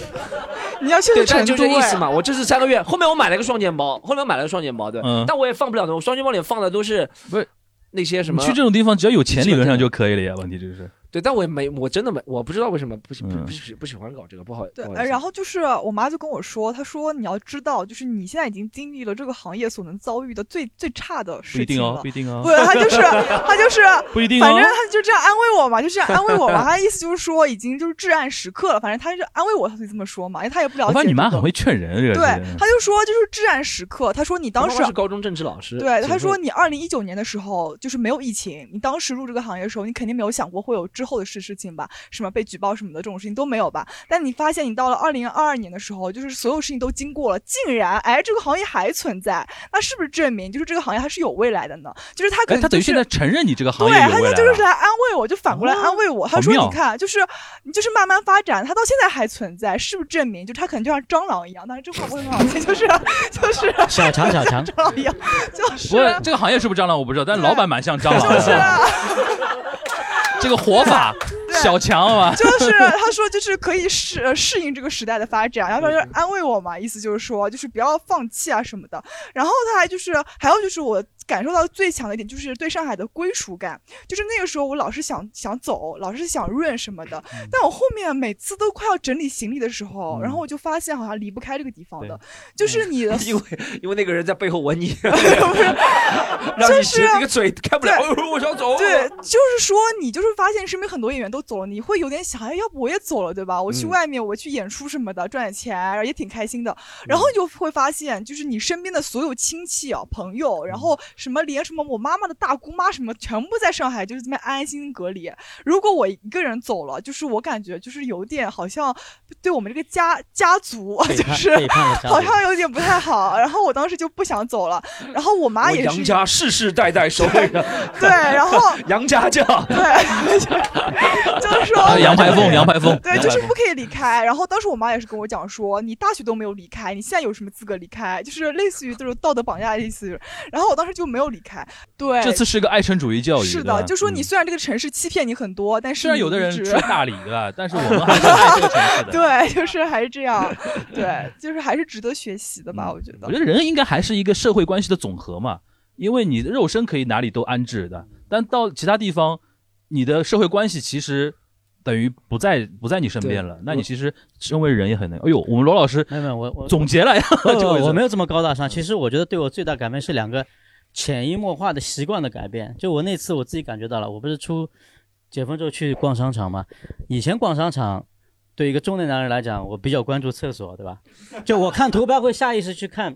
你要去对，但成都哎就这意思嘛。我这是三个月，后面我买了一个双肩包，后面我买了个双肩包，对，嗯但我也放不了的，我双肩包里放的都是不是那些什么。你去这种地方只要有钱，理论上就可以了呀。问题就是，对，但我也没，我真的没，我不知道为什么不喜不喜不喜欢搞这个，不好。对然后就是我妈就跟我说，她说你要知道，就是你现在已经经历了这个行业所能遭遇的最最差的事不一定哦事情了。不一定哦对，她就是 她就是不一定哦反正她就这样安慰我嘛，就这样安慰我嘛。她的意思就是说已经就是至暗时刻了，反正她就安慰我，她就这么说嘛，因为她也不了解。我发现你妈很会劝人，这个对是，她就说就是至暗时刻。她说你当时妈妈是高中政治老师，对，只会他说你二零一九年的时候就是没有疫情，你当时入这个行业的时候，你肯定没有想过会有之后的事事情吧？什么被举报什么的这种事情都没有吧？但你发现你到了二零二二年的时候，就是所有事情都经过了，竟然哎这个行业还存在，那是不是证明就是这个行业还是有未来的呢？就是他可哎，能、就是、他等于现在承认你这个行对，他业有未来了。就是来安慰我，就反过来安慰我。他说：“你看，就是你就是慢慢发展，它到现在还存在，是不是证明就它可能就像蟑螂一样？但是这话不是很好听，就是就是 小强小强蟑螂一样，就是不是这个行业是不是蟑螂我不知道，但老板蛮像蟑螂就是。这个活法，小强嘛，就是他说就是可以适呃适应这个时代的发展，然后他就安慰我嘛，意思就是说就是不要放弃啊什么的。然后他还就是还有就是我感受到最强的一点就是对上海的归属感，就是那个时候我老是想想走，老是想润什么的，但我后面每次都快要整理行李的时候，然后我就发现好像离不开这个地方的，就是你的 因为因为那个人在背后吻你 让你就是那个嘴开不了，我想走。对，就是说你就是发现身边很多演员都走了，你会有点想，哎，要不我也走了，对吧？我去嗯。外面，我去演出什么的，赚点钱，也挺开心的。然后你就会发现，就是你身边的所有亲戚啊、朋友，然后什么连什么我妈妈的大姑妈什么，全部在上海，就是这么安安心心隔离。如果我一个人走了，就是我感觉就是有点好像对我们这个家家族，就是好像有点不太好。然后我当时就不想走了，然后我妈也是杨家世世代代守卫着，对，然后 杨家将，对，就是说啊杨排风杨排风对，就是不可以离开。然后当时我妈也是跟我讲说，你大学都没有离开，你现在有什么资格离开？就是类似于这种道德绑架的意思。然后我当时就没有离开。对，这次是个爱城主义教育，是的，就说你嗯虽然这个城市欺骗你很多，但是虽然有的人去大理，对吧？但是我们还是爱这个城市的。对，就是还是这样，对，就是还是值得学习的吧，我觉得。我觉得人应该还是一个社会关系的总和嘛，因为你的肉身可以哪里都安置的，但到其他地方，你的社会关系其实等于不在不在你身边了，那你其实身为人也很难。哎呦，我们罗老师没有没有我我总结了呀，不这回我 没有这么高大上。其实我觉得对我最大改变是两个潜移默化的习惯的改变。就我那次我自己感觉到了，我不是出解封之后去逛商场嘛，以前逛商场。对一个中年男人来讲，我比较关注厕所，对吧？就我看图标会下意识去看，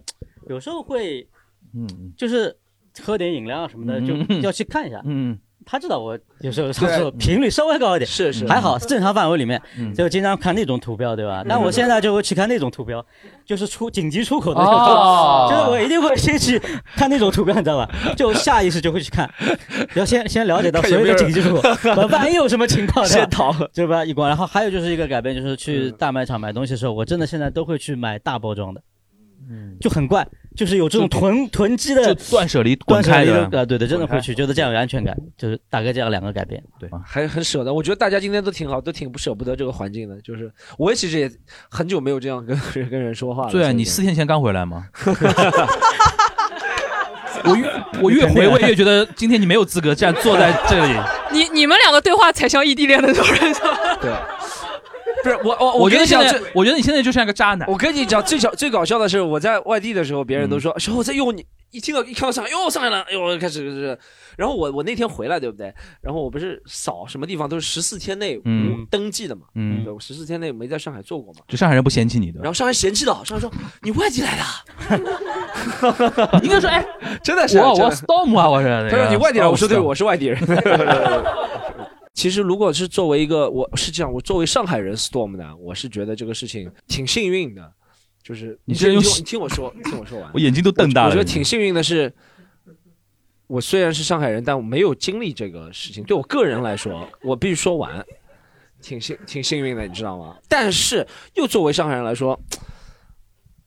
有时候会，嗯，就是喝点饮料什么的，就嗯要去看一下。嗯，他知道我有时候上厕所频率稍微高一点，是是。还好正常范围里面，嗯。就经常看那种图标，对吧？但我现在就会去看那种图标，就是出紧急出口的那种，哦就是我一定会先去看那种图标，你知道吧？就下意识就会去看，要先先了解到所有的紧急出口，万一有什么情况，先逃，对吧？一关。然后还有就是一个改变，就是去大卖场买东西的时候，我真的现在都会去买大包装的，嗯，就很怪，就是有这种囤囤积的就断舍离断舍离滚开的的，呃，对对，真的滚开会去，觉得这样有安全感，就是大概这样两个改变，对。还很舍得。我觉得大家今天都挺好，都挺不舍不得这个环境的。就是我也其实也很久没有这样跟人跟人说话了。对啊，你四天前刚回来吗？我越我越回味越觉得今天你没有资格这样坐在这里。你你们两个对话才像异地恋的那种人。对，不是我我我觉得现在我觉得你现在就像个渣男。我跟你讲，最小最搞笑的是，我在外地的时候，别人都嗯说，小伙子哟，你一听到一看到上海，哟上海了，哎呦开始就是，然后我我那天回来，对不对？然后我不是扫什么地方都是十四天内无嗯登记的嘛，嗯对，我十四天内没在上海做过嘛。就上海人不嫌弃你的然，后上海嫌弃的，上海 说你外地来的，应该说哎，真的是我我 storm 啊，我是。他说你外地人，我说对，我是外地人。其实，如果是作为一个，我是这样，我作为上海人 Storm 呢，我是觉得这个事情挺幸运的，就是你是用听听我你听我说，听我说完，我眼睛都瞪大了我。我觉得挺幸运的是，我虽然是上海人，但我没有经历这个事情。对我个人来说，我必须说完，挺幸挺幸运的，你知道吗？但是又作为上海人来说，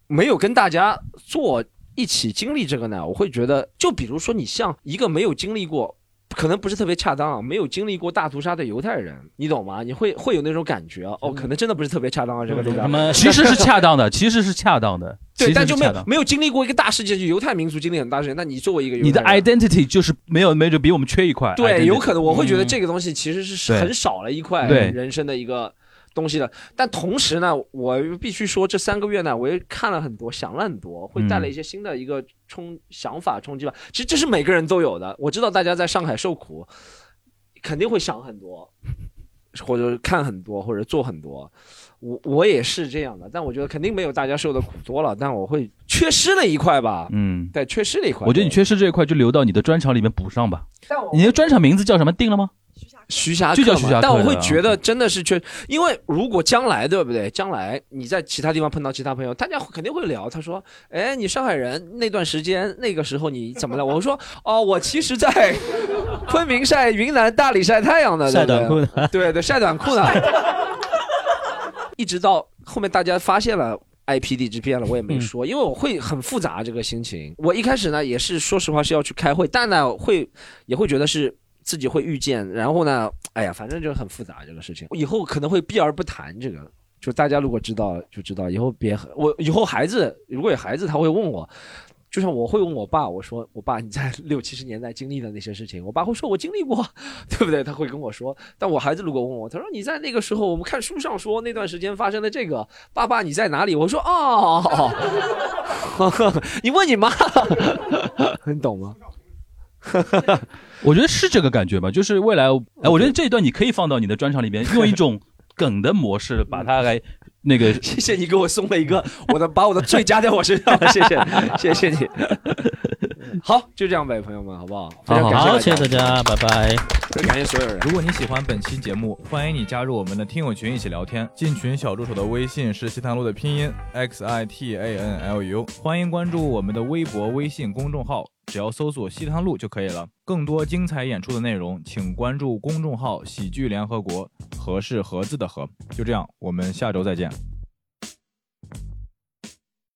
没有跟大家做一起经历这个呢，我会觉得，就比如说你像一个没有经历过。可能不是特别恰当啊，没有经历过大屠杀的犹太人，你懂吗？你会会有那种感觉啊哦，可能真的不是特别恰当啊，这个东西。其实是恰当的，其实是恰当的，对，但就没有。没有经历过一个大事件，就犹太民族经历很大事件。那你作为一个犹太你的 identity 就是没有没准比我们缺一块。对有可能我会觉得嗯这个东西其实是对很少了一块对人生的一个东西的。但同时呢，我必须说，这三个月呢，我也看了很多，想了很多，会带来一些新的一个冲想法冲击吧。其实这是每个人都有的。我知道大家在上海受苦，肯定会想很多，或者看很多，或者做很多。我我也是这样的，但我觉得肯定没有大家受的苦多了，但我会缺失了一块吧。嗯，对，缺失了一块。我觉得你缺失这一块就留到你的专场里面补上吧但我。你的专场名字叫什么？定了吗？徐霞客但我会觉得真的是缺，因为如果将来对不对？将来你在其他地方碰到其他朋友，大家肯定会聊。他说：“哎，你上海人那段时间那个时候你怎么了？”我说：“哦，我其实在昆明晒云南大理晒太阳的，晒对不对短裤的对对，晒短裤的。一直到后面大家发现了。IP 地址变了，我也没说，因为我会很复杂这个心情。我一开始呢，也是说实话是要去开会，但呢会也会觉得是自己会遇见，然后呢，哎呀，反正就很复杂这个事情。以后可能会避而不谈这个，就大家如果知道就知道，以后别我以后孩子如果有孩子，他会问我。就像我会问我爸，我说我爸你在 六七十年代经历的那些事情，我爸会说我经历过，对不对？他会跟我说。但我孩子如果问我，他说你在那个时候，我们看书上说那段时间发生的这个，爸爸你在哪里？我说哦，你问你妈，你懂吗？我觉得是这个感觉吧，就是未来，哎，我觉得这一段你可以放到你的专场里面，用一种梗的模式把它来那个。谢谢你给我送了一个，我的把我的罪加在我身上了，谢谢，谢谢你。好，就这样呗，朋友们，好不好？非常感好，谢谢谢大家，拜拜。非常感谢所有人。如果你喜欢本期节目，欢迎你加入我们的听友群一起聊天。进群小助手的微信是西塘路的拼音 x i t a n l u，欢迎关注我们的微博、微信公众号，只要搜索西塘路就可以了。更多精彩演出的内容，请关注公众号“喜剧联合国”，和是盒子的和。就这样，我们下周再见。